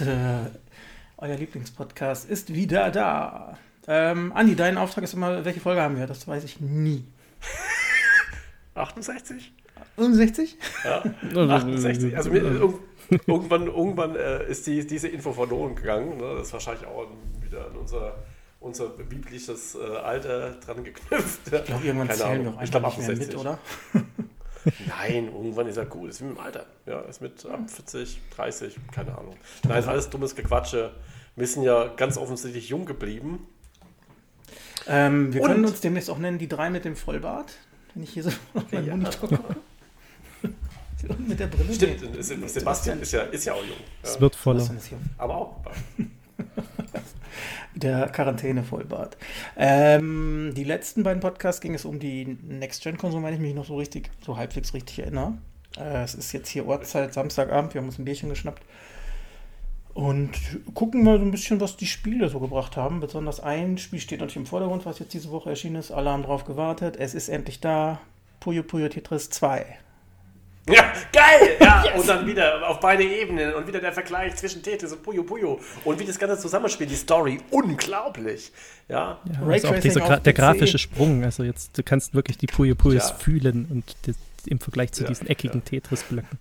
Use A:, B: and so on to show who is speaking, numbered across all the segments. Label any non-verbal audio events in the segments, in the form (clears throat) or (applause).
A: Und äh, euer Lieblingspodcast ist wieder da. Ähm, Andi, dein Auftrag ist immer, welche Folge haben wir? Das weiß ich nie. (laughs)
B: 68?
A: 65?
B: Ja, 68. (laughs) Also mir, irgendwann, irgendwann äh, ist die, diese Info verloren gegangen. Ne? Das ist wahrscheinlich auch wieder in unser, unser biblisches äh, Alter dran geknüpft.
A: Ich glaube, irgendwann Keine zählen Ahnung. wir auch nicht mehr mit, oder? (laughs)
B: Nein, irgendwann ist er gut. Ist wie mit dem Alter. Ja, ist mit ab 40, 30, keine Ahnung. Nein, alles dummes Gequatsche. Wir sind ja ganz offensichtlich jung geblieben.
A: Ähm, wir Und? können uns demnächst auch nennen, die drei mit dem Vollbart. Wenn ich hier so auf (laughs) meinen ja. Monitor gucke.
B: mit der Brille. Stimmt, nee. Sebastian ist ja, ist ja auch jung.
C: Es ja. wird voller.
B: Aber auch. (laughs)
A: der Quarantäne-Vollbart. Ähm, die letzten beiden Podcasts ging es um die Next-Gen-Konsole, wenn ich mich noch so richtig, so halbwegs richtig erinnere. Äh, es ist jetzt hier Ortszeit, Samstagabend, wir haben uns ein Bierchen geschnappt. Und gucken mal so ein bisschen, was die Spiele so gebracht haben. Besonders ein Spiel steht natürlich im Vordergrund, was jetzt diese Woche erschienen ist. Alle haben drauf gewartet. Es ist endlich da. Puyo Puyo Tetris 2.
B: Ja, geil! Ja, (laughs) yes. und dann wieder auf beide Ebenen und wieder der Vergleich zwischen Tetris und Puyo Puyo und wie das ganze zusammenspielt, die Story, unglaublich. Ja,
C: ja also auch dieser, der grafische Sprung, also jetzt, du kannst wirklich die Puyo Puyos ja. fühlen und die, im Vergleich zu ja, diesen eckigen Tetris-Blöcken.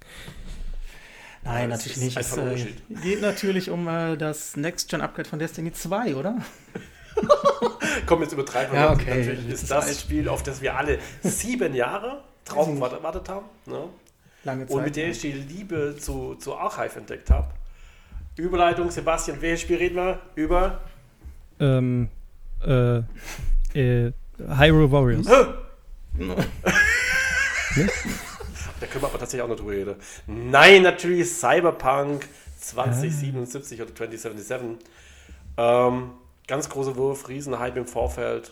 A: Nein, ja, natürlich nicht. Es äh, geht natürlich um äh, das Next-Gen-Upgrade von Destiny 2, oder? (laughs)
B: Komm, jetzt übertreiben
A: wir. Ja, okay.
B: Natürlich ist das, das Spiel, auf das wir alle sieben Jahre drauf (laughs) gewartet haben. Ne?
A: Lange Zeit.
B: Und mit der ich die Liebe zu, zu Archive entdeckt habe. Überleitung, Sebastian, welches Spiel reden wir? Über?
C: Ähm, äh, äh, Hyrule Warriors. (laughs)
B: ne? Da können wir aber tatsächlich auch noch drüber reden. Nein, natürlich Cyberpunk 2077 ah. oder 2077. Ähm, ganz großer Wurf, Riesenhype im Vorfeld.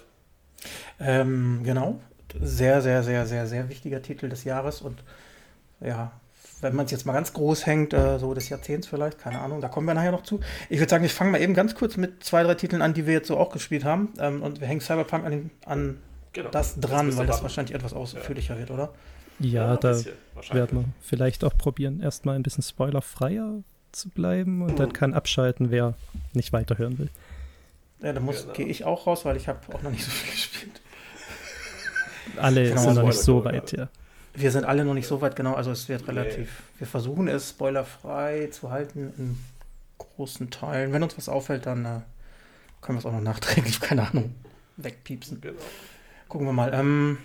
A: Ähm, genau. Sehr, sehr, sehr, sehr, sehr wichtiger Titel des Jahres und ja, wenn man es jetzt mal ganz groß hängt, äh, so des Jahrzehnts vielleicht, keine Ahnung, da kommen wir nachher noch zu. Ich würde sagen, ich fange mal eben ganz kurz mit zwei, drei Titeln an, die wir jetzt so auch gespielt haben. Ähm, und wir hängen Cyberpunk an, an genau. das dran, das weil das wahrscheinlich etwas ausführlicher ja. wird, oder?
C: Ja, ja da werden wir vielleicht auch probieren, erstmal ein bisschen spoilerfreier zu bleiben und mhm. dann kann abschalten, wer nicht weiterhören will.
A: Ja, dann genau. gehe ich auch raus, weil ich habe auch noch nicht so viel (laughs) gespielt.
C: Alle sind noch nicht so weit, ja.
A: Wir sind alle noch nicht so weit, genau. Also es wird relativ. Nee. Wir versuchen es spoilerfrei zu halten in großen Teilen. Wenn uns was auffällt, dann äh, können wir es auch noch nachträglich, (laughs) keine Ahnung, wegpiepsen. Genau. Gucken wir mal. Ähm,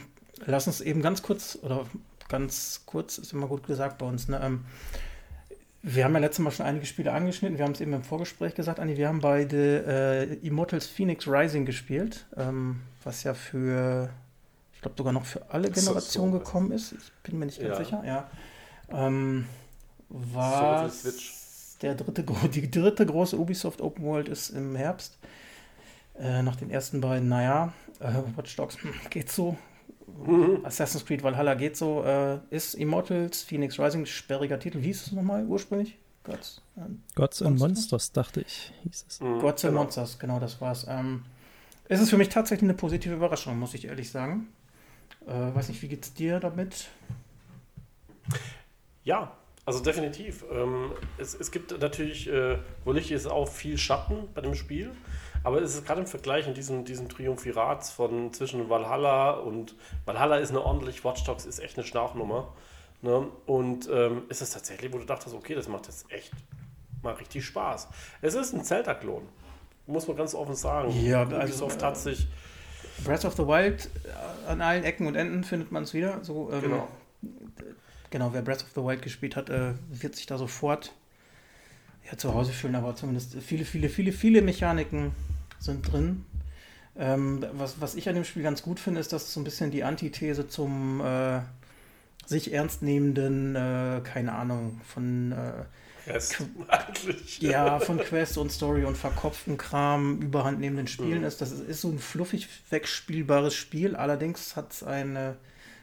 A: lass uns eben ganz kurz, oder ganz kurz ist immer gut gesagt bei uns, ne? Ähm, wir haben ja letztes Mal schon einige Spiele angeschnitten. Wir haben es eben im Vorgespräch gesagt, Anni. Wir haben beide äh, Immortals Phoenix Rising gespielt, ähm, was ja für ich glaube sogar noch für alle Generationen so, gekommen ist. Ich bin mir nicht ganz ja. sicher. Ja. Ähm, war so der dritte, die dritte große Ubisoft Open World ist im Herbst. Äh, nach den ersten beiden, naja, äh, Watch Dogs hm, geht so. Mhm. Assassin's Creed Valhalla geht so. Äh, ist Immortals, Phoenix Rising, sperriger Titel. Wie hieß es nochmal ursprünglich?
C: Gods, Gods and Monsters, dachte ich, hieß es.
A: Mhm, Gods and genau. Monsters, genau, das war's. Ähm, es ist für mich tatsächlich eine positive Überraschung, muss ich ehrlich sagen. Äh, weiß nicht, wie geht es dir damit?
B: Ja, also definitiv. Ähm, es, es gibt natürlich, äh, wo Licht ist auch viel Schatten bei dem Spiel, aber es ist gerade im Vergleich in diesem, diesem Triumphirat von zwischen Valhalla und Valhalla ist eine ordentlich, Watch Dogs ist echt eine Schnarchnummer. Ne? Und ähm, ist es tatsächlich, wo du dachtest, okay, das macht jetzt echt mal richtig Spaß. Es ist ein Zelda-Klon, muss man ganz offen sagen.
A: Ja, also, Ubisoft
B: hat sich
A: Breath of the Wild, äh, an allen Ecken und Enden findet man es wieder. So, ähm, genau. Genau, wer Breath of the Wild gespielt hat, äh, wird sich da sofort ja, zu Hause fühlen, aber zumindest viele, viele, viele, viele Mechaniken sind drin. Ähm, was, was ich an dem Spiel ganz gut finde, ist, dass es so ein bisschen die Antithese zum äh, sich ernst nehmenden, äh, keine Ahnung, von äh,
B: Quest (laughs)
A: Ja, von Quest und Story und verkopften Kram überhand nehmenden Spielen mhm. ist. Das ist so ein fluffig wegspielbares Spiel. Allerdings hat es eine,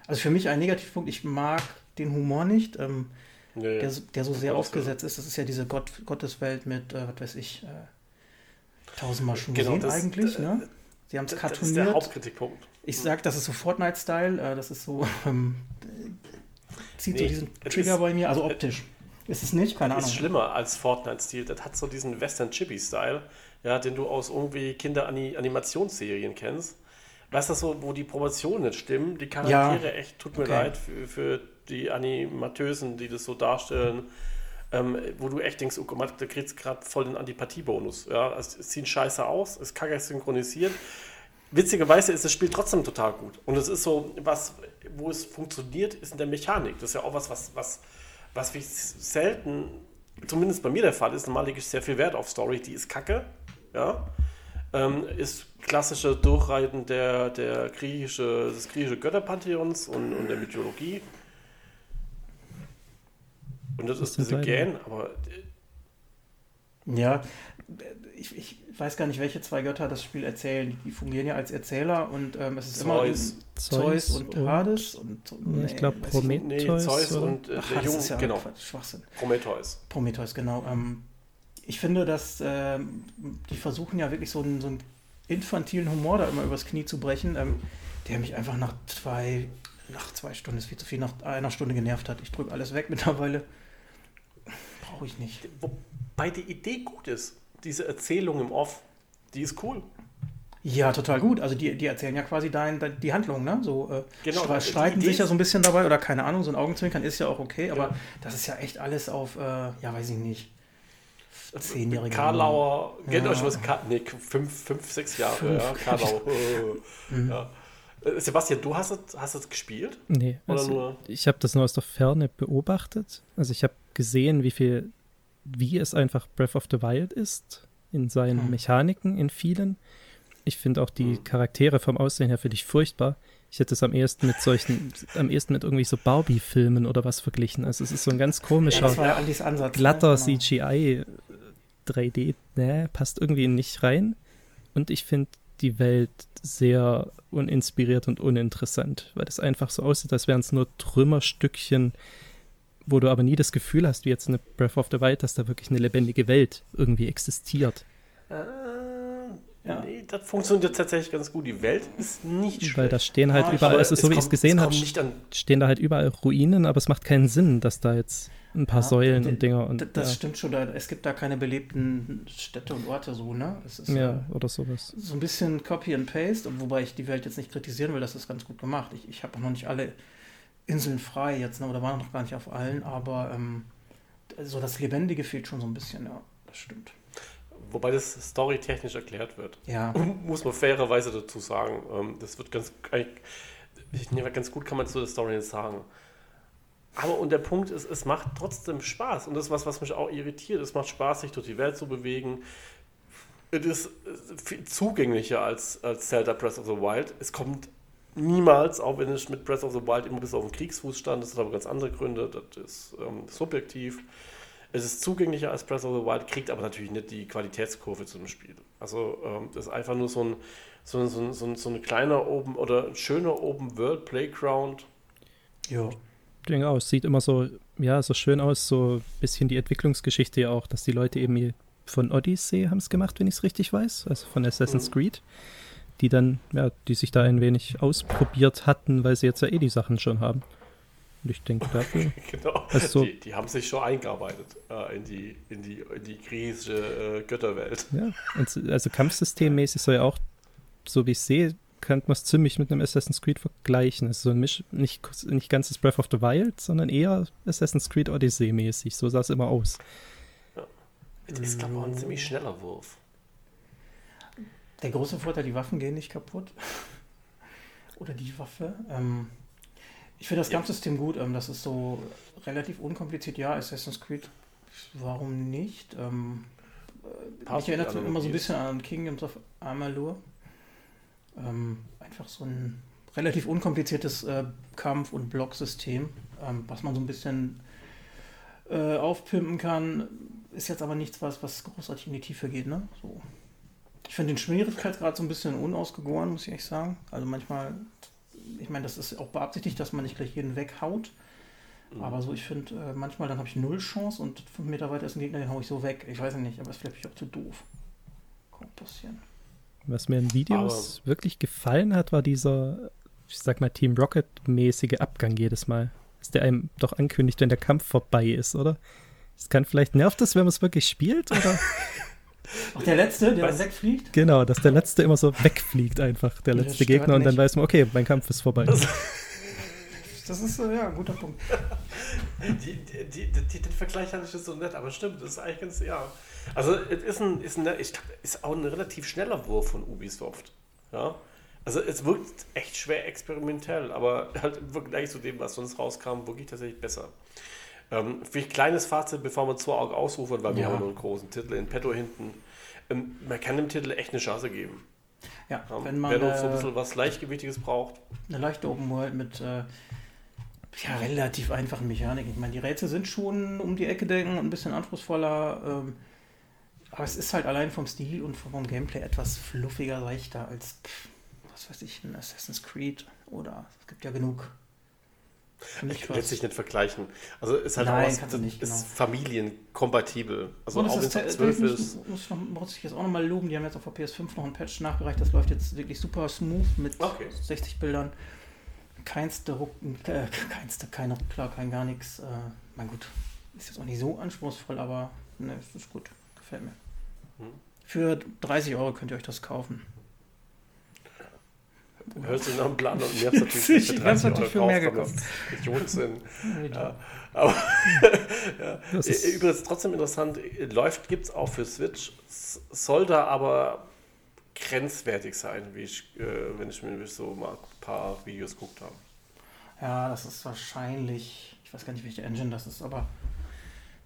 A: also für mich ein Negativpunkt. Ich mag den Humor nicht, ähm, nee, der, der, so sehr aufgesetzt ist. Das ist ja diese Gott, Gotteswelt mit, äh, was weiß ich, äh, tausendmal schon genau, gesehen das, eigentlich. Ne? Sie haben es kartoniert. Das ist der
B: Hauptkritikpunkt.
A: Ich sag, das ist so Fortnite-Style. Äh, das ist so, (laughs) ähm, zieht nee, so diesen Trigger bei mir, also optisch. Ist es nicht? Keine Ahnung.
B: Ist schlimmer als Fortnite-Stil. Das hat so diesen Western-Chippy-Style, ja, den du aus irgendwie Kinder-Animationsserien kennst. Weißt du, so, wo die Proportionen nicht stimmen, die Charaktere ja. echt, tut mir okay. leid für, für die Animateusen, die das so darstellen, ähm, wo du echt denkst, oh Gott, da kriegst gerade voll den Antipathie-Bonus. Ja, es, es sieht scheiße aus, es kacke synchronisiert. Witzigerweise ist das Spiel trotzdem total gut. Und es ist so, was, wo es funktioniert, ist in der Mechanik. Das ist ja auch was, was, was, was wie selten, zumindest bei mir der Fall ist. Normal lege ich sehr viel Wert auf Story, die ist kacke. Ja. Ähm, ist klassische Durchreiten der, der griechische, des griechischen Götterpantheons und, und der Mythologie. Und das, das ist diese Gän, aber.
A: Ja, ich, ich, weiß gar nicht, welche zwei Götter das Spiel erzählen. Die fungieren ja als Erzähler und ähm, es ist Zeus. immer Zeus, Zeus und, und Hades und,
C: und nee, ich glaube Prometheus. Nee,
B: Zeus oder? und äh,
A: Ach, der Junge, ja genau. Schwachsinn.
B: Prometheus.
A: Prometheus, genau. Ähm, ich finde, dass äh, die versuchen ja wirklich so einen, so einen infantilen Humor da immer übers Knie zu brechen, ähm, der mich einfach nach zwei, nach zwei Stunden, ist viel zu viel, nach einer Stunde genervt hat. Ich drücke alles weg mittlerweile. Brauche ich nicht.
B: Wobei die Idee gut ist. Diese Erzählung im Off, die ist cool.
A: Ja, total gut. Also die, die erzählen ja quasi dein, dein die Handlung, ne? So äh, genau, streiten sich ja so ein bisschen dabei oder keine Ahnung, so ein Augenzwinkern ist ja auch okay, aber ja. das ist ja echt alles auf, äh, ja, weiß ich nicht.
B: Zehnjährige. Karlauer, ja. kennt euch was? Ka nee, fünf, fünf, sechs Jahre, fünf. ja, Karlau. (laughs) mhm. ja. Äh, Sebastian, du hast es, hast es gespielt?
C: Nee, also ich habe das nur aus der Ferne beobachtet. Also ich habe gesehen, wie viel, wie es einfach Breath of the Wild ist, in seinen hm. Mechaniken, in vielen. Ich finde auch die hm. Charaktere vom Aussehen her für dich furchtbar. Ich hätte es am ehesten mit solchen, am ehesten mit irgendwie so Barbie-Filmen oder was verglichen. Also es ist so ein ganz komischer,
A: ja, Ansatz,
C: glatter ne? genau. CGI 3D, ne, passt irgendwie nicht rein. Und ich finde die Welt sehr uninspiriert und uninteressant, weil das einfach so aussieht, als wären es nur Trümmerstückchen, wo du aber nie das Gefühl hast, wie jetzt eine Breath of the Wild, dass da wirklich eine lebendige Welt irgendwie existiert. Äh,
B: ja. Nee, das funktioniert tatsächlich ganz gut. Die Welt ist nicht schlecht.
C: Weil da stehen halt ah, überall, also so wie ich es gesehen habe, stehen da halt überall Ruinen, aber es macht keinen Sinn, dass da jetzt ein paar ja, Säulen und Dinger und.
A: Das ja. stimmt schon, da, es gibt da keine belebten Städte und Orte so, ne?
C: Es ist, ja, äh, oder sowas.
A: So ein bisschen Copy and Paste, wobei ich die Welt jetzt nicht kritisieren will, das ist ganz gut gemacht. Ich, ich habe auch noch nicht alle Inseln frei jetzt, ne? oder war noch gar nicht auf allen, aber ähm, so das Lebendige fehlt schon so ein bisschen, ja, das stimmt.
B: Wobei das storytechnisch erklärt wird.
A: Ja. (clears throat)
B: Muss man fairerweise dazu sagen. Ähm, das wird ganz, ganz gut, kann man zu der Story jetzt sagen. Aber und der Punkt ist, es macht trotzdem Spaß. Und das ist was, was mich auch irritiert. Es macht Spaß, sich durch die Welt zu bewegen. Es ist viel zugänglicher als, als Zelda Breath of the Wild. Es kommt niemals, auch wenn ich mit Breath of the Wild immer bis auf den Kriegsfuß stand, das hat aber ganz andere Gründe, das ist ähm, subjektiv. Es ist zugänglicher als Breath of the Wild, kriegt aber natürlich nicht die Qualitätskurve zu dem Spiel. Also ähm, das ist einfach nur so ein, so, so, so, so ein kleiner Open oder ein schöner Open World Playground.
C: Ja. Denke auch, es sieht immer so, ja, so schön aus, so ein bisschen die Entwicklungsgeschichte ja auch, dass die Leute eben von Odyssey haben es gemacht, wenn ich es richtig weiß, also von Assassin's mhm. Creed, die dann, ja, die sich da ein wenig ausprobiert hatten, weil sie jetzt ja eh die Sachen schon haben. Und ich denke dafür. (laughs)
B: genau. Also, die, die, haben sich schon eingearbeitet äh, in, die, in, die, in die griechische äh, Götterwelt.
C: Ja, und also kampfsystemmäßig soll ja auch, so wie ich sehe, könnte man es ziemlich mit einem Assassin's Creed vergleichen. Es ist so ein Misch, nicht, nicht ganzes Breath of the Wild, sondern eher Assassin's Creed Odyssey mäßig. So sah es immer aus.
B: Ja. Es ist, glaube ich, auch ein ziemlich schneller Wurf.
A: Der große Vorteil, die Waffen gehen nicht kaputt. (laughs) Oder die Waffe. Ähm, ich finde das ja. Kampfsystem gut. Ähm, das ist so relativ unkompliziert. Ja, Assassin's Creed, warum nicht? Ähm, äh, mich erinnert immer so ein bisschen an Kingdoms of Amalur. Ähm, einfach so ein relativ unkompliziertes äh, Kampf- und Blocksystem, ähm, was man so ein bisschen äh, aufpimpen kann. Ist jetzt aber nichts, was, was großartig in die Tiefe geht. Ne? So. Ich finde den Schwierigkeitsgrad so ein bisschen unausgegoren, muss ich echt sagen. Also manchmal ich meine, das ist auch beabsichtigt, dass man nicht gleich jeden weghaut. Mhm. Aber so, ich finde, äh, manchmal dann habe ich null Chance und fünf Meter weiter ist ein Gegner, den haue ich so weg. Ich weiß nicht, aber es ist vielleicht auch zu doof. Kann passieren.
C: Was mir in Videos aber wirklich gefallen hat, war dieser, ich sag mal, Team Rocket-mäßige Abgang jedes Mal. Dass der einem doch ankündigt, wenn der Kampf vorbei ist, oder? Es kann vielleicht nervt es, wenn man es wirklich spielt, oder? (laughs)
A: Auch der letzte, der dann wegfliegt?
C: Genau, dass der letzte immer so wegfliegt, einfach, der letzte Gegner, und dann weiß man, okay, mein Kampf ist vorbei.
A: Das ist äh, ja ein guter Punkt. (laughs)
B: Die, die, die, den Vergleich hatte ich jetzt so nett, aber stimmt, das ist eigentlich ganz, ja. Also, es ist, ein, ist, ein, ich glaub, ist auch ein relativ schneller Wurf von Ubisoft. Ja. Also, es wirkt echt schwer experimentell, aber halt im Vergleich zu dem, was sonst rauskam, wirklich tatsächlich besser. Ähm, ein kleines Fazit, bevor wir zwei Augen ausrufen, weil wir
A: Ja.
B: haben noch einen großen Titel in petto hinten. Ähm, man kann dem Titel echt eine Chance geben.
A: Ja,
B: Ja,
A: wenn man
B: Wer noch so ein
A: äh,
B: bisschen was Leichtgewichtiges braucht.
A: eine leichte Open World mit äh, ja, relativ einfachen Mechaniken. Ich meine, die Rätsel sind schon um die Ecke denken und ein bisschen anspruchsvoller. Ähm, aber es ist halt allein vom Stil und vom Gameplay etwas fluffiger, leichter als, pff, was weiß ich, ein Assassin's Creed oder es gibt ja genug. Mich
B: Lässt sich nicht vergleichen. Also ist halt
A: Nein,
B: auch was,
A: nicht,
B: ist
A: genau.
B: familienkompatibel. Also
A: Und
B: auch wenn
A: ist,
B: es ab 12
A: muss,
B: ist.
A: muss, noch, muss ich jetzt auch nochmal loben, die haben jetzt auf der PS5 noch ein Patch nachgereicht, das läuft jetzt wirklich super smooth mit
B: Okay.
A: 60 Bildern. Keinste Ruck, äh, keinste, kein Ruckler, kein gar nichts. Äh, mein gut, ist jetzt auch nicht so anspruchsvoll, aber ne, es ist gut, gefällt mir.
B: Hm.
A: Für 30 Euro könnt ihr euch das kaufen.
B: Hörst du nach dem Plan und mir hat's (laughs) natürlich
A: Ich
B: für
A: hab's
B: 30
A: natürlich für mehr
B: gekauft, weil das Idioten sind. (laughs)
A: Ja.
B: Aber (laughs) ja.
C: Das ist-
B: übrigens trotzdem interessant, läuft, gibt es auch für Switch, soll da aber grenzwertig sein, wie ich, äh, wenn ich mir so mal ein paar Videos geguckt habe.
A: ja, das ist wahrscheinlich, ich weiß gar nicht, welche Engine das ist, aber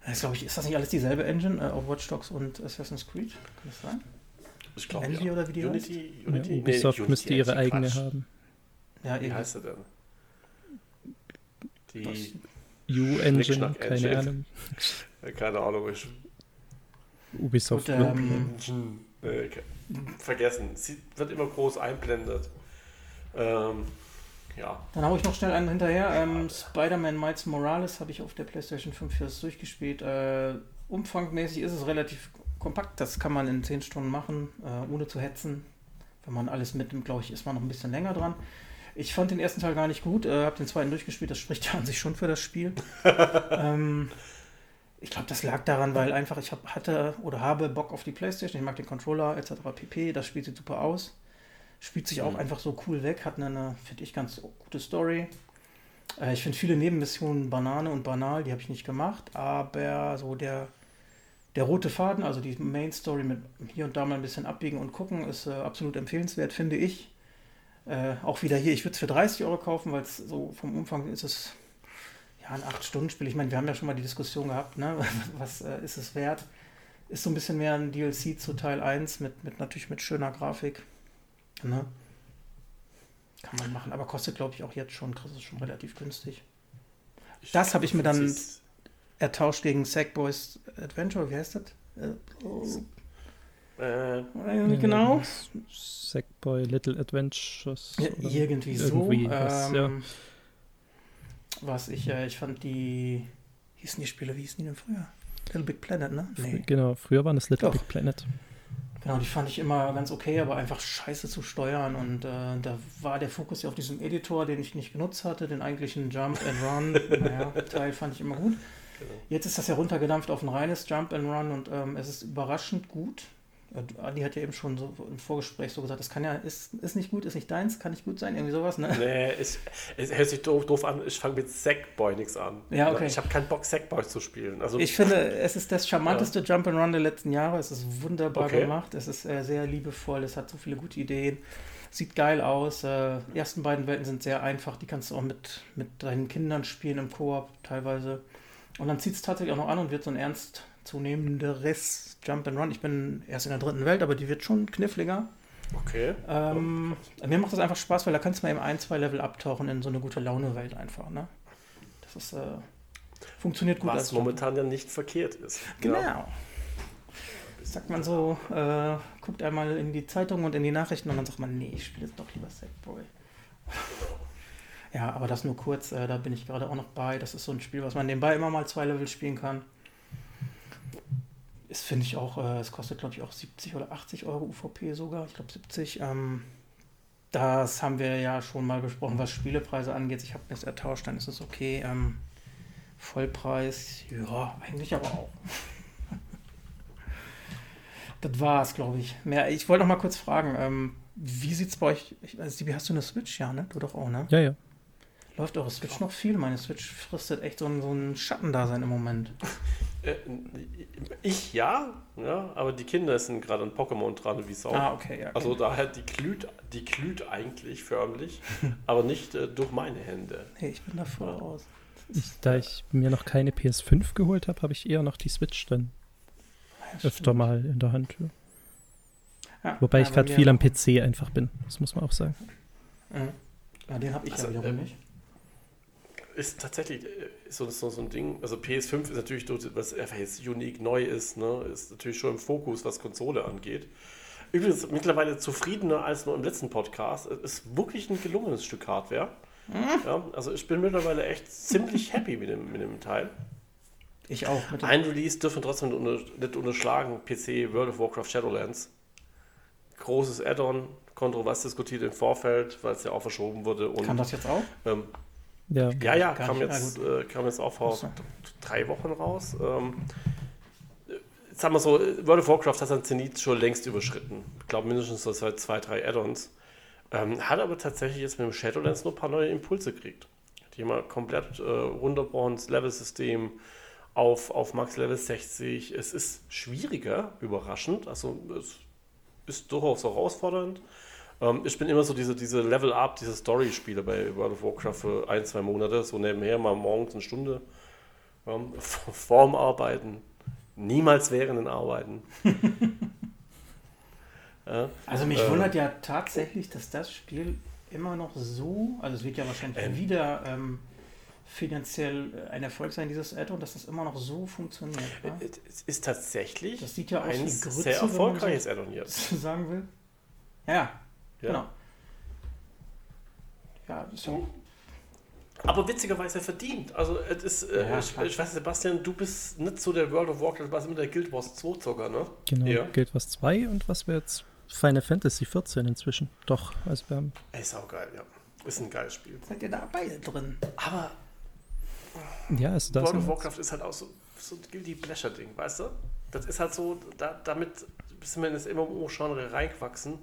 A: das glaube ich, ist das nicht alles dieselbe Engine, äh, auch Watch Dogs und Assassin's Creed? Kann das sein?
B: Ich glaube,
A: Unity
B: ja.
A: oder wie die
B: Unity,
C: Ja,
B: Unity, nee,
C: Ubisoft
B: Unity
C: müsste ihre eigene
B: Quatsch.
C: haben.
A: Ja,
B: Wie
A: eben.
B: heißt sie denn? Die,
C: U-Engine, keine
B: Engine.
C: Ahnung. (laughs)
B: keine Ahnung, ich
C: Ubisoft.
A: Gut, ähm,
B: Nee, vergessen. Sie wird immer groß einblendet. Ähm, ja.
A: Dann habe ich noch schnell einen hinterher. Ähm, Spider-Man Miles Morales habe ich auf der PlayStation 5 jetzt durchgespielt. Äh, umfangmäßig ist es relativ kompakt. Das kann man in 10 Stunden machen, äh, ohne zu hetzen. Wenn man alles mitnimmt, glaube ich, ist man noch ein bisschen länger dran. Ich fand den ersten Teil gar nicht gut, äh, habe den zweiten durchgespielt. Das spricht ja an sich schon für das Spiel. (laughs) ähm, ich glaube, das lag daran, weil einfach ich hab, hatte oder habe Bock auf die PlayStation. Ich mag den Controller etc. pp. Das spielt sieht super aus. Spielt sich auch
B: Mhm.
A: einfach so cool weg, hat eine, finde ich, ganz gute Story. Äh, ich finde viele Nebenmissionen Banane und banal, die habe ich nicht gemacht, aber so der, der rote Faden, also die Main Story mit hier und da mal ein bisschen abbiegen und gucken, ist äh, absolut empfehlenswert, finde ich. Äh, auch wieder hier, ich würde es für 30 Euro kaufen, weil es so vom Umfang ist es ja ein 8-Stunden-Spiel. Ich meine, wir haben ja schon mal die Diskussion gehabt, ne? (laughs) was äh, ist es wert? Ist so ein bisschen mehr ein DLC zu Teil 1 mit, mit natürlich mit schöner Grafik. Ne? Kann man machen, aber kostet, glaube ich, auch jetzt schon, kriegst es schon relativ günstig. Das habe ich mir dann-
B: ist-
A: Ertauscht gegen Sackboys Adventure, wie heißt das? Äh,
B: Äh,
A: nicht genau.
C: Sackboy Little Adventures.
A: Ja, irgendwie so.
C: irgendwie was,
A: ähm,
C: ja.
A: Was ich, äh, ich fand die, hießen die Spiele, wie hießen die denn früher? Little Big Planet, ne? Nee.
C: Genau, früher waren es Little
A: Doch.
C: Big Planet.
A: Genau, die fand ich immer ganz okay, aber einfach scheiße zu steuern. Und äh, da war der Fokus ja auf diesem Editor, den ich nicht genutzt hatte, den eigentlichen Jump and Run. (laughs) naja, Teil fand ich immer gut. Jetzt ist das ja runtergedampft auf ein reines Jump and Run und ähm, es ist überraschend gut. Äh, Adi hat ja eben schon so im Vorgespräch so gesagt, das kann ja, ist, ist nicht gut, ist nicht deins, kann nicht gut sein, irgendwie sowas, ne?
B: Nee, es, es hört sich doof, doof an. Ich fange mit Sackboy nichts an.
A: Ja, okay.
B: Ich habe keinen Bock, Sackboy zu spielen. Also,
A: Ich finde, es ist das charmanteste Jump and Run der letzten Jahre. Es ist wunderbar
B: Okay.
A: gemacht. Es ist äh, sehr liebevoll. Es hat so viele gute Ideen. Sieht geil aus. Äh, die ersten beiden Welten sind sehr einfach. Die kannst du auch mit, mit deinen Kindern spielen im Koop teilweise. Und dann zieht es tatsächlich auch noch an und wird so ein ernst zunehmenderes Jump and Run. Ich bin erst in der dritten Welt, aber die wird schon kniffliger.
B: okay.
A: Ähm, mir macht das einfach Spaß, weil da kannst du mal eben ein, zwei Level abtauchen in so eine gute Laune-Welt einfach. Ne? Das ist, äh, funktioniert gut.
B: Was momentan ja nicht verkehrt ist.
A: Genau.
B: Ja.
A: Sagt man so, äh, guckt einmal in die Zeitung und in die Nachrichten und dann sagt man, nee, ich spiele jetzt doch lieber Sackboy. Ja, aber das nur kurz, äh, da bin ich gerade auch noch bei. Das ist so ein Spiel, was man nebenbei immer mal zwei Level spielen kann. Ist, finde ich auch, äh, es kostet, glaube ich, auch 70 oder 80 Euro UVP sogar. Ich glaube 70. Ähm, das haben wir ja schon mal besprochen, was Spielepreise angeht. Ich habe es ertauscht, dann ist es okay. Ähm, Vollpreis, ja, eigentlich aber auch. (laughs) das war's, glaube ich. Mehr, ich wollte noch mal kurz fragen, ähm, wie sieht's bei euch? Ich weiß, wie hast du eine Switch? Ja, ne? Du doch auch, ne?
C: Ja, ja.
A: Läuft eure Switch noch viel? Meine Switch fristet echt so ein, so ein Schattendasein im Moment. (laughs)
B: Äh, ich ja, ja, aber die Kinder sind gerade an Pokémon dran, wie Sau.
A: Ah, okay, ja.
B: Also daher, die glüht, die glüht eigentlich förmlich, (laughs) aber nicht äh, durch meine Hände.
A: Hey, ich bin da voll raus.
C: Ich, da ich mir noch keine PS5 geholt habe, habe ich eher noch die Switch dann
A: Ja,
C: öfter mal in der Hand. Ja.
A: Ja,
C: Wobei
A: ja,
C: ich gerade viel am PC einfach bin. Das muss man auch sagen.
A: Mhm. Ja, den habe ich
B: Also,
A: ja wiederum
B: ähm,
A: nicht.
B: Ist tatsächlich äh, so, so, so ein Ding. Also PS5 ist natürlich, was einfach jetzt unique neu ist, ne, ist natürlich schon im Fokus, was Konsole angeht. Übrigens mittlerweile zufriedener als nur im letzten Podcast. Es ist wirklich ein gelungenes Stück Hardware. Ja, also ich bin mittlerweile echt ziemlich happy mit dem, mit dem Teil.
A: Ich auch. Mit
B: Ein Release dürfen trotzdem nicht unterschlagen. PC World of Warcraft Shadowlands. Großes Add-on, kontrovers diskutiert im Vorfeld, weil es ja auch verschoben wurde. Und,
A: kann das jetzt auch?
B: ähm,
C: Ja,
B: ja, ja, kam jetzt, äh, kam jetzt auch vor
A: so.
B: drei Wochen raus. Ähm, äh, sagen wir so, World of Warcraft hat sein Zenit schon längst überschritten. Ich glaube mindestens so seit zwei, drei Add-ons. Ähm, hat aber tatsächlich jetzt mit dem Shadowlands nur ein paar neue Impulse gekriegt. Die mal komplett äh, das Level-System auf, auf Max Level 60. Es ist schwieriger, überraschend. Also es ist durchaus herausfordernd. Ähm, ich bin immer so diese, diese Level-Up, diese Story-Spiele bei World of Warcraft für ein, zwei Monate, so nebenher mal morgens eine Stunde ähm, vorm Arbeiten, niemals während den Arbeiten. (laughs) ja,
A: Also mich
B: Äh,
A: wundert ja tatsächlich, dass das Spiel immer noch so, also es wird ja wahrscheinlich
B: Ähm.
A: wieder ähm, finanziell äh, ein Erfolg sein, dieses Add-on, dass das immer noch so funktioniert. Ja?
B: es ist tatsächlich
A: Das sieht ja aus
B: ein
A: wie Grütze,
B: sehr erfolgreiches Add-on jetzt. (laughs)
A: Sagen will? Ja, ja,
B: Ja.
A: genau. Ja, das ist ja
B: Aber witzigerweise verdient. Also es ist, äh,
A: Ja,
B: ich, ich weiß, Sebastian, du bist nicht so der World of Warcraft, was immer der Guild Wars 2 Zocker, ne?
C: genau.
B: Ja.
C: Guild Wars 2 und was wäre jetzt Final Fantasy 14 inzwischen? Doch, also wir haben
B: Ey, Ist auch geil, ja. Ist ein geiles Spiel.
A: seid ihr da beide drin.
B: Aber
C: Ja, also da
B: World of Warcraft ist halt auch so, so ein Guilty Pleasure-Ding, weißt du? Das ist halt so, da, damit sind wir in das MMO-Genre reingewachsen.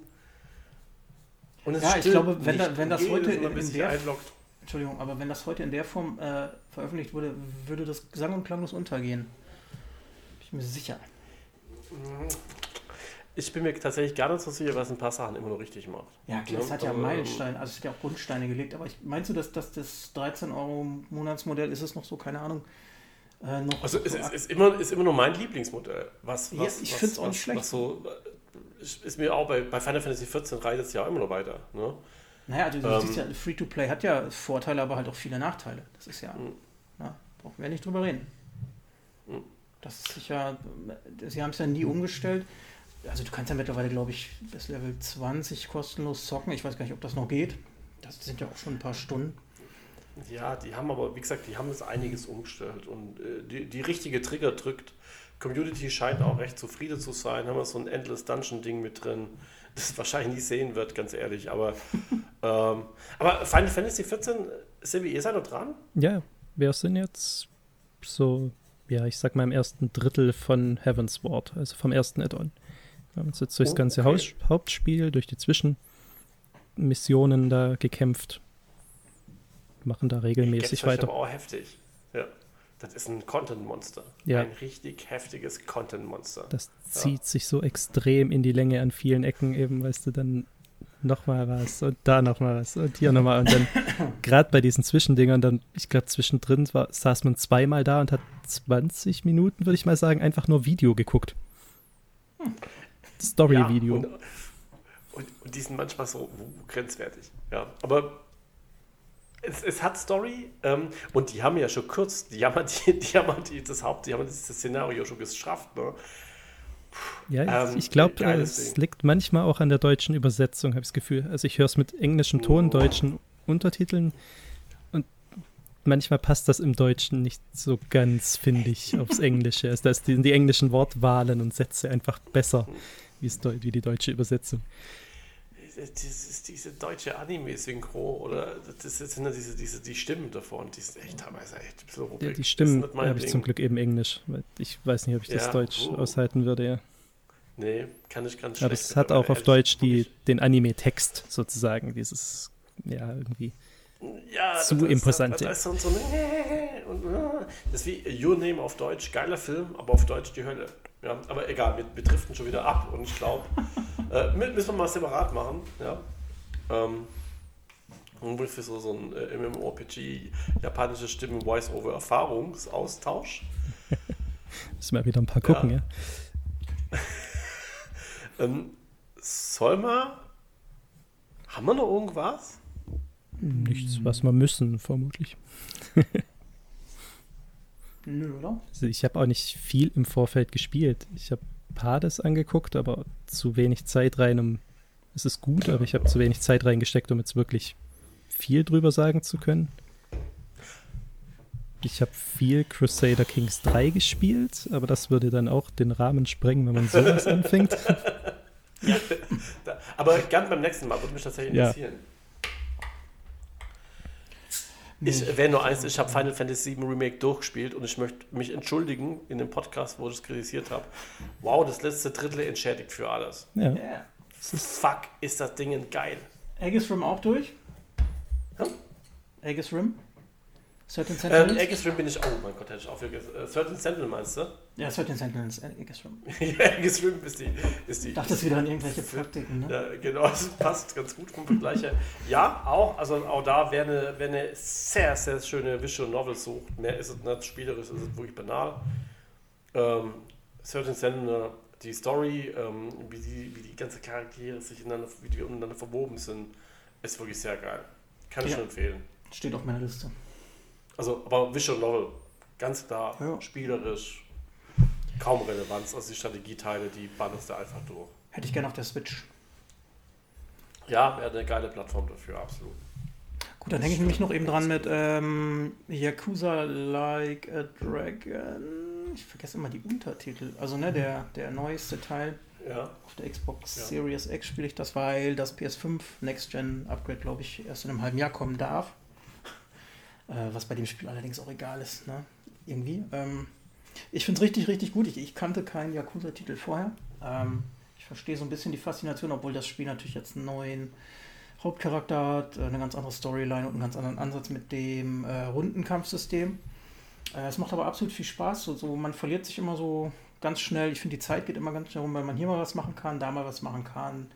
B: Und es
A: Ja, ich glaube, wenn da- wenn das heute in- in der-
B: einloggt.
A: Entschuldigung, aber wenn das heute in der Form äh, veröffentlicht wurde, würde das sang- und klanglos untergehen. Bin ich mir sicher.
B: Ich bin mir tatsächlich gar nicht so sicher, was ein paar Sachen immer noch richtig macht.
A: Ja, klar, es hat ja
B: aber,
A: Meilensteine, also es hat ja auch Grundsteine gelegt, aber ich, meinst du, dass, dass das 13 Euro Monatsmodell ist es noch so, keine Ahnung, äh, noch
B: Also es
A: so
B: ist, ist, immer, ist immer nur mein Lieblingsmodell. Was,
A: Ja,
B: was,
A: ich
B: was-
A: find's auch nicht schlecht.
B: So, ist mir auch bei, bei Final Fantasy 14 reitet es ja immer noch weiter. Ne?
A: Naja, also du
B: Ähm,
A: siehst ja, Free-to-Play hat ja Vorteile, aber halt auch viele Nachteile. Das ist ja,
B: Mhm.
A: na, brauchen wir nicht drüber reden.
B: Mhm.
A: Das ist sicher, sie haben es ja nie umgestellt. Also du kannst ja mittlerweile, glaube ich, bis Level 20 kostenlos zocken. Ich weiß gar nicht, ob das noch geht. Das sind ja auch schon ein paar Stunden.
B: Ja, die haben aber, wie gesagt, die haben das einiges umgestellt und äh, die, die richtige Trigger drückt. Community scheint auch recht zufrieden zu sein. Haben wir so ein Endless Dungeon-Ding mit drin, das wahrscheinlich nie sehen wird, ganz ehrlich. Aber, (laughs) ähm, aber Final Fantasy 14, sind wir, ihr seid noch dran?
C: Ja, wir sind jetzt so, ja, ich sag mal im ersten Drittel von Heaven's Ward, also vom ersten Add-on. Wir haben uns jetzt durchs
B: Oh,
C: ganze
B: okay.
C: Hauptspiel, durch die Zwischenmissionen da gekämpft. Machen da regelmäßig
B: Jetzt vielleicht
C: weiter.
B: aber auch heftig. Das ist ein Content-Monster.
C: Ja.
B: Ein richtig heftiges Content-Monster.
C: Das
B: Ja.
C: zieht sich so extrem in die Länge an vielen Ecken eben, weißt du, dann nochmal was und da nochmal was und hier nochmal und dann (laughs) gerade bei diesen Zwischendingern dann, ich glaube zwischendrin war, saß man zweimal da und hat 20 Minuten, würde ich mal sagen, einfach nur Video geguckt. Story-Video.
B: Ja, und, und, und die sind manchmal so grenzwertig. Ja, aber es, es hat Story ähm, und die haben ja schon kurz, die haben ja die, (laughs) die, haben ja die das Haupt, die haben ja dieses Szenario schon geschafft. Ne?
C: Ja, ich,
B: Ähm,
C: ich glaube,
B: geiles
C: es
B: Ding.
C: liegt manchmal auch an der deutschen Übersetzung, habe ich das Gefühl. Also ich höre es mit englischen Ton,
B: Oh.
C: deutschen Untertiteln und manchmal passt das im Deutschen nicht so ganz, finde ich, aufs Englische. Also da ist die, die englischen Wortwahlen und Sätze einfach besser wie die deutsche Übersetzung.
B: Das ist diese deutsche Anime-Synchro oder das sind ja diese, diese die Stimmen davon, die sind echt teilweise echt ein bisschen
C: ruppig. Ja, die Stimmen habe ich zum Glück eben Englisch, weil ich weiß nicht, ob ich das ja, Deutsch uh. aushalten würde, ja.
B: Nee, kann ich ganz
C: schlecht. Aber es hat auch auf Deutsch die, den Anime-Text sozusagen, dieses, ja, irgendwie ja, zu das, imposant. Das, das, ist so (laughs)
B: und, das ist wie Your Name auf Deutsch, geiler Film, aber auf Deutsch die Hölle. Ja, aber egal, wir, wir driften schon wieder ab und ich glaube, (laughs) äh, müssen wir mal separat machen. Ja. Ähm, für so, so ein äh, MMORPG, japanische Stimme, Voice-Over, Erfahrungsaustausch. (laughs)
C: Müssen wir wieder ein paar gucken, ja.
B: ja. (laughs) ähm, soll man. Haben wir noch irgendwas?
C: Nichts, was wir müssen, vermutlich. Nö, oder? Also ich habe auch nicht viel im Vorfeld gespielt. Ich habe Hades angeguckt, aber zu wenig Zeit rein, um. Es ist gut, aber ich habe zu wenig Zeit reingesteckt, um jetzt wirklich viel drüber sagen zu können. Ich habe viel Crusader Kings 3 gespielt, aber das würde dann auch den Rahmen sprengen, wenn man sowas (laughs) anfängt.
B: Ja, aber gern beim nächsten Mal, würde mich tatsächlich interessieren. Ja. Ich wäre nur eins, ich habe Final Fantasy VII Remake durchgespielt und ich möchte mich entschuldigen in dem Podcast, wo ich es kritisiert habe. Wow, das letzte Drittel entschädigt für alles. Ja. Yeah. Fuck, ist das Ding geil.
A: Aegis Rim auch durch? Hm? Aegis Rim?
B: Certain ähm, Sentinels? Ähm, Rim bin ich, oh mein Gott, hätte ich auch vergessen. Äh, Certain Sentinel meinst du?
A: Ja, Certain Sentinels, Aegis Rim. (laughs)
B: ja, Rim ist die. Ist die
A: ich dachte, das wieder an irgendwelche Praktiken, ne?
B: Ja, genau, das passt ganz gut vom Vergleich her. Ja, auch, also auch da, wer eine, wer eine sehr, sehr schöne Visual Novel sucht, mehr ist es nicht spielerisch, ist es wirklich banal. Ähm, Certain Sentinel, die Story, ähm, wie, die, wie die ganzen Charaktere sich ineinander, wie die untereinander verwoben sind, ist wirklich sehr geil. Kann ich ja. schon empfehlen.
A: Steht auf meiner Liste.
B: Also, aber Visual Novel, ganz klar, ja. spielerisch, kaum Relevanz. Also die Strategieteile, die ballerst du einfach durch.
A: Hätte ich gerne auf der Switch.
B: Ja, wäre eine geile Plattform dafür, absolut.
A: Gut, dann hänge ich nämlich noch eben dran mit ähm, Yakuza Like a Dragon. Ich vergesse immer die Untertitel. Also, ne, der, der neueste Teil. Ja. Auf der Xbox ja. Series X spiele ich das, weil das PS5 Next Gen Upgrade, glaube ich, erst in einem halben Jahr kommen darf. Äh, was bei dem Spiel allerdings auch egal ist, ne? Irgendwie. Ähm, ich finde es richtig, richtig gut. Ich, ich kannte keinen Yakuza-Titel vorher. Ähm, ich verstehe so ein bisschen die Faszination, obwohl das Spiel natürlich jetzt einen neuen Hauptcharakter hat, äh, eine ganz andere Storyline und einen ganz anderen Ansatz mit dem äh, Rundenkampfsystem. Äh, es macht aber absolut viel Spaß. So, so, man verliert sich immer so ganz schnell. Ich finde, die Zeit geht immer ganz schnell rum, weil man hier mal was machen kann, da mal was machen kann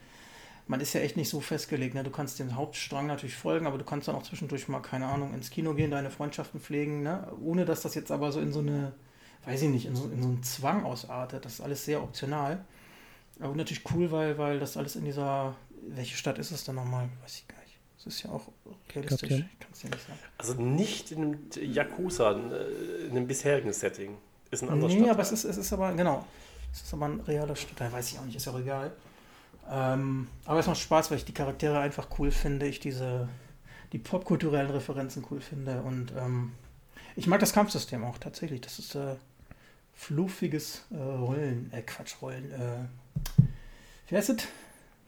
A: man ist ja echt nicht so festgelegt. Ne? Du kannst dem Hauptstrang natürlich folgen, aber du kannst dann auch zwischendurch mal, keine Ahnung, ins Kino gehen, deine Freundschaften pflegen, ne? ohne dass das jetzt aber so in so eine, weiß ich nicht, in so, in so einen Zwang ausartet. Das ist alles sehr optional. Aber natürlich cool, weil, weil das alles in dieser, welche Stadt ist es denn nochmal? Weiß ich gar nicht. Das ist ja auch realistisch. Ich kann
B: es ja nicht sagen. Also nicht in einem Yakuza, in einem bisherigen Setting. Ist ein anderes
A: Nee, Stadtteil. aber es ist, es ist aber, genau. Es ist aber ein realer Stadtteil, weiß ich auch nicht, ist ja auch egal. Ähm, aber es macht Spaß, weil ich die Charaktere einfach cool finde, ich diese die popkulturellen Referenzen cool finde und ähm, ich mag das Kampfsystem auch tatsächlich. Das ist äh, fluffiges äh, Rollen, äh, Quatsch, Rollen. Äh, wie heißt es?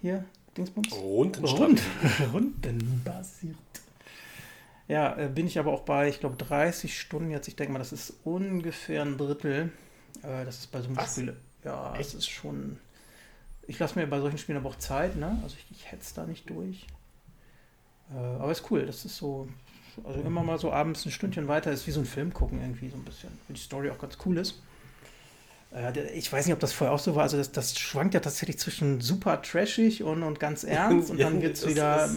A: Hier, Dingsbums?
B: Rundenstrategie.
A: Rund, (laughs) rundenbasiert. Ja, äh, bin ich aber auch bei, ich glaube, 30 Stunden jetzt. Ich denke mal, das ist ungefähr ein Drittel. Äh, das ist bei so einem Spiel. Ja, das ist schon ich lasse mir bei solchen Spielen aber auch Zeit, ne? Also ich, ich hetze da nicht durch. Äh, aber ist cool, das ist so, also immer mal so abends ein Stündchen weiter ist wie so ein Film gucken irgendwie so ein bisschen, weil die Story auch ganz cool ist. Äh, ich weiß nicht, ob das vorher auch so war, also das, das schwankt ja tatsächlich zwischen super trashig und, und ganz (laughs) ernst und dann wird es wieder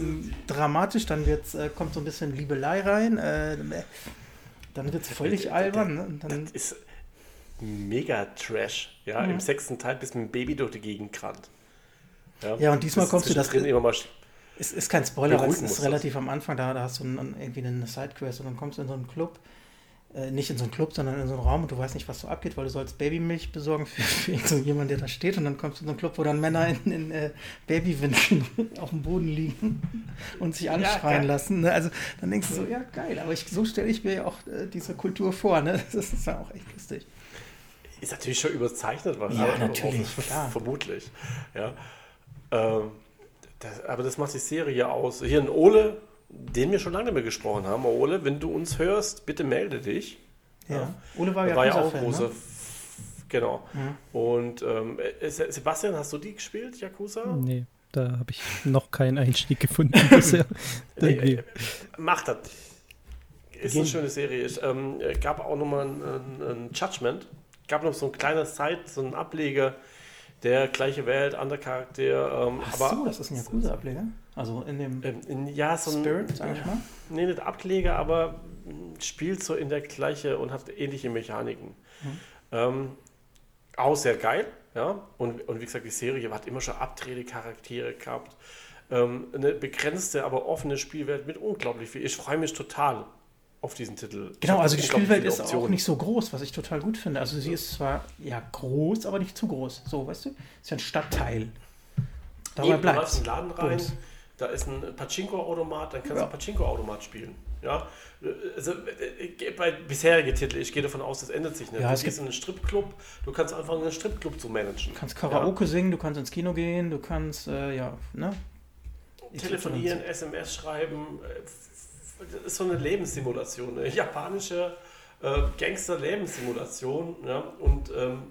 A: dramatisch, dann wird's, äh, kommt so ein bisschen Liebelei rein, äh, dann wird es völlig albern. Ne? Und dann,
B: das ist mega Trash. Ja, mhm. im sechsten Teil bis mit dem Baby durch die Gegend gerannt.
A: Ja, ja und diesmal kommst du das. Drin immer mal ist, ist kein Spoiler, weil es ist relativ am Anfang, da, da hast du ein, irgendwie eine Sidequest und dann kommst du in so einen Club, äh, nicht in so einen Club, sondern in so einen Raum und du weißt nicht, was so abgeht, weil du sollst Babymilch besorgen für, (laughs) für irgendjemanden, der da steht und dann kommst du in so einen Club, wo dann Männer in, in äh, Babywindeln (laughs) auf dem Boden liegen (laughs) und sich anschreien ja, lassen. Ne? Also dann denkst du so, ja geil, aber ich, so stelle ich mir ja auch äh, diese Kultur vor, ne? das ist ja auch echt lustig.
B: Ist natürlich schon überzeichnet
A: wahrscheinlich. Ja, natürlich,
B: klar. Vermutlich. Ja. Ähm, Das, aber das macht die Serie aus. Hier ein Ole, den wir schon lange nicht mehr gesprochen haben. Ole, wenn du uns hörst, bitte melde dich.
A: Ja. ja. Ole war,
B: war ja auch großer. Ne? Genau. Mhm. Und ähm, äh, Sebastian, hast du die gespielt, Yakuza?
C: Nee, da habe ich noch keinen Einstieg gefunden (laughs) bisher. (laughs)
B: nee, äh, macht das. Ist eine schöne Serie. Es ähm, gab auch nochmal ein, ein, ein Judgment. Gab noch so ein kleines Zeit, so ein Ableger der gleiche Welt, anderer Charakter. Ähm,
A: Ach aber, so, das ist ein Yakuza-Ableger? Also in dem
B: ähm, in, ja, so ein, Spirit, sag ich mal? Nee, nicht Ableger, aber spielt so in der gleiche und hat ähnliche Mechaniken. Hm. Ähm, auch sehr geil, ja. Und, und wie gesagt, die Serie hat immer schon Abtretecharaktere gehabt. Ähm, eine begrenzte, aber offene Spielwelt mit unglaublich viel. Ich freue mich total auf diesen Titel.
A: Genau, also die Spielwelt ist auch nicht so groß, was ich total gut finde. Also sie ist zwar ja groß, aber nicht zu groß. So, weißt du? Ist ja ein Stadtteil.
B: Dabei bleibt. Du einen Laden rein, Bums. da ist ein Pachinko-Automat, dann kannst ja. du Pachinko-Automat spielen. Ja, also äh, bei bisherigen Titeln, ich gehe davon aus, das ändert sich nicht. Ja, du gehst in einen Stripclub, du kannst anfangen, einen Stripclub zu managen.
A: Du kannst Karaoke ja. singen, du kannst ins Kino gehen, du kannst, äh, ja, ne?
B: Telefonieren, SMS schreiben, äh, das ist so eine Lebenssimulation, eine japanische äh, Gangster-Lebenssimulation. Ja? Und ähm,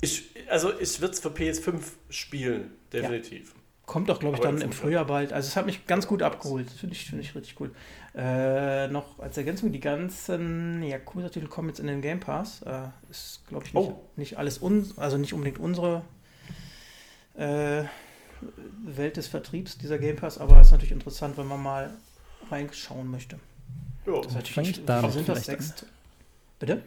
B: ich, also ich würde es für PS5 spielen, definitiv. Ja.
A: Kommt doch, glaube ich, dann im Frühjahr bald. Also es hat mich ganz gut abgeholt. Finde ich, find ich richtig cool. Äh, noch als Ergänzung, die ganzen Yakuza-Titel kommen jetzt in den Game Pass. Äh, ist, glaube ich, nicht, oh. nicht alles, un also nicht unbedingt unsere äh, Welt des Vertriebs, dieser Game Pass, aber ist natürlich interessant, wenn man mal reinschauen möchte.
C: Ja, das ist fange ich da sind das sechs. Bitte?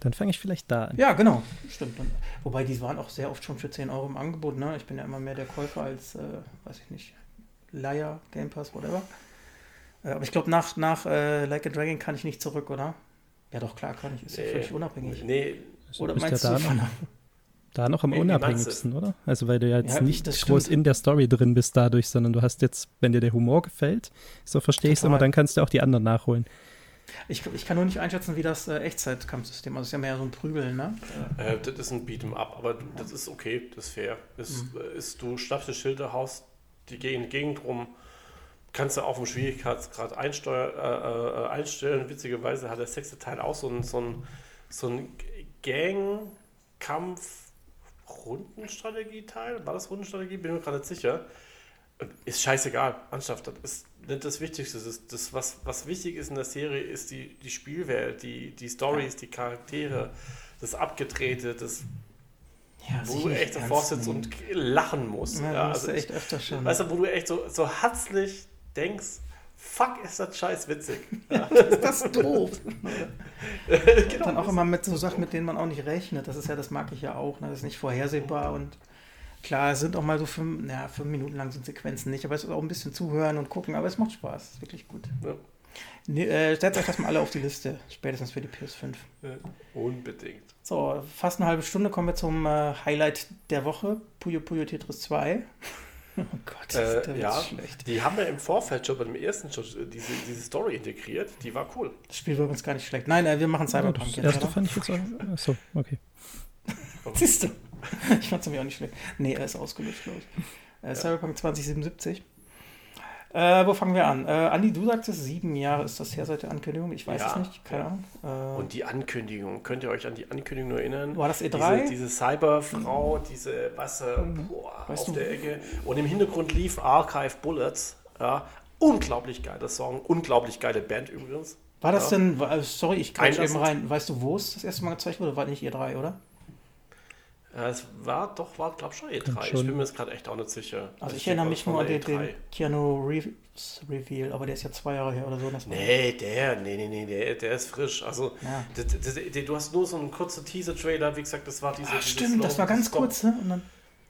C: Dann fange ich vielleicht da an.
A: Ja, genau. Stimmt. Wobei die waren auch sehr oft schon für 10 Euro im Angebot. Ne? Ich bin ja immer mehr der Käufer als, äh, weiß ich nicht, Leier, Game Pass, whatever. Äh, aber ich glaube, nach, nach äh, Like a Dragon kann ich nicht zurück, oder? Ja, doch, klar kann ich. Ist ja völlig unabhängig.
B: Nee.
C: Oder meinst ja du, da noch, am unabhängigsten, oder? Also weil du ja jetzt ja, nicht groß stimmt. in der Story drin bist dadurch, sondern du hast jetzt, wenn dir der Humor gefällt, so verstehe ich es immer, dann kannst du auch die anderen nachholen.
A: Ich, ich kann nur nicht einschätzen, wie das äh, Echtzeitkampfsystem, also es ist ja mehr so ein Prügeln, ne?
B: Äh, das ist ein Beat'em Up, aber das ist okay, das ist fair. Ist, mhm. ist, du schnappst die Schilder, haust die Gegend rum, kannst du auf dem Schwierigkeitsgrad einsteuer, äh, äh, einstellen. Witzigerweise hat der sechste Teil auch so ein, so ein, so ein Gang-Kampf- Rundenstrategie-Teil? War das Rundenstrategie? Bin mir gerade nicht sicher. Ist scheißegal. Mannschaft, das ist nicht das Wichtigste. Das, das was, was wichtig ist in der Serie, ist die, die Spielwelt, die, die Stories, die Charaktere, das Abgedrehte, das ja, wo du echt davor sitzt und lachen musst. Ja,
A: ja also echt öfter schon.
B: Weißt du, wo du echt so, so herzlich denkst, fuck, ist das scheiß witzig. (laughs)
A: Ja. ist das doof. (laughs) genau. Dann auch immer mit so Sachen, mit denen man auch nicht rechnet. Das ist ja, das mag ich ja auch. Ne? Das ist nicht vorhersehbar und klar, es sind auch mal so fünf, naja, fünf Minuten lang sind Sequenzen nicht, aber es ist auch ein bisschen zuhören und gucken, aber es macht Spaß. Es ist wirklich gut. Ja. Ne, äh, setzt euch das mal alle auf die Liste, spätestens für die PS5.
B: Ja, unbedingt.
A: So, fast eine halbe Stunde kommen wir zum äh, Highlight der Woche, Puyo Puyo Tetris 2.
B: Oh Gott, äh, der ja, schlecht. Die haben wir im Vorfeld schon beim ersten schon diese, diese Story integriert. Die war cool.
A: Das Spiel war uns gar nicht schlecht. Nein, wir machen Cyberpunk.
C: Ja, das erste fand ich jetzt auch. Achso, okay. (laughs)
A: Siehst du? Ich fand es nämlich auch nicht schlecht. Nee, er ist ausgelöscht, glaube ich. Äh, ja. Cyberpunk 2077. Äh, wo fangen wir an? Äh, Andi, du sagtest, sieben Jahre ist das her seit der Ankündigung. Ich weiß ja, es nicht, keine Ahnung.
B: Äh, und die Ankündigung, könnt ihr euch an die Ankündigung nur erinnern?
A: War das E3?
B: Diese, diese Cyberfrau, diese Wasser mhm. boah, auf du? der Ecke. Und im Hintergrund lief Archive Bullets. Ja, unglaublich geiler Song, unglaublich geile Band übrigens.
A: War das ja. denn, sorry, ich kann eben rein, weißt du, wo es das erste Mal gezeigt wurde? War nicht E3, oder?
B: Ja, es war doch, war glaube ich schon E3. Schon. Ich bin mir jetzt gerade echt auch nicht sicher.
A: Also ich erinnere mich nur an den, den Keanu Reeves Reveal, aber der ist ja zwei Jahre her oder so. Das
B: nee, der, nee, nee, nee, der, der ist frisch. Also ja. das, das, das, du hast nur so einen kurzen Teaser-Trailer, wie gesagt, das war diese. Ach,
A: stimmt, das war ganz kurz, ne? Und dann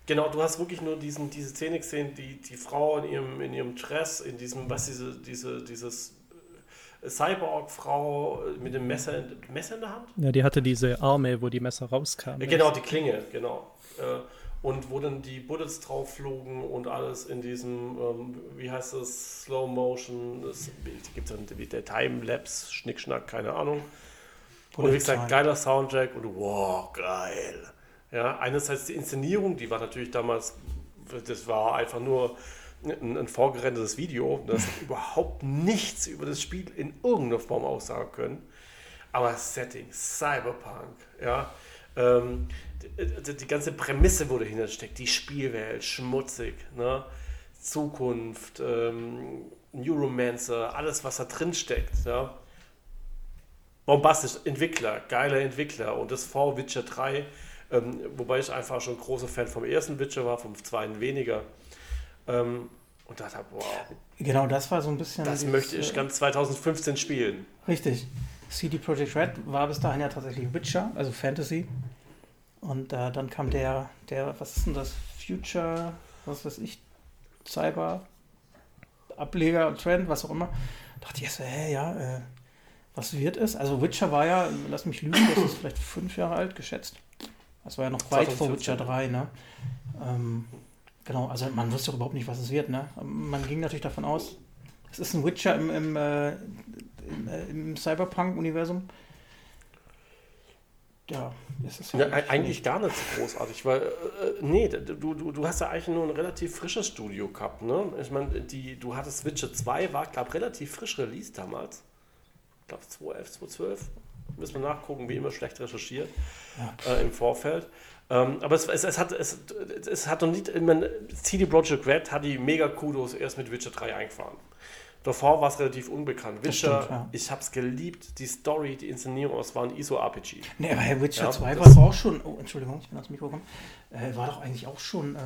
B: Genau, du hast wirklich nur diesen, diese Szene gesehen, die, die Frau in ihrem, in ihrem Dress, in diesem, was diese, diese, dieses Cyborg-Frau mit dem Messer, Messer in der Hand?
C: Ja, die hatte diese Arme, wo die Messer rauskamen.
B: Genau, die Klinge, genau. Äh, und wo dann die Bullets drauf flogen und alles in diesem, ähm, wie heißt das, Slow Motion, es gibt dann der Timelapse, Schnickschnack, keine Ahnung. Und wie gesagt, geiler Soundtrack und wow, geil. Ja, einerseits die Inszenierung, die war natürlich damals das war einfach nur ein, ein vorgerendertes Video, das (laughs) überhaupt nichts über das Spiel in irgendeiner Form aussagen können. Aber Setting, Cyberpunk, ja, ähm, die, die, ganze Prämisse, wo dahinter steckt, die Spielwelt, schmutzig, ne? Zukunft, ähm, Neuromancer, alles, was da drin steckt, ja. Bombastisch, Entwickler, geile Entwickler und das vor Witcher 3, ähm, wobei ich einfach schon großer Fan vom ersten Witcher war, vom zweiten weniger. Ähm, und dachte, wow.
A: Genau, das war so ein bisschen.
B: Das dieses, möchte ich äh, ganz 2015 spielen.
A: Richtig. CD Projekt Red war bis dahin ja tatsächlich Witcher, also Fantasy. Und äh, dann kam der, der, was ist denn das? Future, was weiß ich, Cyber, Ableger, Trend, was auch immer. Da dachte ich so, hä, ja, äh, was wird es? Also Witcher war ja, lass mich lügen, das ist vielleicht fünf Jahre alt geschätzt. Das war ja noch weit vor Witcher 3, ne? Ähm, genau, also man wusste überhaupt nicht, was es wird, ne? Man ging natürlich davon aus, es ist ein Witcher im, im, äh, im, äh, im Cyberpunk-Universum.
B: Ja, ist es ja, ja eigentlich gar nicht so großartig, weil, äh, nee, du, du, du hast ja eigentlich nur ein relativ frisches Studio gehabt, ne? Ich meine, du hattest Witcher 2, war, glaube relativ frisch released damals. Ich glaube 2011, 2012. Müssen wir nachgucken, wie immer schlecht recherchiert ja. äh, im Vorfeld. Ähm, aber es, es, es, hat, es, es hat noch nicht, ich meine, CD Projekt Red hat die mega Kudos erst mit Witcher 3 eingefahren. Davor war es relativ unbekannt. Witcher, stimmt, ja. ich habe es geliebt, die Story, die Inszenierung, es war ein ISO-RPG.
A: Nee, aber Witcher ja, 2 war doch auch schon, oh, Entschuldigung, ich bin ans Mikro gekommen, äh, war doch eigentlich auch schon äh,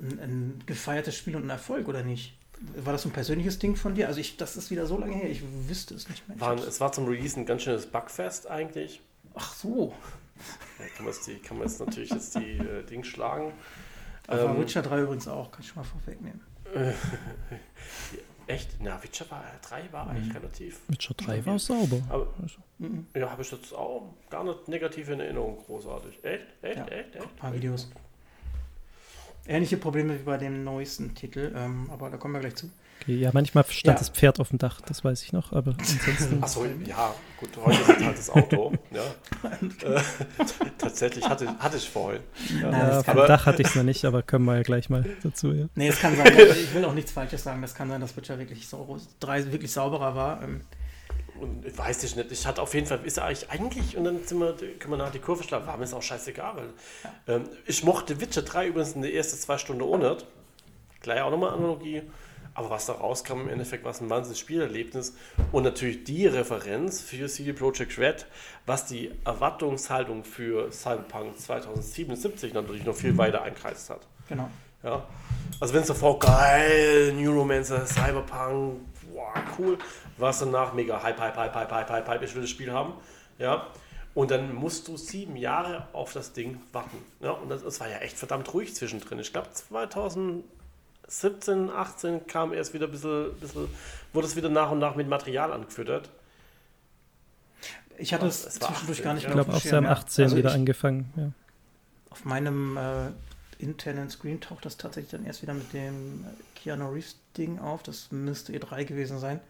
A: ein, ein, gefeiertes Spiel und ein Erfolg, oder nicht? War das ein persönliches Ding von dir? Also ich, das ist wieder so lange her, ich wüsste es nicht mehr.
B: War, es war zum Release ein ganz schönes Bugfest eigentlich.
A: Ach so.
B: Ja, kann, man jetzt die, kann man jetzt natürlich jetzt die äh, Dings schlagen.
A: Aber ähm, Witcher 3 übrigens auch, kann ich schon mal vorwegnehmen. (laughs)
B: Echt? Na, Witcher war, 3 war eigentlich mhm. relativ.
C: Witcher 3 war sauber.
B: Aber, also. Ja, habe ich jetzt auch gar nicht negativ in Erinnerung, großartig. Echt? Echt? Ja, echt? Echt?
A: Ein paar Videos. Ähnliche Probleme wie bei dem neuesten Titel, ähm, aber da kommen wir gleich zu.
C: Okay, ja, manchmal stand ja. das Pferd auf dem Dach, das weiß ich noch, aber ansonsten. (laughs)
B: Achso, ja, gut, heute ist halt das Auto. ja. (laughs) Äh, tatsächlich hatte, hatte ich vorhin.
C: Ja, Nein, ja, auf dem Dach hatte ich es noch nicht, aber kommen wir ja gleich mal dazu. Ja.
A: Nee, es kann sein, (laughs) ich will auch nichts Falsches sagen, das kann sein, dass Witcher wirklich, sau drei wirklich sauberer war. Ähm,
B: und ich weiß ich nicht, ich hatte auf jeden Fall, ist eigentlich, eigentlich und dann sind wir, können wir nach die Kurve schlagen, war mir ist auch scheißegal, weil ähm, ich mochte Witcher 3 übrigens in der ersten zwei Stunden ohne. Gleich auch nochmal Analogie. Aber was da rauskam, im Endeffekt war es ein wahnsinniges Spielerlebnis und natürlich die Referenz für CD Projekt Red, was die Erwartungshaltung für Cyberpunk 2077 natürlich noch viel mhm. weiter einkreist hat.
A: Genau.
B: Ja. Also wenn es davor geil, Neuromancer, Cyberpunk, wow, cool, war es danach mega hype, hype, hype, hype, hype, hype, hype, ich will das Spiel haben. Ja. Und dann musst du sieben Jahre auf das Ding warten. Ja, und das, das war ja echt verdammt ruhig zwischendrin. Ich glaube 2017, 18 kam erst wieder ein bisschen, bisschen, wurde es wieder nach und nach mit Material angefüttert.
A: Ich hatte es zwischendurch 18, gar nicht
C: mehr. Ich glaube auch haben 18 also wieder ich, angefangen. Ja.
A: Auf meinem äh, internen Screen taucht das tatsächlich dann erst wieder mit dem Keanu Reeves Ding auf. Das müsste E3 gewesen sein.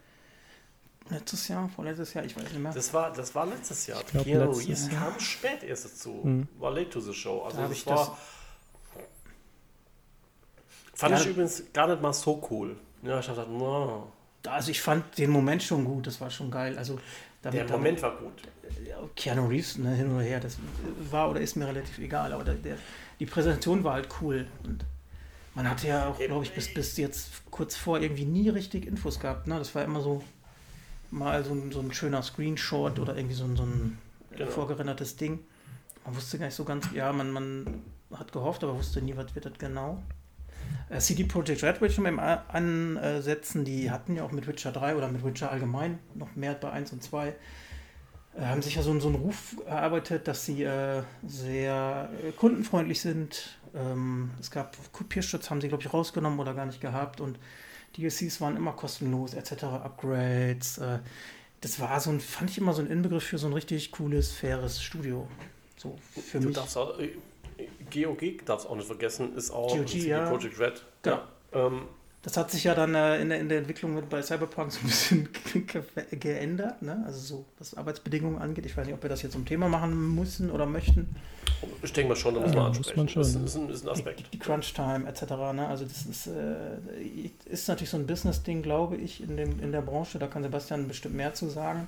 A: Letztes Jahr, vorletztes Jahr, ich weiß nicht mehr.
B: Das war, das war letztes Jahr. Glaub, Keanu Reeves Jahr. kam spät erst dazu. Mhm. War late to the show. Also da das war. Das fand ja, ich übrigens gar nicht mal so cool. Ja, ich dachte, no.
A: Also ich fand den Moment schon gut, das war schon geil. Also
B: damit, der Moment damit, war gut.
A: Keanu Reeves, ne, hin oder her, das war oder ist mir relativ egal, aber der, der, die Präsentation war halt cool. Und man hatte ja auch, glaube ich, bis, bis jetzt kurz vor irgendwie nie richtig Infos gehabt. Ne? Das war immer so mal so ein, so ein schöner Screenshot oder irgendwie so ein, so ein genau. vorgerendertes Ding. Man wusste gar nicht so ganz, ja, man, man hat gehofft, aber wusste nie, was wird das genau. Äh, CD Projekt Red will ich mal ansetzen, die hatten ja auch mit Witcher 3 oder mit Witcher allgemein noch mehr bei 1 und 2 äh, haben sich ja so, so einen Ruf erarbeitet, dass sie äh, sehr äh, kundenfreundlich sind. Ähm, es gab Kopierschutz, haben sie, glaube ich, rausgenommen oder gar nicht gehabt und DLCs waren immer kostenlos, etc., Upgrades. Äh, das war so ein, fand ich immer so ein Inbegriff für so ein richtig cooles, faires Studio. So für
B: du
A: mich.
B: Darfst auch, GOG darfst auch nicht vergessen, ist auch
A: GOG, ja.
B: Project Red. Genau. Ja. Ähm,
A: Das hat sich ja dann äh, in, der, in der Entwicklung mit, bei Cyberpunk so ein bisschen (laughs) ge geändert, ne? Also so, was Arbeitsbedingungen angeht. Ich weiß nicht, ob wir das jetzt zum Thema machen müssen oder möchten.
B: Ich denke mal schon, da muss
C: Ja,
B: man
C: muss
B: ansprechen.
C: man.
B: Das ist ein, ist ein Aspekt.
A: Die, die Crunch-Time etc. Ne? Also das ist, äh, ist natürlich so ein Business-Ding, glaube ich, in, dem, in der Branche. Da kann Sebastian bestimmt mehr zu sagen.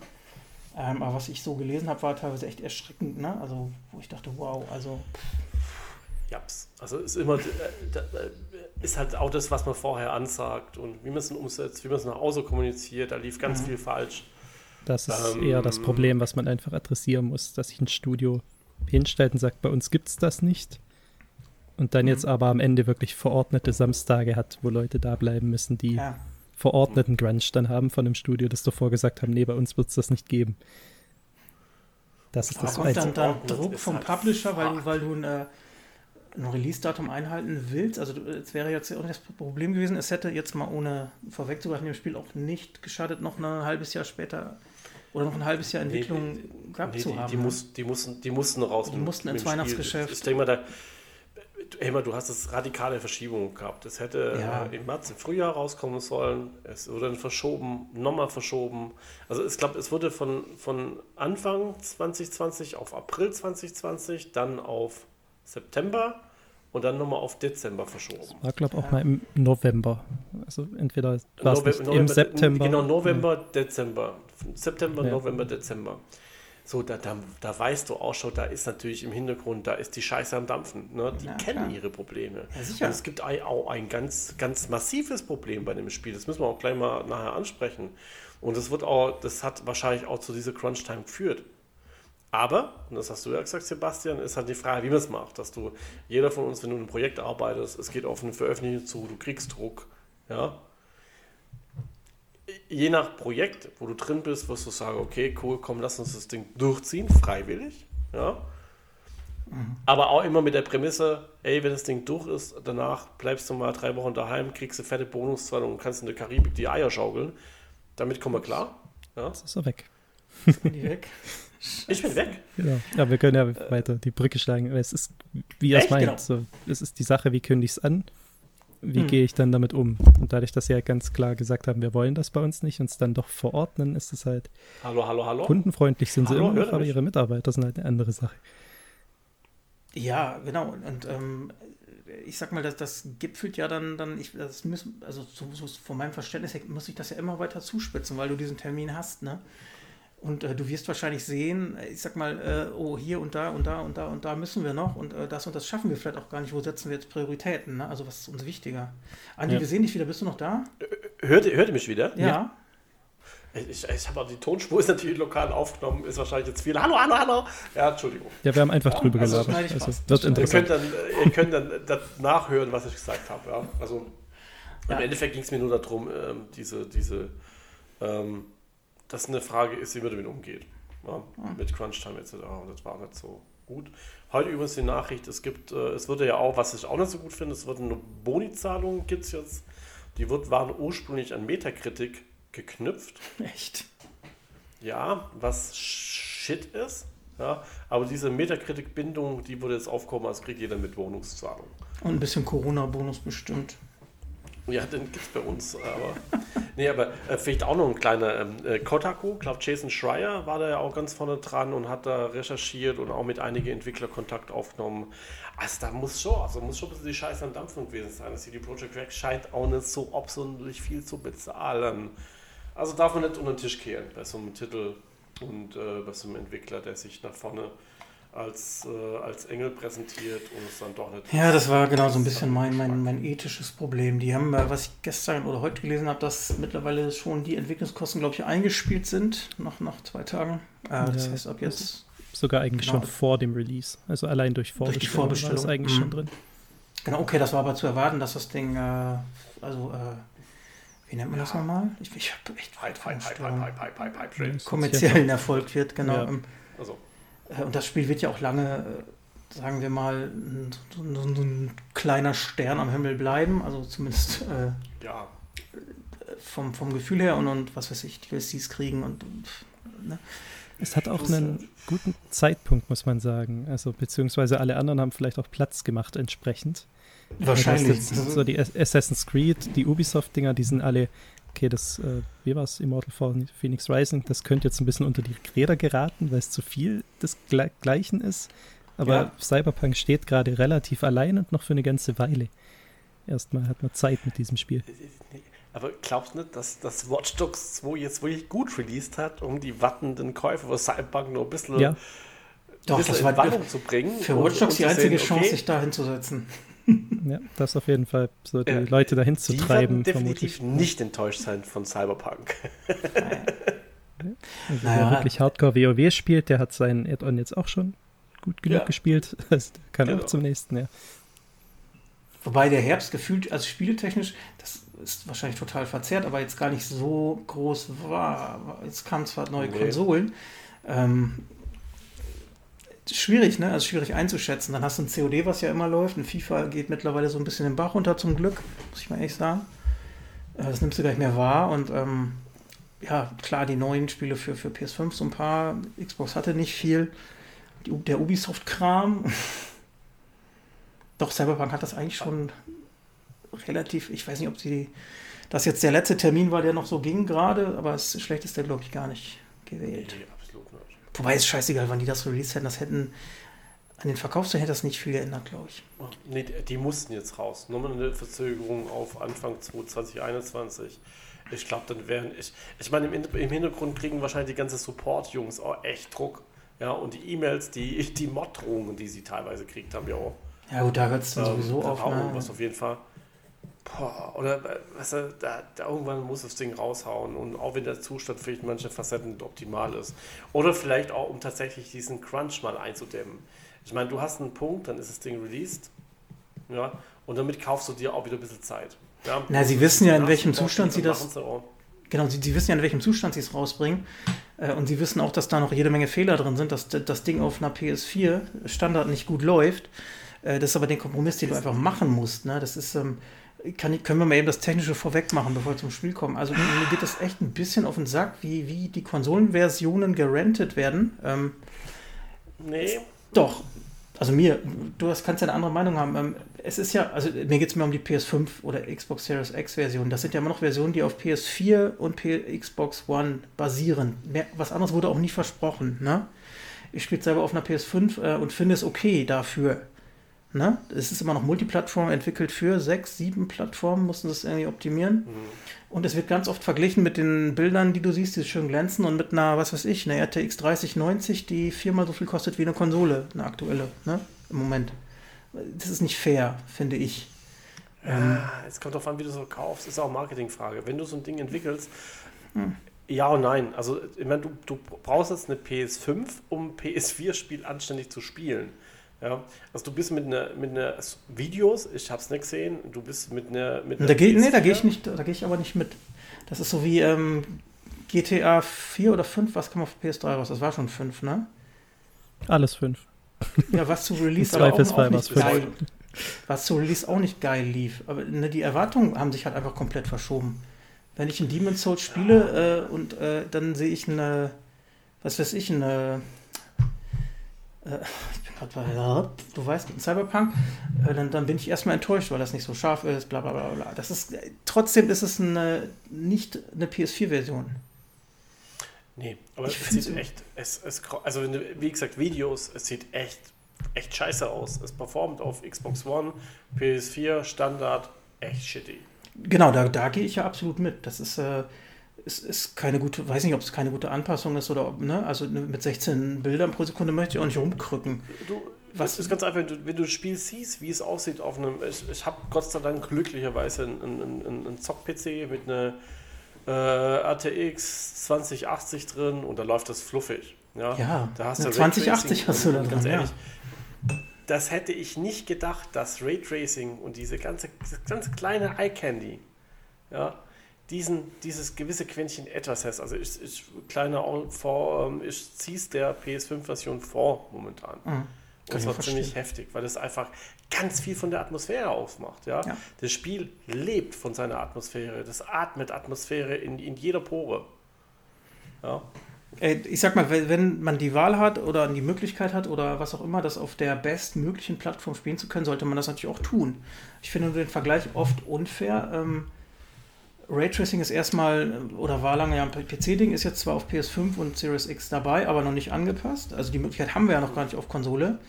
A: Ähm, aber was ich so gelesen habe, war teilweise echt erschreckend. Ne? Also wo ich dachte, wow, also
B: Japs. Also ist immer, äh, äh, ist halt auch das, was man vorher ansagt und wie man es dann umsetzt, wie man es nach außen kommuniziert, da lief ganz
A: Mhm.
B: viel falsch.
C: Das ist
B: Ähm,
C: eher das Problem, was man einfach adressieren muss, dass sich ein Studio hinstellt und sagt, bei uns gibt es das nicht. Und dann
A: Mhm.
C: jetzt aber am Ende wirklich verordnete Samstage hat, wo Leute da bleiben müssen, die
A: ja.
C: verordneten Grunge dann haben von dem Studio, das davor gesagt haben, nee, bei uns wird es das nicht geben. Das ist
A: Da
C: das
A: kommt dann, dann Druck vom
B: halt
A: Publisher, weil, weil du ein, äh, ein Release-Datum einhalten willst. Also es wäre jetzt auch das Problem gewesen, es hätte jetzt mal ohne vorwegzugreifen dem Spiel auch nicht geschadet, noch ein halbes Jahr später oder noch ein halbes Jahr Entwicklung
B: Nee,
A: gehabt
B: Nee,
A: zu
B: die,
A: haben.
B: die,
A: ne?
B: muss, die, mussten, die mussten raus.
A: Die
B: mit-
A: mussten ins. Weihnachtsgeschäft.
B: Ich denke mal, da, Emma, du hast es radikale Verschiebungen gehabt. Es hätte
A: Ja.
B: äh, im März, im Frühjahr rauskommen sollen. Es wurde dann verschoben, nochmal verschoben. Also ich glaube, es wurde von, von Anfang 2020 auf April 2020, dann auf September und dann nochmal auf Dezember verschoben.
C: War, glaube ich, auch mal im November. Also entweder war es
B: November-
C: im
B: November-
C: September.
B: Genau, November, Dezember. September,
C: Ja.
B: November, Dezember. So, da, da, da weißt du auch schon, da ist natürlich im Hintergrund, da ist die Scheiße am Dampfen. Ne? Die
A: Ja,
B: kennen
A: klar.
B: ihre Probleme.
A: Ja.
B: Und es gibt auch ein ganz, ganz massives Problem bei dem Spiel. Das müssen wir auch gleich mal nachher ansprechen. Und das wird auch, das hat wahrscheinlich auch zu dieser Crunch-Time geführt. Aber, und das hast du ja gesagt, Sebastian, ist halt die Frage, wie man es macht. Dass du, jeder von uns, wenn du in einem Projekt arbeitest, es geht auf eine Veröffentlichung zu, du kriegst Druck. Ja, je nach Projekt, wo du drin bist, wirst du sagen, okay, cool, komm, lass uns das Ding durchziehen, freiwillig. Ja. Aber auch immer mit der Prämisse, ey, wenn das Ding durch ist, danach bleibst du mal drei Wochen daheim, kriegst eine fette Bonuszahlung und kannst in der Karibik die Eier schaukeln. Damit kommen wir klar. Ja.
C: Jetzt ist er weg.
A: Sind die weg? (laughs)
B: Ich bin weg.
C: Genau. Ja, wir können ja weiter die Brücke schlagen. Es ist, wie er es meint.
A: Genau.
C: So, es ist die Sache, wie kündige ich es an? Wie
A: Hm.
C: gehe ich dann damit um? Und dadurch, dass sie ja ganz klar gesagt haben, wir wollen das bei uns nicht, uns dann doch verordnen, ist es halt
B: Hallo, hallo, hallo.
C: kundenfreundlich sind sie
B: Hallo,
C: immer
B: hört
C: noch, aber ihre Mitarbeiter sind halt eine andere Sache.
A: Ja, genau. Und ähm, ich sag mal, das, das gipfelt ja dann, dann ich, das müssen, also so, so von meinem Verständnis her muss ich das ja immer weiter zuspitzen, weil du diesen Termin hast, ne? Und äh, du wirst wahrscheinlich sehen, ich sag mal, äh, oh, hier und da und da und da und da müssen wir noch und äh, das und das schaffen wir vielleicht auch gar nicht. Wo setzen wir jetzt Prioritäten? Ne? Also was ist uns wichtiger? Andi,
C: Ja.
A: wir sehen dich wieder. Bist du noch da?
B: Hört, ihr- hört ihr mich wieder?
A: Ja.
B: Ich, ich habe die Tonspur ist natürlich lokal aufgenommen, ist wahrscheinlich jetzt viel. Hallo, hallo, hallo. Ja, Entschuldigung.
C: Ja, wir haben einfach
A: Ja,
C: drüber
A: also
C: gelabert. Also,
A: Das
B: Ihr
A: stimmt.
C: interessant.
B: könnt dann, ihr könnt dann das nachhören, was ich gesagt habe. Ja? Also
A: Ja.
B: im Endeffekt ging es mir nur darum, ähm, diese, diese, ähm, dass eine Frage ist, wie man damit umgeht. Ja? Mit Crunch-Time etc. Und das war nicht so gut. Heute übrigens die Nachricht, es gibt, äh, es würde ja auch, was ich auch nicht so gut finde, es wird eine Boni-Zahlung, gibt es jetzt. Die wird, waren ursprünglich an Metakritik geknüpft. (laughs)
A: Echt.
B: Ja, was Shit ist. Ja, aber diese Metakritik-Bindung, die würde jetzt aufkommen, als kriegt jeder mit Wohnungszahlung.
A: Und ein bisschen Corona-Bonus bestimmt.
B: Ja, den gibt es bei uns. Aber, (laughs) nee, aber äh, vielleicht auch noch ein kleiner ähm, äh, Kotaku. Ich glaube, Jason Schreier war da ja auch ganz vorne dran und hat da recherchiert und auch mit einigen Entwicklern Kontakt aufgenommen. Also da muss schon, also muss schon ein bisschen die Scheiße am Dampfen gewesen sein. Das CD Projekt Red scheint auch nicht so absonderlich viel zu bezahlen. Also darf man nicht unter den Tisch kehren bei so einem Titel und äh, bei so einem Entwickler, der sich nach vorne als, äh, als Engel präsentiert und es dann doch nicht.
A: Ja, das war genau so ein bisschen mein, mein, mein ethisches Problem. Die haben, äh, was ich gestern oder heute gelesen habe, dass mittlerweile schon die Entwicklungskosten, glaube ich, eingespielt sind, nach, nach zwei Tagen. Äh, das
C: Ja,
A: heißt, ab jetzt,
C: Sogar eigentlich
A: Genau.
C: schon vor dem Release. Also allein durch
A: Durch die
C: Vorbestellung, war das
A: Vorbestellung.
C: eigentlich
A: Mhm.
C: schon drin.
A: genau, okay, das war aber zu erwarten, dass das Ding, äh, also, äh, wie nennt man das
B: Ja.
A: nochmal? Ich, ich habe echt
B: Hype, Hype, Hype, Hype, Hype, Hype, Hype, Hype,
A: kommerziellen Erfolg wird, genau.
C: Ja.
A: Ähm,
B: Also,
A: Äh, Und das Spiel wird ja auch lange, äh, sagen wir mal, ein, so, ein kleiner Stern am Himmel bleiben. Also zumindest äh,
B: ja,
A: vom, vom Gefühl her und, und was weiß ich, DLCs kriegen und, und ne?
C: Es hat auch einen guten Zeitpunkt, muss man sagen. Also, beziehungsweise alle anderen haben vielleicht auch Platz gemacht entsprechend.
A: Wahrscheinlich.
C: so die Assassin's Creed, die Ubisoft-Dinger, die sind alle, okay, das, äh, wie war es, Immortal Phoenix Rising, das könnte jetzt ein bisschen unter die Räder geraten, weil es zu viel des Gleichen ist. Aber ja. Cyberpunk steht gerade relativ allein und noch für eine ganze Weile. Erstmal hat man Zeit mit diesem Spiel.
B: Aber glaubst du nicht, dass das Watch Dogs 2 jetzt wirklich gut released hat, um die wattenden Käufer von Cyberpunk noch ein bisschen,
A: ja.
B: ein
A: Doch, bisschen in Wallung zu bringen? Für Watch Dogs die einzige sehen, Chance, okay, sich da hinzusetzen.
C: Ja, das auf jeden Fall so die ja, Leute dahin zu die treiben.
B: Definitiv vermutlich. nicht enttäuscht sein von Cyberpunk.
C: Also naja. Wer wirklich Hardcore WoW spielt, der hat seinen Add-on jetzt auch schon gut genug ja. gespielt. (laughs) Das kann genau. auch zum nächsten, ja.
A: Wobei der Herbst gefühlt, also spieltechnisch, das ist wahrscheinlich total verzerrt, aber jetzt gar nicht so groß war. Jetzt kamen zwar neue nee. Konsolen. Ähm, schwierig, ne? Also schwierig einzuschätzen. Dann hast du ein COD, was ja immer läuft. Ein FIFA geht mittlerweile so ein bisschen den Bach runter, zum Glück, muss ich mal ehrlich sagen. Äh, das nimmst du gar nicht mehr wahr. Und ähm, ja, klar, die neuen Spiele für, für PS5, so ein paar. Xbox hatte nicht viel. Die, der Ubisoft-Kram. (laughs) Doch, Cyberpunk hat das eigentlich schon relativ, ich weiß nicht, ob sie das jetzt der letzte Termin war, der noch so ging gerade, aber das schlechteste, glaube ich, gar nicht gewählt. Nicht. Wobei es scheißegal, wann die das released hätten, das hätten an den Verkaufszahlen hätte das nicht viel geändert, glaube ich.
B: Nee, die mussten jetzt raus. Nur mal eine Verzögerung auf Anfang 2021. Ich glaube, dann wären ich. Ich meine, im, Hintergrund kriegen wahrscheinlich die ganzen Support-Jungs auch echt Druck. Ja, und die E-Mails, die, die Mod-Drohungen, die sie teilweise kriegt haben, ja auch.
A: Ja, gut, da hört es dann ähm, sowieso auf.
B: Auch ne? was auf jeden Fall. Boah, oder weißt du, da, da, irgendwann muss das Ding raushauen und auch wenn der Zustand vielleicht manche Facetten optimal ist. Oder vielleicht auch, um tatsächlich diesen Crunch mal einzudämmen. Ich meine, du hast einen Punkt, dann ist das Ding released. Ja, und damit kaufst du dir auch wieder ein bisschen Zeit. Ja,
A: Na, sie wissen ja, in welchem Zustand sie das. Genau, sie, sie wissen ja, in welchem Zustand sie es rausbringen. Äh, und sie wissen auch, dass da noch jede Menge Fehler drin sind, dass das Ding auf einer PS4 Standard nicht gut läuft. Äh, das ist aber der Kompromiss, den du einfach machen musst. Ne? Das ist, ähm, kann, können wir mal eben das Technische vorweg machen, bevor wir zum Spiel kommen. Also mir geht das echt ein bisschen auf den Sack, wie, wie die Konsolenversionen gerentet werden. Ähm,
B: nee.
A: Doch. Also mir, du hast, kannst ja eine andere Meinung haben. Ähm, es ist ja, also mir geht es mehr um die PS5 oder Xbox Series X Version. Das sind ja immer noch Versionen, die auf PS4 und P Xbox One basieren. Mehr, was anderes wurde auch nie versprochen. Ne? Ich spiele selber auf einer PS5 äh, und finde es okay dafür. Ne? Es ist immer noch Multiplattform entwickelt für sechs, sieben Plattformen, mussten es irgendwie optimieren. Mhm. Und es wird ganz oft verglichen mit den Bildern, die du siehst, die schön glänzen, und mit einer, was weiß ich, einer RTX 3090, die viermal so viel kostet wie eine Konsole, eine aktuelle, ne? Im Moment. Das ist nicht fair, finde ich.
B: Ähm, es kommt darauf an, wie du es so kaufst. Ist auch Marketingfrage. Wenn du so ein Ding entwickelst, hm. ja und nein. Also, ich meine, du, du brauchst jetzt eine PS5, um PS4-Spiel anständig zu spielen. Ja, also du bist mit einer mit einer Videos, ich habe es nicht gesehen, du bist mit einer mit
A: einer da geh, Nee, da gehe ich nicht, da gehe ich aber nicht mit. Das ist so wie ähm, GTA 4 oder 5, was kam auf PS3 raus? Das war schon 5, ne?
C: Alles 5.
A: Ja, was zu Release (laughs) aber auch, auch nicht geil, was zu Release auch nicht geil lief. Aber ne, die Erwartungen haben sich halt einfach komplett verschoben. Wenn ich in Demon's Souls spiele äh, und äh, dann sehe ich eine, was weiß ich, eine äh, du weißt, mit Cyberpunk, äh, dann, dann bin ich erstmal enttäuscht, weil das nicht so scharf ist, bla bla bla bla. Das ist, trotzdem ist es eine, nicht eine PS4-Version.
B: Nee, aber ich es sieht echt, es, es, also wie gesagt, Videos, es sieht echt, echt scheiße aus. Es performt auf Xbox One, PS4, Standard, echt shitty.
A: Genau, da, da gehe ich ja absolut mit. Das ist, äh, ist, ist keine gute, weiß nicht, ob es keine gute Anpassung ist oder ob, ne, also mit 16 Bildern pro Sekunde möchte ich auch nicht rumkrücken.
B: Du, was ist ganz einfach, wenn du, das Spiel siehst, wie es aussieht auf einem, ich, ich habe Gott sei Dank glücklicherweise einen, einen, einen Zock-PC mit einer äh, RTX 2080 drin und da läuft das fluffig. Ja,
A: ja
B: da hast
A: du 2080 hast du da drin, ehrlich,
B: ja. Das hätte ich nicht gedacht, dass Raytracing und diese ganze, ganze kleine Eye Candy, ja, diesen, dieses gewisse Quäntchen etwas hast. Also ich, ich kleiner vor, ähm, ich ziehe es der PS5-Version vor momentan. Mhm. Und das war verstehen. ziemlich heftig, weil es einfach ganz viel von der Atmosphäre ausmacht. Ja? ja? Das Spiel lebt von seiner Atmosphäre. Das atmet Atmosphäre in, in jeder Pore. Ja?
A: ich sag mal, wenn man die Wahl hat oder die Möglichkeit hat oder was auch immer, das auf der bestmöglichen Plattform spielen zu können, sollte man das natürlich auch tun. Ich finde den Vergleich oft unfair. Ähm, Raytracing ist erstmal, oder war lange ja ein PC-Ding, ist jetzt zwar auf PS5 und Series X dabei, aber noch nicht angepasst. Also die Möglichkeit haben wir ja noch gar nicht auf Konsole.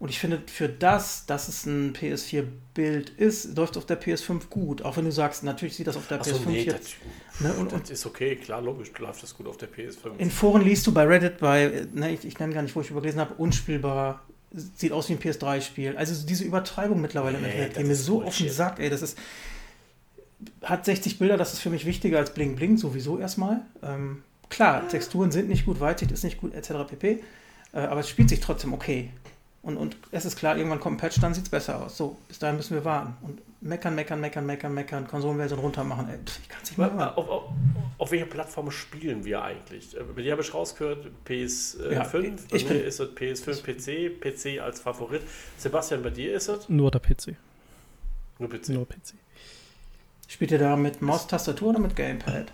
A: Und ich finde, für das, dass es ein PS4-Bild ist, läuft auf der PS5 gut. Auch wenn du sagst, natürlich sieht das auf der
B: Ach so,
A: PS5
B: nee,
A: jetzt.
B: das,
A: Ne, und,
B: das ist okay, klar, logisch, läuft das gut auf der PS5.
A: in Foren liest du bei Reddit, bei, ne, ich, ich nenne gar nicht, wo ich übergelesen habe, unspielbar, sieht aus wie ein PS3-Spiel. Also diese Übertreibung mittlerweile im
B: Nee,
A: Internet,
B: das
A: geht mir so auf den
B: Bullshit.
A: Sack, ey, das ist. Hat 60 Bilder, das ist für mich wichtiger als Bling Bling, sowieso erstmal. Ähm, klar, Texturen sind nicht gut, Weitsicht ist nicht gut, etc. pp. Äh, aber es spielt sich trotzdem okay. Und, und es ist klar, irgendwann kommt ein Patch, dann sieht es besser aus. So, bis dahin müssen wir warten. Und meckern, meckern, meckern, meckern, meckern, Konsolenversion runter machen. Ey, ich kann es nicht mehr
B: Auf,
A: hören.
B: auf, auf welcher Plattform spielen wir eigentlich? Äh, Bei dir habe ich rausgehört, PS5,
A: Ja,
B: bei
A: ich
B: mir
A: bin-
B: ist es PS5, PC, PC als Favorit. Sebastian, bei dir ist es
C: Nur der PC.
B: nur PC.
C: Nur PC.
A: Spielt ihr da mit Maustastatur oder mit Gamepad?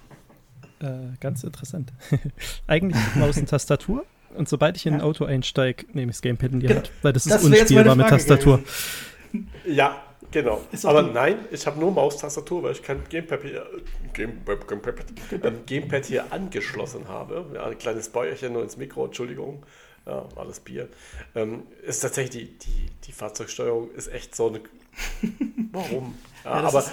C: Äh, ganz interessant. (laughs) Eigentlich Maus und Tastatur. Und sobald ich in ein
A: Ja.
C: Auto einsteige, nehme ich das Gamepad in die
A: Genau.
C: Hand, weil das ist
A: Das meine
C: unspielbar mit Tastatur.
A: gewesen.
B: Ja, genau.
A: Ist
B: Aber
A: die-
B: nein, ich habe nur Maustastatur, weil ich kein Gamepad hier, Gamepad, Gamepad, ähm, Gamepad hier angeschlossen habe. Ja, ein kleines Bäuerchen nur ins Mikro, Entschuldigung. Ja, war das Bier. Ähm, ist tatsächlich die, die, die Fahrzeugsteuerung ist echt so eine. (laughs) Warum? Ja, aber
A: ist-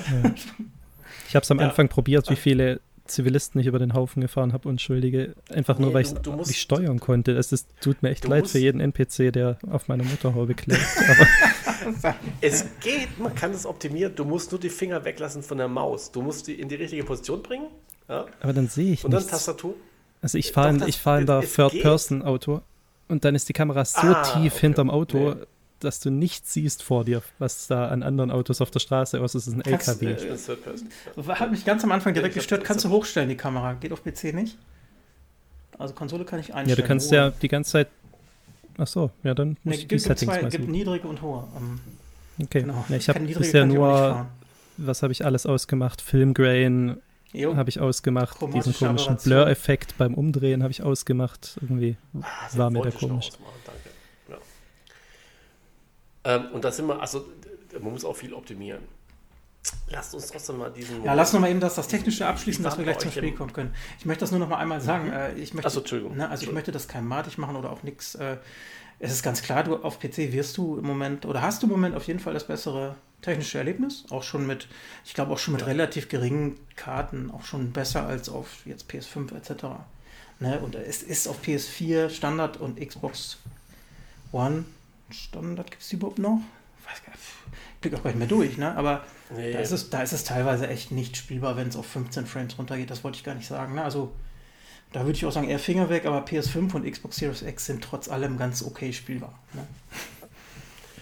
C: Ich habe es am
B: Ja.
C: Anfang probiert, wie viele Zivilisten ich über den Haufen gefahren habe, Unschuldige. Einfach nur,
B: Nee,
C: weil ich
B: musst-
C: nicht steuern konnte. Es ist, tut mir echt leid
B: musst-
C: für jeden NPC, der auf meiner Motorhaube klebt. (laughs)
B: Es geht, man kann es optimieren. Du musst nur die Finger weglassen von der Maus. Du musst die in die richtige Position bringen. Ja?
C: Aber dann sehe ich
B: Und dann
C: nichts.
B: Tastatur.
C: Also ich fahre in, fahr in der
B: es.
C: Third-Person-Auto und dann ist die Kamera so
B: Ah,
C: tief
B: okay.
C: hinterm Auto,
B: Nee.
C: Dass du nichts siehst vor dir, was da an anderen Autos auf der Straße aus ist. Ist ein
A: Kannst,
C: LKW.
A: äh. Hat mich ganz am Anfang direkt
B: hab-
A: gestört. Kannst du hochstellen, die Kamera? Geht auf PC nicht? Also Konsole kann ich einstellen.
C: ja, du kannst
A: hohe.
C: ja die ganze Zeit. Ach so, ja, dann muss
A: Nee,
C: ich die
A: gibt, gibt,
C: Settings
A: zwei,
C: mal
A: gibt niedrige und hohe. Ähm,
C: Okay,
A: genau.
C: nee, ich habe bisher nur, was habe ich alles ausgemacht? Filmgrain habe ich ausgemacht, diesen komischen. Blur-Effekt beim Umdrehen habe ich ausgemacht. Irgendwie
B: Ah,
C: war mir der komisch.
B: ausmachen, danke. Ja. Ähm, und da sind wir, also man muss auch viel optimieren. Lasst uns trotzdem mal diesen.
A: Ja, lass noch mal eben das, das Technische abschließen, dass wir gleich zum Spiel kommen können. Ich möchte das nur noch mal einmal sagen. Äh, ich möchte,
B: Achso, Entschuldigung.
A: ne, also ich möchte das kein matig machen oder auch nichts. Äh, es ist ganz klar, du auf PC wirst du im Moment oder hast du im Moment auf jeden Fall das bessere technische Erlebnis. Auch schon mit, ich glaube auch schon mit relativ geringen Karten, auch schon besser als auf jetzt PS5 etc. Ne? Und es ist auf PS4 Standard und Xbox One Standard, gibt es die überhaupt noch? Weiß gar nicht. Ich blick auch gar nicht mehr durch, ne? Aber
B: Nee,
A: da ist, es, da ist es teilweise echt nicht spielbar, wenn es auf 15 Frames runtergeht. Das wollte ich gar nicht sagen. Ne? Also da würde ich auch sagen, eher Finger weg, aber PS5 und Xbox Series X sind trotz allem ganz okay spielbar. Ne?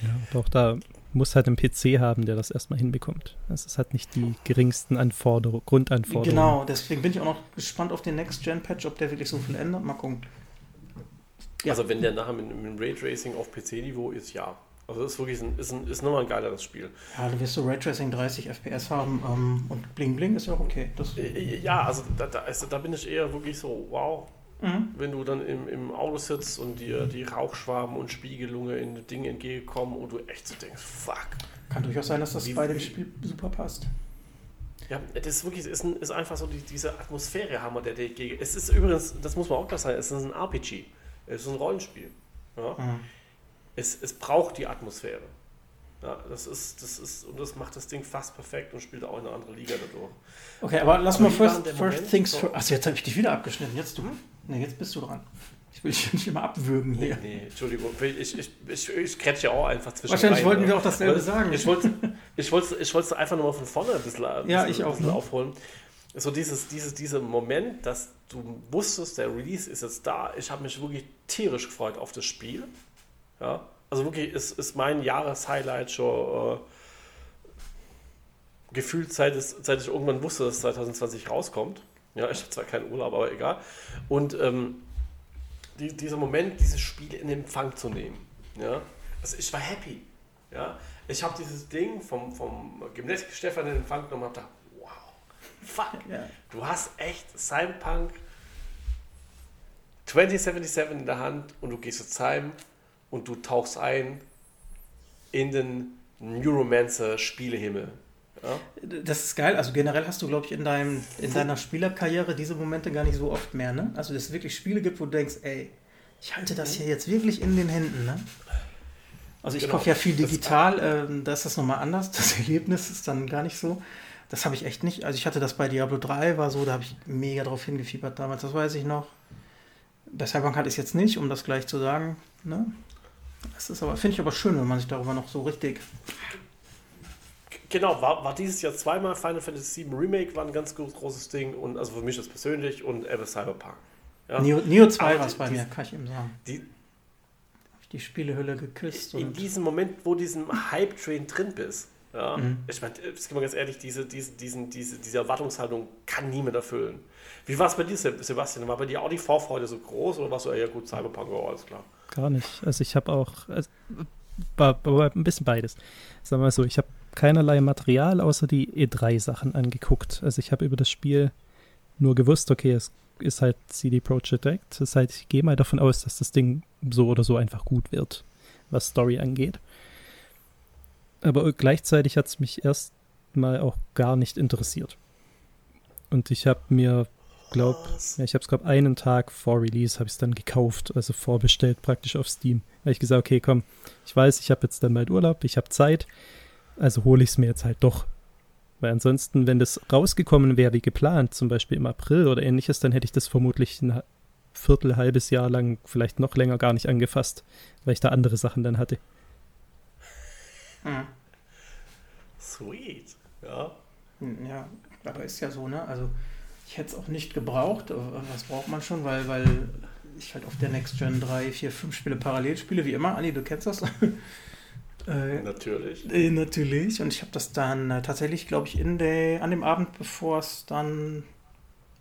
C: Ja, auch da muss halt ein PC haben, der das erstmal hinbekommt. Also es hat nicht die geringsten Anforderungen, Grundanforderungen.
A: Genau, deswegen bin ich auch noch gespannt auf den Next-Gen-Patch, ob der wirklich so viel ändert. Mal gucken. Ja.
B: Also wenn der nachher mit, mit Raytracing auf PC-Niveau ist, ja. Also das ist wirklich ein, ist, ein, ist nochmal ein geileres Spiel.
A: Ja, du wirst so Raytracing 30 FPS haben ähm, und Bling Bling ist ja auch okay. Das,
B: Äh, Ja, also da, da, also da bin ich eher wirklich so, wow,
A: mhm.
B: wenn du dann im, im Auto sitzt und dir die Rauchschwaben und Spiegelungen in Dinge entgegenkommen und du echt so denkst, fuck.
A: Kann durchaus sein, dass das
B: Wie-
A: bei dem Spiel super passt.
B: Ja, das ist wirklich, ist, ein, ist einfach so die, diese Atmosphäre haben wir der dagegen. Es ist übrigens, das muss man auch klar sagen, es ist ein RPG. Es ist ein Rollenspiel. Ja?
A: Mhm.
B: Es, es braucht die Atmosphäre. Ja, das ist, das ist, und das macht das Ding fast perfekt und spielt auch in eine andere Liga dadurch.
A: Okay, aber lass
B: Aber
A: mal first, first things
B: so?
A: first. Achso, jetzt habe ich dich wieder abgeschnitten. Jetzt du. Ne, jetzt bist du dran. Ich will dich nicht immer abwürgen
B: Nee,
A: hier.
B: nee, Entschuldigung, ich, ich, ich, ich kretsche ja auch einfach zwischen
A: Wahrscheinlich
B: rein,
A: wollten
B: ne?
A: wir auch dasselbe sagen.
B: Ich wollte ich wollte, ich wollte einfach nur mal von vorne ein bisschen, ein
A: Ja,
B: bisschen,
A: ich auch,
B: bisschen
A: ne?
B: aufholen. So dieses, dieses, dieser Moment, dass du wusstest, der Release ist jetzt da. Ich habe mich wirklich tierisch gefreut auf das Spiel. Ja, also wirklich ist, ist mein Jahreshighlight schon äh, gefühlt, seit, es, seit ich irgendwann wusste, dass es 2020 rauskommt. Ja, ich habe zwar keinen Urlaub, aber egal. Und ähm, die, dieser Moment, dieses Spiel in Empfang zu nehmen. Ja? Also ich war happy. Ja? Ich habe dieses Ding vom, vom Gymnastik Stefan in Empfang genommen und habe gedacht, fuck,
A: Ja.
B: du hast echt Cyberpunk 2077 in der Hand und du gehst jetzt heim und du tauchst ein in den Neuromancer-Spielehimmel. Ja?
A: Das ist geil. Also generell hast du, glaube ich, in, deinem, in deiner Spielerkarriere diese Momente gar nicht so oft mehr. Ne? Also, dass es wirklich Spiele gibt, wo du denkst, ey, ich halte das hier jetzt wirklich in den Händen. Ne? Also ich genau. kaufe ja viel digital, äh, da ist das nochmal anders. Das Erlebnis ist dann gar nicht so. Das habe ich echt nicht. Also ich hatte das bei Diablo 3, war so, da habe ich mega drauf hingefiebert damals, das weiß ich noch. Bei Cyberpunk hatte ich es jetzt nicht, um das gleich zu sagen. Ne? Das ist aber, finde ich aber schön, wenn man sich darüber noch so richtig.
B: Genau, war, war dieses Jahr zweimal Final Fantasy VII Remake, war ein ganz großes Ding und also für mich das persönlich und Ever Cyberpunk.
A: Ja. Neo, Neo 2 war es bei die, mir, kann ich ihm sagen. Die, die Spielehülle geküsst.
B: In diesem Moment, wo diesem Hype-Train drin bist, ja, mhm. ich meine, ich mal ganz ehrlich, diese, diese, diesen, diese, diese Erwartungshaltung kann niemand erfüllen. Wie war es bei dir, Sebastian? War bei dir auch die Vorfreude so groß oder warst du eher gut Cyberpunk? Oh, alles klar.
C: Gar nicht. Also ich habe auch, also, war, war ein bisschen beides. Sagen wir mal so, ich habe keinerlei Material außer die E3-Sachen angeguckt. Also ich habe über das Spiel nur gewusst, okay, es ist halt CD Projekt Direct. Das heißt, ich gehe mal davon aus, dass das Ding so oder so einfach gut wird, was Story angeht. Aber gleichzeitig hat es mich erst mal auch gar nicht interessiert. Und ich habe mir, glaube ja, ich habe es glaube einen Tag vor Release habe ich es dann gekauft, also vorbestellt praktisch auf Steam. Weil ich gesagt, okay, komm, ich weiß, ich habe jetzt dann bald Urlaub, ich habe Zeit, also hole ich es mir jetzt halt doch weil ansonsten, wenn das rausgekommen wäre wie geplant, zum Beispiel im April oder ähnliches, dann hätte ich das vermutlich ein Viertel, halbes Jahr lang, vielleicht noch länger gar nicht angefasst, weil ich da andere Sachen dann hatte.
B: Hm. Sweet, ja.
A: Hm, ja, aber ist ja so, ne? Also ich hätte es auch nicht gebraucht. Was braucht man schon? Weil, weil ich halt auf der Next Gen 3, 4, 5 Spiele parallel spiele, wie immer. Anni, du kennst das. (laughs)
B: Äh, natürlich.
A: Äh, natürlich. Und ich habe das dann äh, tatsächlich, glaube ich, in der, an dem Abend, bevor es dann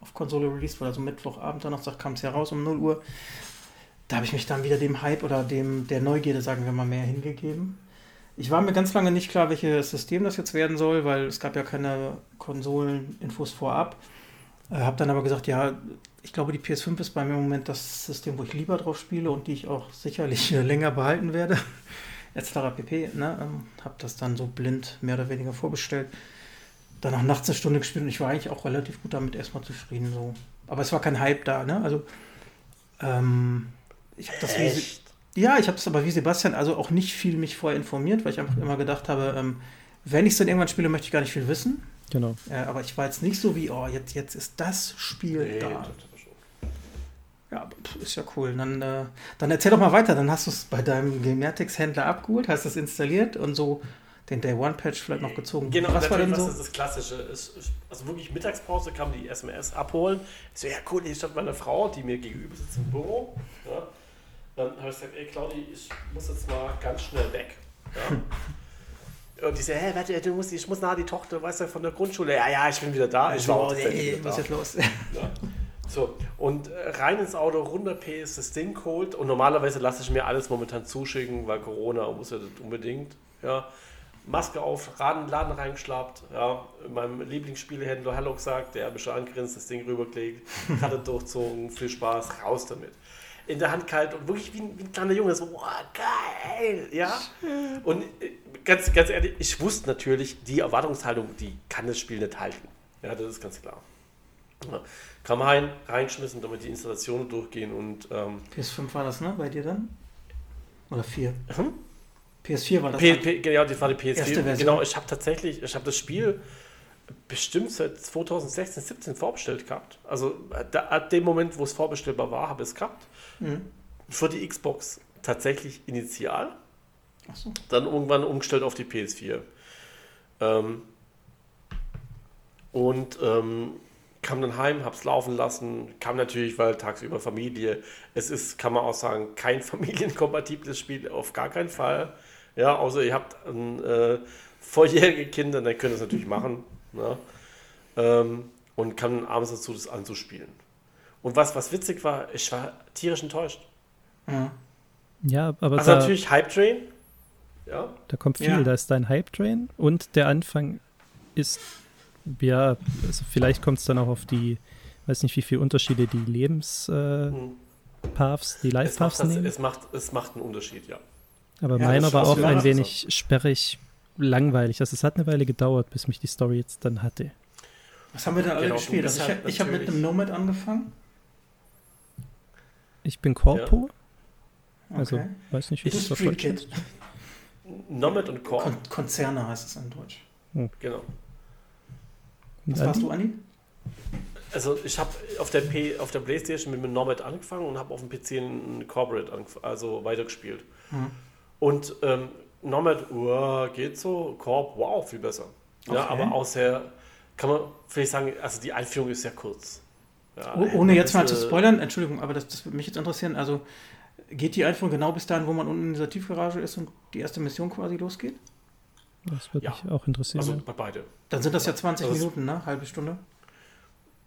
A: auf Konsole released wurde, also Mittwochabend, Donnerstag kam es ja raus um 0 Uhr. Da habe ich mich dann wieder dem Hype oder dem der Neugierde, sagen wir mal, mehr hingegeben. Ich war mir ganz lange nicht klar, welches System das jetzt werden soll, weil es gab ja keine Konsoleninfos vorab. Äh, habe dann aber gesagt, ja, ich glaube, die PS5 ist bei mir im Moment das System, wo ich lieber drauf spiele und die ich auch sicherlich länger behalten werde (laughs) etc. pp. Ne? Ähm, habe das dann so blind mehr oder weniger vorbestellt. Danach nachts eine Stunde gespielt und ich war eigentlich auch relativ gut damit erstmal zufrieden. So. Aber es war kein Hype da. Ne? Also ähm, ich habe das Echt? Ja, ich habe das aber wie Sebastian also auch nicht viel mich vorher informiert, weil ich einfach immer gedacht habe, ähm, wenn ich es dann irgendwann spiele, möchte ich gar nicht viel wissen.
C: Genau.
A: Äh, aber ich war jetzt nicht so wie, oh, jetzt, jetzt ist das Spiel nee, da. Ja, ist ja cool. Dann, äh, dann erzähl doch mal weiter. Dann hast du es bei deinem Gemertix-Händler abgeholt, hast es installiert und so den Day One Patch vielleicht noch gezogen.
B: Genau, was war denn so? Das ist das Klassische. also wirklich Mittagspause kam die SMS abholen. Ich so, ja cool, hier stand meine Frau, die mir gegenüber sitzt im Büro. Ja. Dann habe ich gesagt, ey Claudi, ich muss jetzt mal ganz schnell weg. Ja. (laughs) Und die so, hä, warte, du musst, ich muss nach die Tochter, weißt du, von der Grundschule. Ja, ja, ich bin wieder da. Ich war auch ey, was jetzt los? (laughs) Ja. So, und äh, rein ins Auto, runter PS, das Ding geholt. Und normalerweise lasse ich mir alles momentan zuschicken, weil Corona muss ja das unbedingt. Ja. Maske auf, Laden, Laden reingeschlappt, ja, in meinem Lieblingsspielehändler Hallo gesagt, der hat mich schon angrinst, das Ding rübergelegt, (laughs) Karte durchzogen, viel Spaß, raus damit. In der Hand kalt und wirklich wie ein, wie ein kleiner Junge, so, wow, geil, ja. Und äh, ganz, ganz ehrlich, ich wusste natürlich, die Erwartungshaltung, die kann das Spiel nicht halten. Ja, das ist ganz klar. Ja. Kam rein, reinschmissen, damit die Installationen durchgehen und. Ähm,
A: PS5 war das, ne? Bei dir dann? Oder 4? Hm? PS4 war das.
B: P, P, genau, das war die PS4. Genau, ich habe tatsächlich, ich habe das Spiel bestimmt seit 2016, 17 vorbestellt gehabt. Also da, ab dem Moment, wo es vorbestellbar war, habe ich es gehabt. Mhm. Für die Xbox tatsächlich initial. So. Dann irgendwann umgestellt auf die PS4. Ähm, und ähm, kam dann heim, hab's laufen lassen, kam natürlich, weil tagsüber Familie. Es ist, kann man auch sagen, kein (laughs) familienkompatibles Spiel, auf gar keinen Fall. Ja, außer ihr habt ein, äh, vorjährige Kinder, dann könnt ihr es natürlich machen. Ne? Ähm, und kann dann abends dazu, das anzuspielen. Und was, was witzig war, ich war tierisch enttäuscht.
C: Mhm. Ja, aber.
B: Also natürlich Hype Train. Ja.
C: Da kommt viel, ja. da ist dein Hype Train und der Anfang ist ja, also vielleicht kommt es dann auch auf die, weiß nicht, wie viele Unterschiede die Lebens, äh, Paths, die Live-Paths nehmen.
B: Es macht, es macht einen Unterschied, ja.
C: Aber ja, meiner war auch ein wenig sperrig, langweilig. Also es hat eine Weile gedauert, bis mich die Story jetzt dann hatte.
A: Was haben wir denn alle genau, gespielt? Also ich, ich habe mit einem Nomad angefangen.
C: Ich bin Corpo. Ja. Also, okay. weiß nicht, wie das auf Deutsch ist. (laughs)
B: Nomad und Corp. Kon
A: Konzerne heißt es in Deutsch.
B: Hm. Genau.
A: Was warst du, Anni?
B: Also ich habe auf der auf der Playstation mit dem Nomad angefangen und habe auf dem PC ein Corporate also weitergespielt. Mhm. Und ähm, Nomad, uh, geht so, Corp, wow, viel besser. Okay. Ja, aber außer kann man vielleicht sagen, also die Einführung ist sehr kurz.
A: Ja, oh, Ohne jetzt mal zu spoilern, Entschuldigung, aber das, das würde mich jetzt interessieren. Also geht die Einführung genau bis dahin, wo man unten in dieser Tiefgarage ist und die erste Mission quasi losgeht?
C: Das würde ja. mich auch interessieren. Also
B: bei beide.
A: Dann sind das ja 20 also Minuten, ne? Halbe Stunde?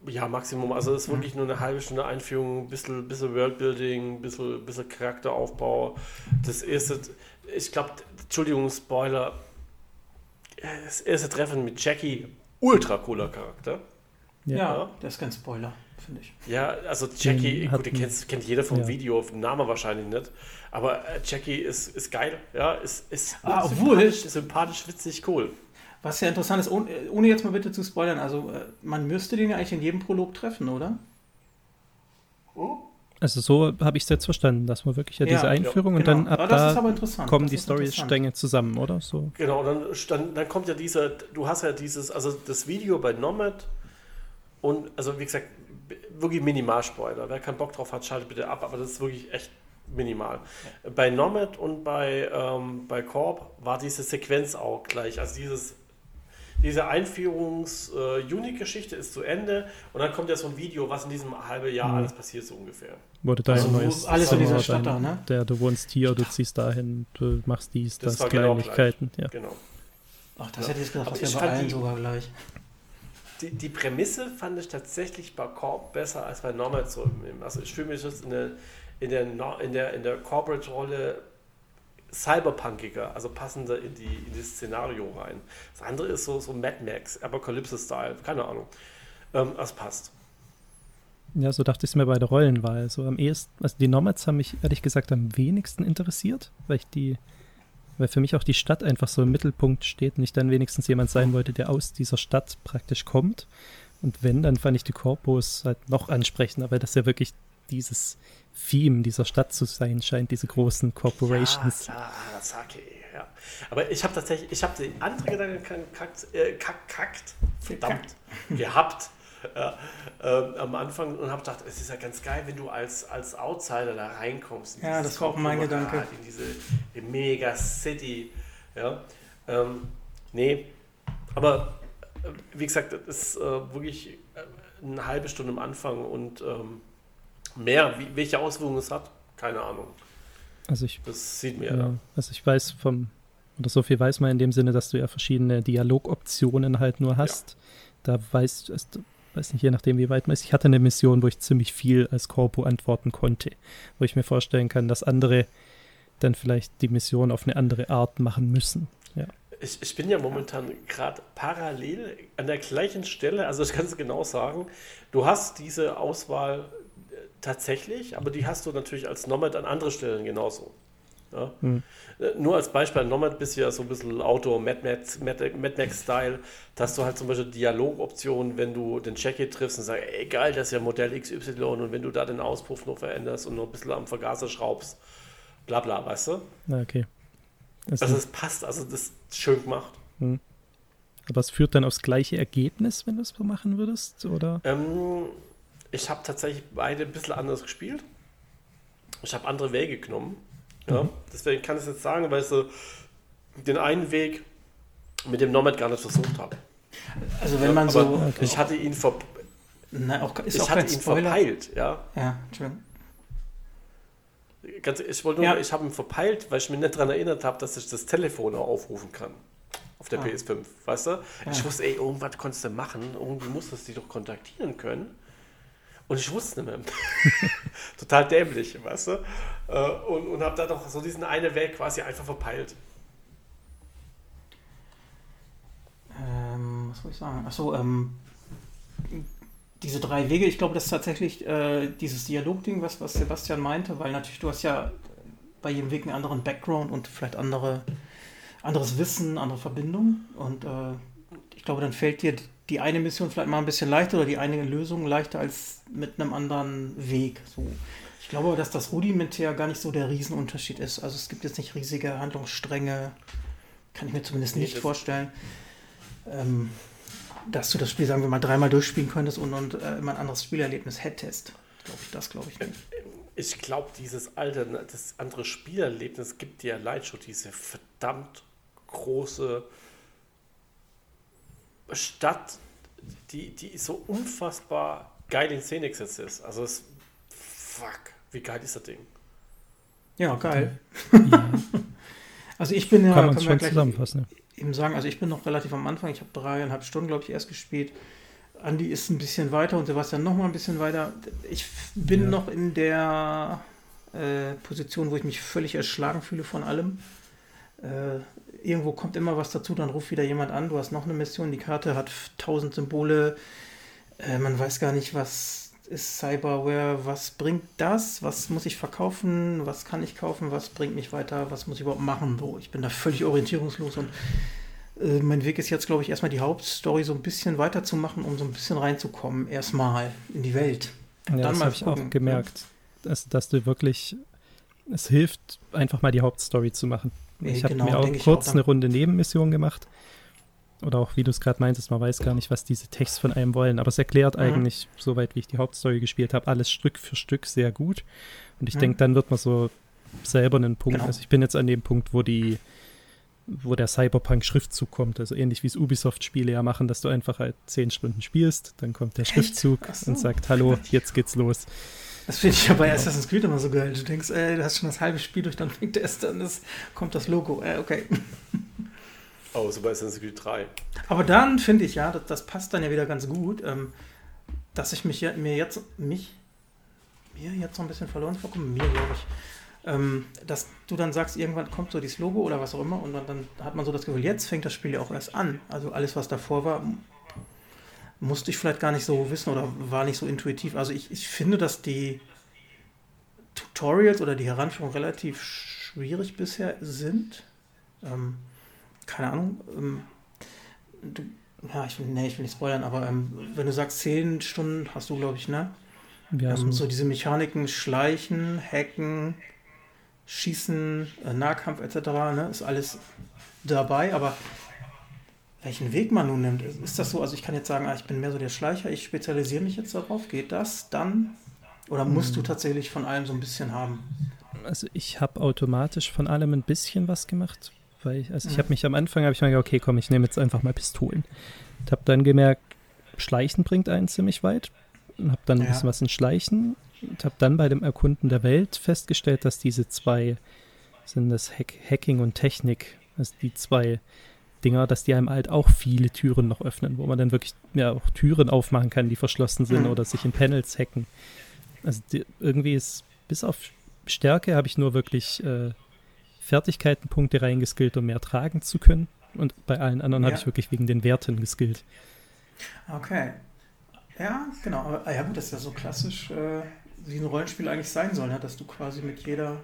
B: Ja, Maximum. Also es ist wirklich nur eine halbe Stunde Einführung, ein bisschen, bisschen Worldbuilding, ein bisschen, bisschen Charakteraufbau. Das erste, ich glaube, Entschuldigung, Spoiler, das erste Treffen mit Jackie, ultra cooler Charakter.
A: Ja, ja. das ist kein Spoiler, finde ich.
B: Ja, also Jackie, den gut, den kennt, kennt jeder vom ja. Video, Name wahrscheinlich nicht. Aber äh, Jackie ist, ist geil, ja, ist, ist
A: ah, sympathisch,
B: sympathisch, witzig, cool.
A: Was ja interessant ist, ohne, ohne jetzt mal bitte zu spoilern, also äh, man müsste den ja eigentlich in jedem Prolog treffen, oder?
C: Oh. Also so habe ich es jetzt verstanden, dass man wirklich ja, ja diese Einführung ja, genau. und dann ab da kommen das die Story-Stränge zusammen, oder? So.
B: Genau, dann, dann, dann kommt ja dieser, du hast ja dieses, also das Video bei Nomad und, also wie gesagt, wirklich Minimal-Spoiler. Wer keinen Bock drauf hat, schaltet bitte ab, aber das ist wirklich echt minimal. Ja. Bei Nomad und bei, ähm, bei Corp war diese Sequenz auch gleich, also dieses diese Einführungs-Unique-Geschichte äh, ist zu Ende und dann kommt ja so ein Video, was in diesem halben Jahr mhm. alles passiert, so ungefähr.
C: Wurde dein also, neues alles in dieser Stadt da, ne? Der, du wohnst hier, du ziehst dahin, du machst dies, das, das genau Kleinigkeiten.
B: Genau, ja. genau.
A: Ach, das ja. hätte ich gedacht, das wäre bei allen sogar gleich.
B: Die, die, Prämisse fand ich tatsächlich bei Corp besser als bei Nomad so. Also ich fühle mich jetzt in der, in der, in der, in der Corporate-Rolle cyberpunkiger, also passender in, die, in das Szenario rein. Das andere ist so, so Mad Max, Apocalypse-Style, keine Ahnung. Ähm, das passt.
C: Ja, so dachte ich es mir bei der Rollenwahl. So am ehesten, also die Nomads haben mich ehrlich gesagt am wenigsten interessiert, weil ich die, weil für mich auch die Stadt einfach so im Mittelpunkt steht und ich dann wenigstens jemand sein wollte, der aus dieser Stadt praktisch kommt. Und wenn, dann fand ich die Corpus halt noch ansprechender, weil das ja wirklich dieses Theme dieser Stadt zu sein scheint, diese großen Corporations.
B: Ja, klar, Sake, ja. Aber ich habe tatsächlich, ich habe den anderen Gedanken gekackt, äh, kackt, verdammt, (laughs) gehabt äh, äh, am Anfang und habe gedacht, es ist ja ganz geil, wenn du als, als Outsider da reinkommst.
A: Ja, das war auch mein Gedanke.
B: In diese Mega City. Ja. Ähm, nee, aber äh, wie gesagt, das ist äh, wirklich äh, eine halbe Stunde am Anfang und ähm, Mehr, wie, welche Auswirkungen es hat, keine Ahnung.
C: Also ich,
B: das sieht mir
C: ja, ja. Also ich weiß vom, oder so viel weiß man in dem Sinne, dass du ja verschiedene Dialogoptionen halt nur hast. Ja. Da weißt du, weiß nicht, je nachdem wie weit man ist. Ich hatte eine Mission, wo ich ziemlich viel als Corpo antworten konnte, wo ich mir vorstellen kann, dass andere dann vielleicht die Mission auf eine andere Art machen müssen. Ja.
B: Ich, ich bin ja momentan gerade parallel an der gleichen Stelle, also das kannst du genau sagen. Du hast diese Auswahl tatsächlich, aber die hast du natürlich als Nomad an anderen Stellen genauso. Ja? Hm. Nur als Beispiel, bist du ja so ein bisschen Auto, Mad Max, Mad, Mad Max-Style. Da hast du halt zum Beispiel Dialogoptionen, wenn du den Jackie triffst und sagst, ey geil, das ist ja Modell XY und wenn du da den Auspuff noch veränderst und noch ein bisschen am Vergaser schraubst, bla bla, weißt du?
C: Okay.
B: Also, also es passt, also das ist schön gemacht. Hm.
C: Aber es führt dann aufs gleiche Ergebnis, wenn du es so machen würdest, oder?
B: Ähm, ich habe tatsächlich beide ein bisschen anders gespielt. Ich habe andere Wege genommen. Ja? Mhm. Deswegen kann ich es jetzt sagen, weil ich so den einen Weg mit dem Nomad gar nicht versucht habe.
A: Also wenn man ja, so.
B: Okay. Ich hatte ihn ver
A: Nein, auch,
B: ich auch hatte ihn Spoiler. verpeilt, ja.
A: Ja, Entschuldigung.
B: Ganz, ich wollte nur, ja. ich habe ihn verpeilt, weil ich mich nicht daran erinnert habe, dass ich das Telefon auch aufrufen kann. Auf der ah. PS5, weißt du? Ja. Ich wusste, ey, irgendwas konntest du machen, irgendwie musstest du dich doch kontaktieren können. Und ich wusste nicht mehr. (laughs) Total dämlich, weißt du? Äh, und, und habe da doch so diesen einen Weg quasi einfach verpeilt.
A: Ähm, was soll ich sagen? Achso, ähm, diese drei Wege, ich glaube, das ist tatsächlich äh, dieses Dialogding, was, was Sebastian meinte, weil natürlich du hast ja bei jedem Weg einen anderen Background und vielleicht andere, anderes Wissen, andere Verbindungen. Und äh, ich glaube, dann fällt dir die eine Mission vielleicht mal ein bisschen leichter oder die eine Lösung leichter als mit einem anderen Weg. So. Ich glaube, dass das rudimentär gar nicht so der Riesenunterschied ist. Also es gibt jetzt nicht riesige Handlungsstränge, kann ich mir zumindest nicht vorstellen. Ähm, dass du das Spiel, sagen wir mal, dreimal durchspielen könntest und, und äh, immer ein anderes Spielerlebnis hättest. Glaube ich, das glaube ich nicht.
B: Ich glaube, dieses alte, das andere Spielerlebnis gibt dir allein schon diese verdammt große Stadt, die, die so unfassbar geil in Szene gesetzt ist. Also es, fuck, wie geil ist das Ding?
A: Ja, geil. Ja. (laughs) also ich bin ja,
C: kann man schon zusammenfassen.
A: Eben sagen, also ich bin noch relativ am Anfang. Ich habe dreieinhalb Stunden, glaube ich, erst gespielt. Andi ist ein bisschen weiter und Sebastian noch mal ein bisschen weiter. Ich bin ja. noch in der äh, Position, wo ich mich völlig erschlagen fühle von allem. Äh, irgendwo kommt immer was dazu, dann ruft wieder jemand an, du hast noch eine Mission, die Karte hat tausend Symbole, äh, man weiß gar nicht, was ist Cyberware, was bringt das, was muss ich verkaufen, was kann ich kaufen, was bringt mich weiter, was muss ich überhaupt machen, so, ich bin da völlig orientierungslos und äh, mein Weg ist jetzt, glaube ich, erstmal die Hauptstory so ein bisschen weiterzumachen, um so ein bisschen reinzukommen, erstmal in die Welt.
C: Ja, das habe ich auch gemerkt, dass, dass du wirklich, es hilft, einfach mal die Hauptstory zu machen. Ich habe genau, mir auch kurz auch eine Runde Nebenmission gemacht. Oder auch, wie du es gerade meintest, man weiß gar nicht, was diese Texte von einem wollen. Aber es erklärt mhm. eigentlich, soweit wie ich die Hauptstory gespielt habe, alles Stück für Stück sehr gut. Und ich mhm. denke, dann wird man so selber einen Punkt. Genau. Also ich bin jetzt an dem Punkt, wo die, wo der Cyberpunk-Schriftzug kommt. Also ähnlich wie es Ubisoft-Spiele ja machen, dass du einfach halt zehn Stunden spielst, dann kommt der? Schriftzug so. und sagt, hallo, jetzt geht's los.
A: Das finde ich ja bei Assassin's Creed immer so geil. Du denkst, ey, du hast schon das halbe Spiel durch, dann fängt erst dann das, kommt das Logo. Äh, okay.
B: Oh, so bei Assassin's Creed 3.
A: Aber dann finde ich ja, das, das, passt dann ja wieder ganz gut, ähm, dass ich mich mir jetzt, mich, mir jetzt so ein bisschen verloren vorkomme, mir glaube ich, ähm, dass du dann sagst, irgendwann kommt so dieses Logo oder was auch immer und dann, dann hat man so das Gefühl, jetzt fängt das Spiel ja auch erst an. Also alles, was davor war, musste ich vielleicht gar nicht so wissen oder war nicht so intuitiv. Also ich, ich finde, dass die Tutorials oder die Heranführung relativ schwierig bisher sind. Ähm, keine Ahnung. Ähm, du, ja, ich will, nee, ich will nicht spoilern, aber ähm, wenn du sagst, zehn Stunden hast du, glaube ich, ne? Ja, ähm, so diese Mechaniken, Schleichen, Hacken, Schießen, äh, Nahkampf etc., ne? Ist alles dabei, aber welchen Weg man nun nimmt. Ist das so, also ich kann jetzt sagen, ah, ich bin mehr so der Schleicher, ich spezialisiere mich jetzt darauf, geht das dann? Oder musst hm. du tatsächlich von allem so ein bisschen haben?
C: Also ich habe automatisch von allem ein bisschen was gemacht, weil ich, also ich habe mich am Anfang, habe ich mir gedacht, okay, komm, ich nehme jetzt einfach mal Pistolen. Ich habe dann gemerkt, Schleichen bringt einen ziemlich weit und habe dann ein ja. bisschen was in Schleichen und habe dann bei dem Erkunden der Welt festgestellt, dass diese zwei sind das Hack Hacking und Technik, also die zwei Dinger, dass die einem halt auch viele Türen noch öffnen, wo man dann wirklich ja auch Türen aufmachen kann, die verschlossen sind mhm. oder sich in Panels hacken. Also die, irgendwie ist bis auf Stärke habe ich nur wirklich äh, Fertigkeitenpunkte reingeskillt, um mehr tragen zu können. Und bei allen anderen ja. habe ich wirklich wegen den Werten geskillt.
A: Okay. Ja, genau. Aber ja gut, das ist ja so klassisch, äh, wie ein Rollenspiel eigentlich sein soll, ne? dass du quasi mit jeder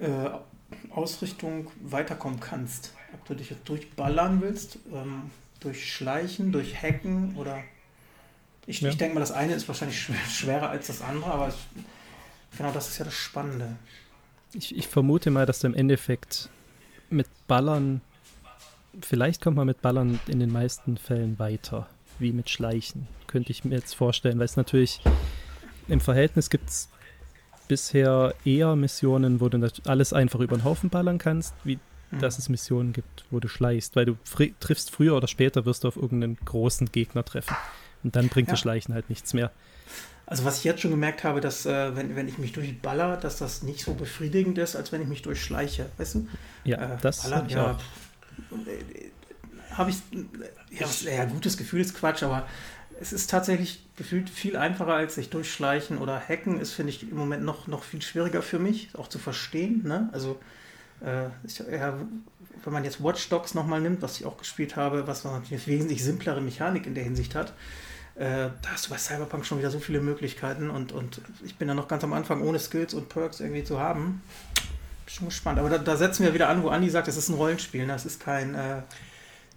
A: äh, Ausrichtung weiterkommen kannst. Ob du dich jetzt durchballern willst, ähm, durch Schleichen, durch Hacken oder. Ich, ja. ich denke mal, das eine ist wahrscheinlich schwerer als das andere, aber es, genau das ist ja das Spannende.
C: Ich, ich vermute mal, dass du im Endeffekt mit Ballern, vielleicht kommt man mit Ballern in den meisten Fällen weiter, wie mit Schleichen. Könnte ich mir jetzt vorstellen, weil es natürlich im Verhältnis gibt es bisher eher Missionen, wo du alles einfach über den Haufen ballern kannst, wie. Dass es Missionen gibt, wo du schleichst, weil du triffst früher oder später wirst du auf irgendeinen großen Gegner treffen. Und dann bringt ja. das Schleichen halt nichts mehr.
A: Also was ich jetzt schon gemerkt habe, dass äh, wenn, wenn ich mich durchballer, dass das nicht so befriedigend ist, als wenn ich mich durchschleiche, weißt du?
C: Ja, äh, das
A: Baller, ich ja, Habe ich, ja, ja, gutes Gefühl ist Quatsch, aber es ist tatsächlich gefühlt viel einfacher als sich durchschleichen oder hacken. Ist, finde ich, im Moment noch, noch viel schwieriger für mich, auch zu verstehen. Ne? Also, ich, ja, wenn man jetzt Watch Dogs nochmal nimmt, was ich auch gespielt habe, was natürlich wesentlich simplere Mechanik in der Hinsicht hat, Äh, da hast du bei Cyberpunk schon wieder so viele Möglichkeiten und, und ich bin da noch ganz am Anfang ohne Skills und Perks irgendwie zu haben. Bin schon gespannt. Aber da, da setzen wir wieder an, wo Andi sagt, es ist ein Rollenspiel, ne? es ist kein. Äh,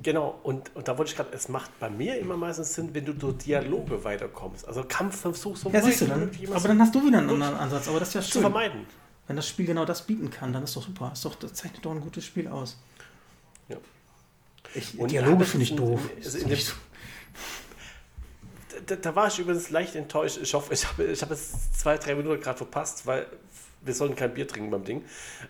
B: Genau, und, und da wollte ich gerade, es macht bei mir immer meistens Sinn, wenn du durch Dialoge weiterkommst. Also Kampfversuch so
A: ja, siehst du dann. Aber dann hast du wieder einen anderen Ansatz. Aber das ist ja schön.
B: Zu vermeiden.
A: Wenn das Spiel genau das bieten kann, dann ist doch super. Ist doch, das zeichnet doch ein gutes Spiel aus.
B: Ja.
A: Ich, und Dialoge finde ich doof.
B: Also in dem, da, da, war ich übrigens leicht enttäuscht. Ich hoffe, ich habe ich hab jetzt zwei, drei Minuten gerade verpasst, weil wir sollen kein Bier trinken beim Ding.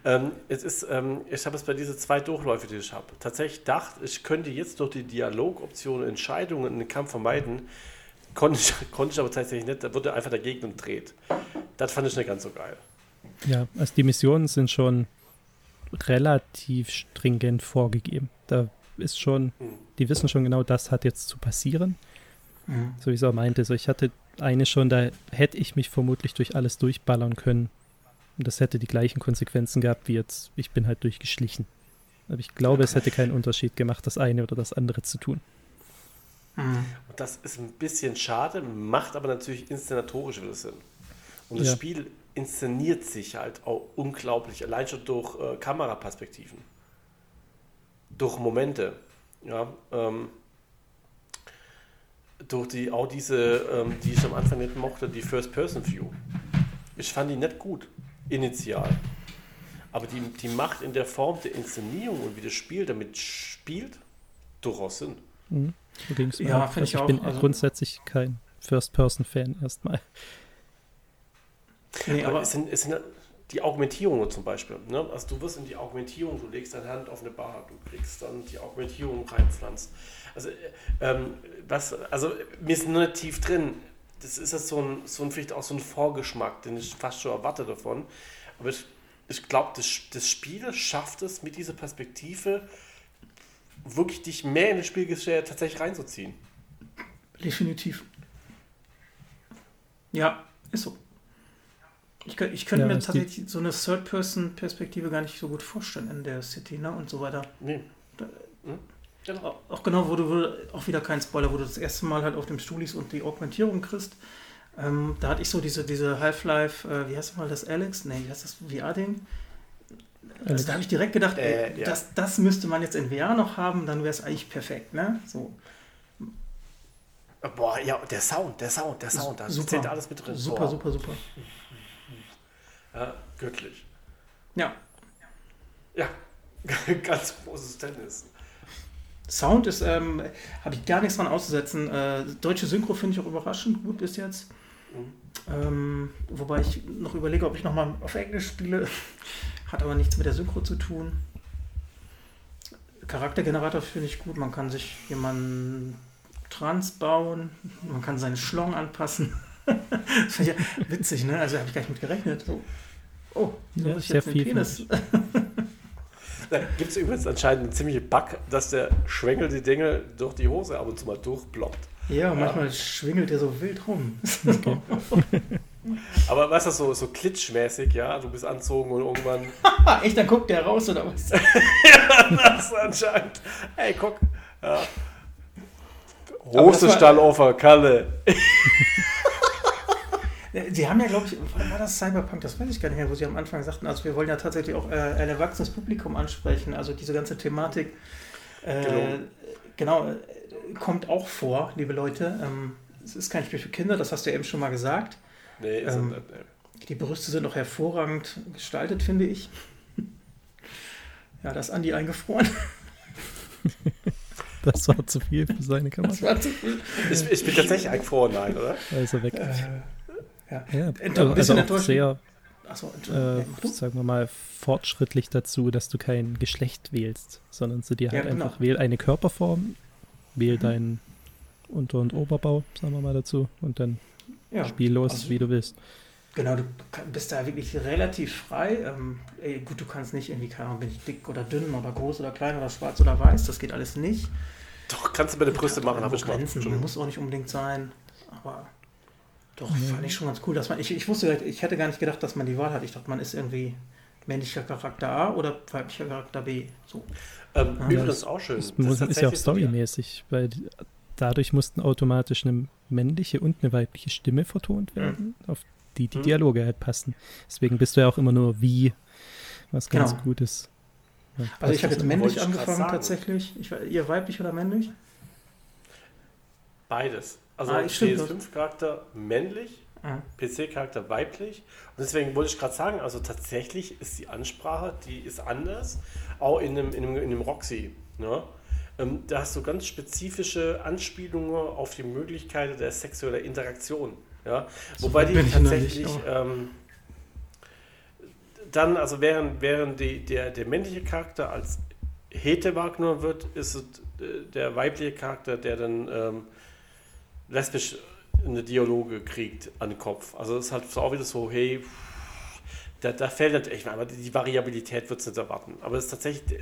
B: Ähm, es ist, ähm, ich habe es bei diesen zwei Durchläufe, die ich habe, tatsächlich gedacht, ich könnte jetzt durch die Dialogoption Entscheidungen in den Kampf vermeiden. Konnte ich, (laughs) konnte ich aber tatsächlich nicht. Da wurde einfach dagegen und dreht. Das fand ich nicht ganz so geil.
C: Ja, also die Missionen sind schon relativ stringent vorgegeben. Da ist schon, mhm. die wissen schon genau, das hat jetzt zu passieren. Mhm. So wie ich es auch meinte. So, ich hatte eine schon, da hätte ich mich vermutlich durch alles durchballern können. Und das hätte die gleichen Konsequenzen gehabt wie jetzt, ich bin halt durchgeschlichen. Aber ich glaube, es hätte keinen Unterschied gemacht, das eine oder das andere zu tun.
B: Mhm. Und das ist ein bisschen schade, macht aber natürlich inszenatorisch wieder Sinn. Und das ja. Spiel inszeniert sich halt auch unglaublich, allein schon durch äh, Kameraperspektiven, durch Momente, ja, ähm, durch die, auch diese, ähm, die ich am Anfang nicht mochte, die First-Person-View. Ich fand die nicht gut initial. Aber die, die macht in der Form der Inszenierung und wie das Spiel damit spielt, durchaus Sinn.
C: Mhm. So ja, finde ich, ich auch. Bin also, grundsätzlich kein First-Person-Fan erstmal.
B: Nee, aber es sind, es sind die Augmentierungen zum Beispiel. Ne? Also du wirst in die Augmentierung, du legst deine Hand auf eine Bar, du kriegst dann die Augmentierung reinpflanzt. Also, äh, ähm, was, also mir ist nur nicht tief drin das ist jetzt so ein, so ein, vielleicht auch so ein Vorgeschmack, den ich fast schon erwarte davon. Aber ich, ich glaube, das, das Spiel schafft es mit dieser Perspektive wirklich dich mehr in das Spielgeschehen tatsächlich reinzuziehen.
A: Definitiv. Ja, ist so. Ich, ich könnte ja, mir tatsächlich so eine Third-Person-Perspektive gar nicht so gut vorstellen in der City ne, und so weiter. Nee. Da, hm? Genau. Auch genau, wo du auch wieder kein Spoiler, wo du das erste Mal halt auf dem Stuhl liest und die Augmentierung kriegst. Ähm, da hatte ich so diese, diese Half-Life, äh, wie heißt das mal, das Alex? Nee, wie heißt das VR-Ding? Also da habe ich direkt gedacht, äh, ey, ja. das, das müsste man jetzt in VR noch haben, dann wäre es eigentlich perfekt, ne? So.
B: Boah, ja, der Sound, der Sound, der Sound, da
A: super, zählt alles mit drin. Super, Boah. super, super.
B: Ja, göttlich.
A: Ja.
B: Ja, (laughs) ganz großes Tennis.
A: Sound ist, ähm, habe ich gar nichts dran auszusetzen. Äh, deutsche Synchro finde ich auch überraschend gut bis jetzt. Mhm. Ähm, wobei ich noch überlege, ob ich nochmal auf Englisch spiele. (laughs) Hat aber nichts mit der Synchro zu tun. Charaktergenerator finde ich gut. Man kann sich jemanden trans bauen. Man kann seine Schlong anpassen. das (laughs) finde ich ja witzig, ne? Also habe ich gar nicht mit gerechnet. So. Oh,
C: so ja, sehr viel. Penis. (laughs)
B: Da gibt es übrigens anscheinend einen ziemlichen Bug, dass der Schwengel die Dinge durch die Hose ab und zu mal durchploppt.
A: Ja, ja. manchmal schwingelt er so wild rum.
B: Okay. (laughs) Aber was ist so, so klitschmäßig, ja? Du bist anzogen und irgendwann. (laughs)
A: Echt, dann guckt der raus oder was?
B: ja, das anscheinend. Hey, guck. Ja. Hose Stalloffer, Kalle.
A: Sie haben ja, glaube ich, war das Cyberpunk? Das weiß ich gar nicht mehr, wo Sie am Anfang sagten, also wir wollen ja tatsächlich auch äh, ein erwachsenes Publikum ansprechen. Also diese ganze Thematik, äh, genau, äh, kommt auch vor, liebe Leute. Ähm, es ist kein Spiel für Kinder, das hast du ja eben schon mal gesagt. Nee, ist ähm, nicht, nee. Die Brüste sind auch hervorragend gestaltet, finde ich. ja, da ist Andi eingefroren. (laughs)
C: Das war zu viel für seine Kamera. Das war zu
B: viel. Ich, ich bin tatsächlich eingefroren, nein, oder?
C: Da ist er weg. Äh, ja, ja also, also auch sehr, so, äh, sagen wir mal, fortschrittlich dazu, dass du kein Geschlecht wählst, sondern du dir halt ja, genau. einfach wähl eine Körperform, wähl mhm. deinen Unter- und Oberbau, sagen wir mal dazu, und dann ja, spiel los, also, wie du willst.
A: Genau, du bist da wirklich relativ frei. Ähm, ey, gut, du kannst nicht irgendwie, keine Ahnung, bin ich dick oder dünn oder groß oder klein oder schwarz oder weiß, das geht alles nicht.
B: Doch, kannst du bei den Brüste machen, habe ich
A: Grenzen, muss auch nicht unbedingt sein, aber doch, mhm. fand ich schon ganz cool, dass man, ich, ich wusste, ich hätte gar nicht gedacht, dass man die Wahl hat. Ich dachte, man ist irgendwie männlicher Charakter A oder weiblicher Charakter B. So.
B: Ähm, ja, übrigens auch schön.
C: Das, das ist ja auch storymäßig, weil dadurch mussten automatisch eine männliche und eine weibliche Stimme vertont werden, mhm. auf die die mhm. Dialoge halt passen. Deswegen bist du ja auch immer nur wie, was ganz genau. gut ist.
A: Ja, also ich habe jetzt männlich angefangen tatsächlich. Ich, ihr weiblich oder männlich?
B: Beides. Also ah, PS5-Charakter männlich, ah. PC-Charakter weiblich. Und deswegen wollte ich gerade sagen, also tatsächlich ist die Ansprache, die ist anders, auch in einem, in einem, in einem Roxy. Ne? Ähm, da hast du ganz spezifische Anspielungen auf die Möglichkeiten der sexuellen Interaktion. Ja? Wobei die tatsächlich ähm, dann, also während, während die, der, der männliche Charakter als Hete wahrgenommen wird, ist es äh, der weibliche Charakter, der dann ähm, lesbisch eine Dialoge kriegt an den Kopf. Also es ist halt auch wieder so, hey, da, da fällt natürlich, aber die Variabilität wird es nicht erwarten. Aber es ist tatsächlich,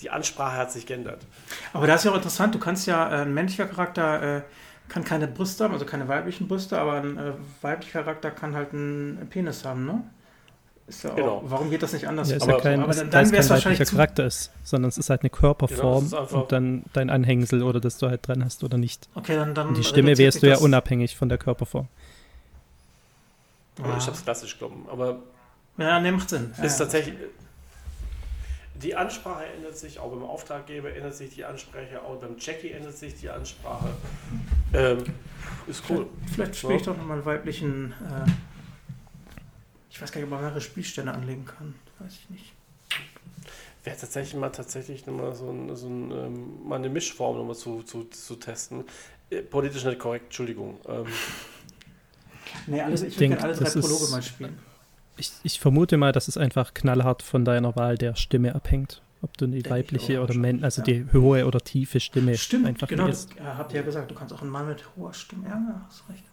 B: die Ansprache hat sich geändert.
A: Aber das ist ja auch interessant, du kannst ja, äh, ein männlicher Charakter äh, kann keine Brüste haben, also keine weiblichen Brüste, aber ein äh, weiblicher Charakter kann halt einen Penis haben, ne? Ja genau. Auch, warum geht das nicht anders?
C: Ja, ist aber, ja kein, aber dann, dann wäre es wahrscheinlich Charakter ist, sondern es ist halt eine Körperform genau, und dann dein Anhängsel oder dass du halt dran hast oder nicht.
A: Okay, dann, dann
C: und die Stimme wärst du ja unabhängig von der Körperform.
B: Ja. Ich habe es klassisch genommen, aber
A: ja, ne, macht Sinn.
B: Ist ja. tatsächlich die Ansprache ändert sich, auch beim Auftraggeber ändert sich die Ansprache, auch beim Jackie ändert sich die Ansprache. Ähm, ist cool.
A: Vielleicht, vielleicht spiele ich doch nochmal einen weiblichen äh, ich weiß gar nicht, ob man mehrere Spielstände anlegen kann. Weiß ich nicht.
B: Wäre tatsächlich mal tatsächlich nochmal so, ein, so ein, ähm, mal eine Mischform nochmal zu, zu, zu testen. Äh, politisch nicht korrekt, Entschuldigung. Ähm. (laughs)
A: Nee, alles, ich würde alle drei Prologe mal spielen.
C: Ich, ich, vermute mal, dass es einfach knallhart von deiner Wahl der Stimme abhängt. Ob du die Denke weibliche oder männliche, also ja. die hohe oder tiefe Stimme
A: Stimmt, einfach genau. Das, ja, habt ihr ja gesagt, du kannst auch einen Mann mit hoher Stimme. Ja, hast recht.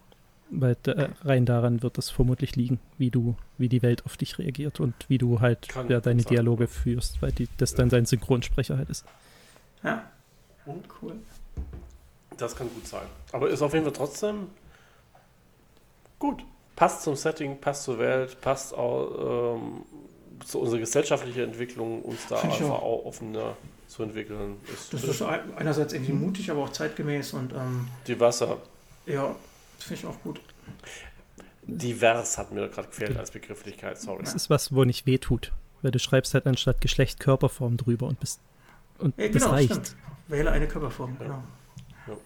C: Weil äh, rein daran wird es vermutlich liegen, wie du, wie die Welt auf dich reagiert und wie du halt ja, deine Dialoge führst, weil die, das dann dein Synchronsprecher halt ist.
A: Ja. Oh, cool.
B: Das kann gut sein. Aber ist auf jeden Fall trotzdem gut. Passt zum Setting, passt zur Welt, passt auch ähm, zu unserer gesellschaftlichen Entwicklung, uns da einfach auch. auch offener zu entwickeln.
A: Ist das ist einerseits irgendwie mutig, aber auch zeitgemäß und ähm,
B: die Wasser.
A: Ja, Finde ich auch gut.
B: Divers hat mir gerade gefehlt als Begrifflichkeit, sorry.
C: Das ist was, wo nicht wehtut. Weil du schreibst halt anstatt Geschlecht Körperform drüber und bist. Und ja, genau, das reicht. Stimmt.
A: Wähle eine Körperform, genau.
B: Ja.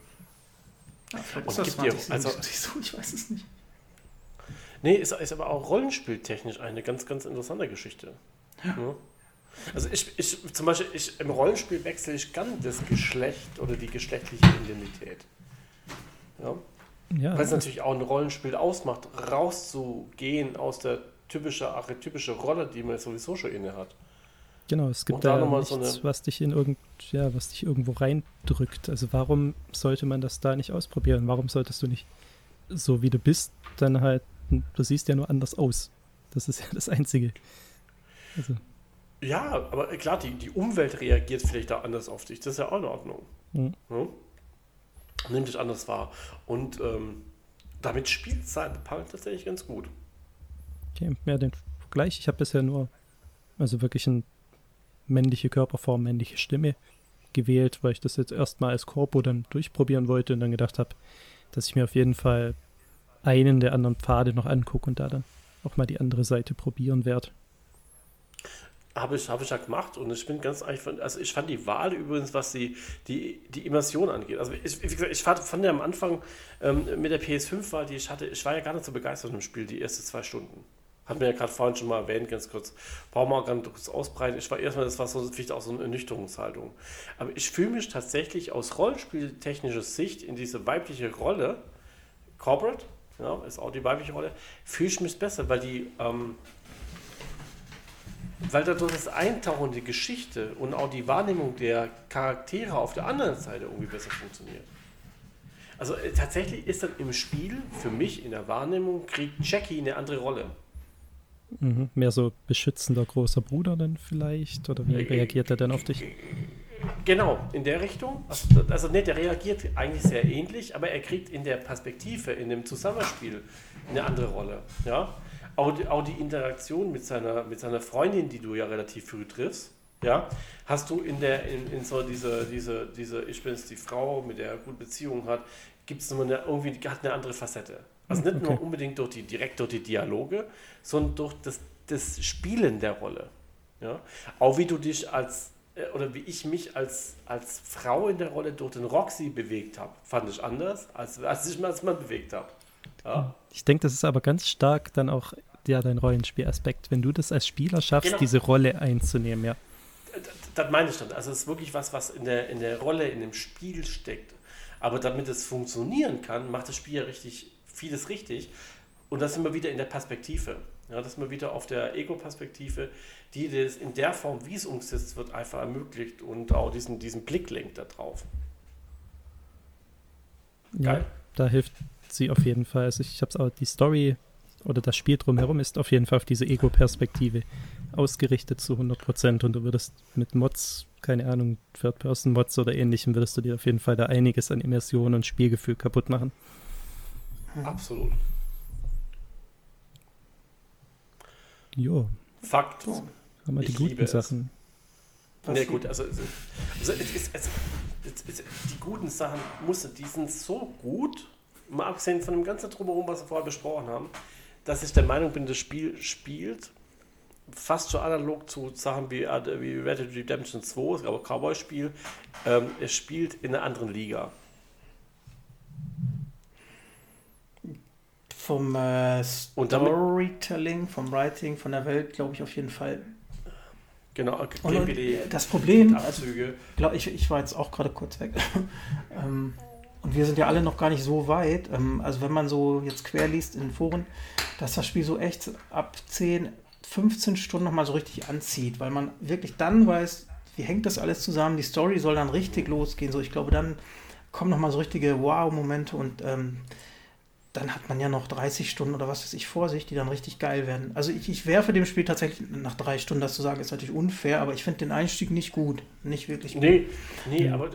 A: Ja, vielleicht ist das 20, also, so, ich weiß es nicht.
B: Nee, ist, ist aber auch rollenspieltechnisch eine ganz, ganz interessante Geschichte. Ja. ja. Also ich, ich zum Beispiel, ich, im Rollenspiel wechsle ich gern das Geschlecht oder die geschlechtliche Identität. Ja. Ja, Weil es natürlich auch ein Rollenspiel ausmacht, rauszugehen aus der typische, archetypische Rolle, die man sowieso schon inne hat.
C: Genau, es gibt da, da nichts, so eine... was dich in irgend, ja, was dich irgendwo reindrückt. Also warum sollte man das da nicht ausprobieren? Warum solltest du nicht so wie du bist, dann halt, du siehst ja nur anders aus. Das ist (laughs) ja das Einzige.
B: Also. Ja, aber klar, die, die Umwelt reagiert vielleicht da anders auf dich. Das ist ja auch in Ordnung. Mhm. Ja? Nimmt dich anders wahr. Und ähm, damit spielt Cyberpunk tatsächlich ganz gut.
C: Okay, ja, den Vergleich. Ich habe bisher nur, also wirklich eine männliche Körperform, männliche Stimme gewählt, weil ich das jetzt erstmal als Korpo dann durchprobieren wollte und dann gedacht habe, dass ich mir auf jeden Fall einen der anderen Pfade noch angucke und da dann auch mal die andere Seite probieren werde.
B: Habe ich, hab ich ja gemacht und ich bin ganz einfach, also ich fand die Wahl übrigens, was die, die, die Immersion angeht. Also ich, wie gesagt, ich fand, fand ja am Anfang ähm, mit der PS5-Wahl, die ich hatte, ich war ja gar nicht so begeistert im Spiel, die ersten zwei Stunden. Hat mir ja gerade vorhin schon mal erwähnt, ganz kurz. Brauchen wir auch ganz kurz ausbreiten. Ich war erstmal, das war so vielleicht auch so eine Ernüchterungshaltung. Aber ich fühle mich tatsächlich aus rollenspieltechnischer Sicht in diese weibliche Rolle, Corporate, ja, ist auch die weibliche Rolle, fühle ich mich besser, weil die, ähm, weil dadurch das Eintauchen in die Geschichte und auch die Wahrnehmung der Charaktere auf der anderen Seite irgendwie besser funktioniert. Also äh, tatsächlich ist dann im Spiel für mich in der Wahrnehmung kriegt Jackie eine andere Rolle.
C: Mhm, mehr so beschützender großer Bruder dann vielleicht? Oder wie äh, reagiert er dann auf dich?
B: Genau, in der Richtung. Also, also ne, der reagiert eigentlich sehr ähnlich, aber er kriegt in der Perspektive, in dem Zusammenspiel eine andere Rolle. Ja? Auch die, auch die Interaktion mit seiner, mit seiner Freundin, die du ja relativ früh triffst, ja, hast du in der, in, in so diese, diese, diese, ich bin jetzt die Frau, mit der er gute Beziehung hat, gibt es eine, irgendwie, hat eine andere Facette. Also nicht okay. nur unbedingt durch die, direkt durch die Dialoge, sondern durch das, das Spielen der Rolle. Ja? Auch wie du dich als, äh, oder wie ich mich als, als Frau in der Rolle durch den Roxy bewegt habe, fand ich anders, als, als ich mich als Mann bewegt habe. Ja?
C: Ich denke, das ist aber ganz stark dann auch ja, dein Rollenspielaspekt, wenn du das als Spieler schaffst, genau. diese Rolle einzunehmen, ja.
B: Das, das meine ich dann. Also es ist wirklich was, was in der, in der Rolle, in dem Spiel steckt. Aber damit es funktionieren kann, macht das Spiel ja richtig vieles richtig. Und das sind wir wieder in der Perspektive. Ja, das sind wir wieder auf der Ego-Perspektive, die das in der Form, wie es umgesetzt wird, einfach ermöglicht und auch diesen, diesen Blick lenkt da drauf.
C: Ja, da hilft sie auf jeden Fall. Also ich habe es auch, die Story oder das Spiel drumherum ist auf jeden Fall auf diese Ego-Perspektive ausgerichtet zu 100 Prozent und du würdest mit Mods, keine Ahnung, Third-Person-Mods oder ähnlichem, würdest du dir auf jeden Fall da einiges an Immersion und Spielgefühl kaputt machen.
B: Absolut.
C: Jo.
B: Fakt.
C: So, haben wir die guten Sachen.
B: Ja, gut, also, also, also es, es, es, die guten Sachen musste, die sind so gut, mal abgesehen von dem ganzen Drumherum, was wir vorher besprochen haben, dass ich der Meinung bin, das Spiel spielt fast so analog zu Sachen wie, äh, wie Red Dead Redemption 2, das ist aber Cowboy-Spiel. Ähm, es spielt in einer anderen Liga.
A: Vom äh, Storytelling, vom Writing, von der Welt, glaube ich auf jeden Fall.
B: Genau,
A: und, und das Problem, also, glaub, ich, ich war jetzt auch gerade kurz weg. (laughs) ähm, und wir sind ja alle noch gar nicht so weit. Ähm, also wenn man so jetzt quer liest in den Foren, dass das Spiel so echt ab 10, 15 Stunden nochmal so richtig anzieht, weil man wirklich dann weiß, wie hängt das alles zusammen, die Story soll dann richtig losgehen. So, ich glaube, dann kommen nochmal so richtige Wow-Momente und ähm, dann hat man ja noch 30 Stunden oder was weiß ich vor sich, die dann richtig geil werden. Also ich, ich werfe dem Spiel tatsächlich nach drei Stunden das zu sagen, ist natürlich unfair, aber ich finde den Einstieg nicht gut. Nicht wirklich gut.
B: Nee, nee, aber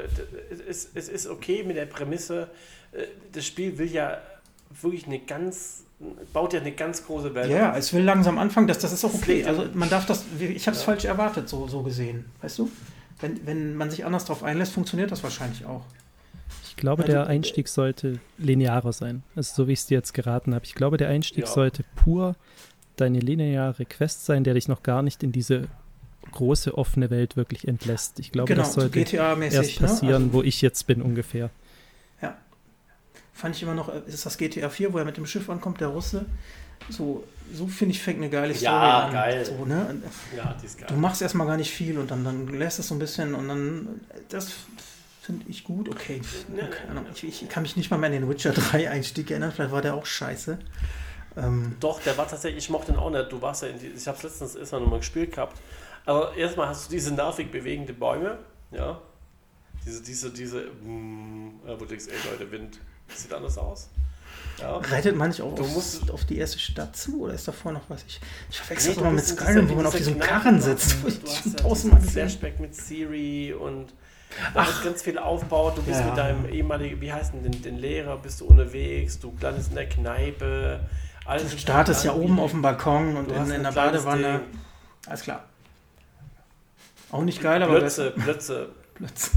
B: es, es ist okay mit der Prämisse, äh, das Spiel will ja wirklich eine ganz baut ja eine ganz große Welt.
A: Ja, es will langsam anfangen, das, das ist auch okay. Also man darf das, ich habe es ja. falsch erwartet, so, so gesehen. Weißt du? Wenn, wenn man sich anders darauf einlässt, funktioniert das wahrscheinlich auch.
C: Ich glaube, der Einstieg sollte linearer sein. Also so wie ich es dir jetzt geraten habe. Ich glaube, der Einstieg ja. sollte pur deine lineare Quest sein, der dich noch gar nicht in diese große offene Welt wirklich entlässt. Ich glaube, genau, das sollte erst ne? passieren, ne? also, wo ich jetzt bin ungefähr.
A: Ja. Fand ich immer noch, äh, ist das GTA 4, wo er mit dem Schiff ankommt, der Russe. So, so finde ich, fängt eine geile Story
B: ja, an. Geil.
A: So, ne? Ja, die ist geil. Du machst erstmal gar nicht viel und dann, dann lässt es so ein bisschen und dann, das finde ich gut. Okay, ich, ich, kann mich nicht mal mehr an den Witcher 3 Einstieg erinnern, vielleicht war der auch scheiße.
B: Ähm Doch, der war tatsächlich, ich mochte den auch nicht. Du warst ja in die, ich habe es letztens erstmal nochmal gespielt gehabt. Aber erstmal hast du diese nervig bewegende Bäume, ja. Diese, diese, diese, mm, wo du denkst, ey Leute, Wind, sieht anders aus.
A: Ja. Reitet man nicht auch du musst auf die erste Stadt zu oder ist davor noch was? Ich, ich verwechsel nee, immer mit Skyrim, wo man auf diesem Karren sitzt.
B: Du hast ja tausendmal Flashback mit Siri und da Ach. ganz viel aufbaut. Du bist ja. mit deinem ehemaligen, wie heißt denn den, den Lehrer, bist du unterwegs, du landest in der Kneipe.
A: Alles du startest ja oben auf dem Balkon und in, in der Badewanne. Ding. Alles klar. Auch nicht geil, aber.
B: Plötze, Plötze. Plötze.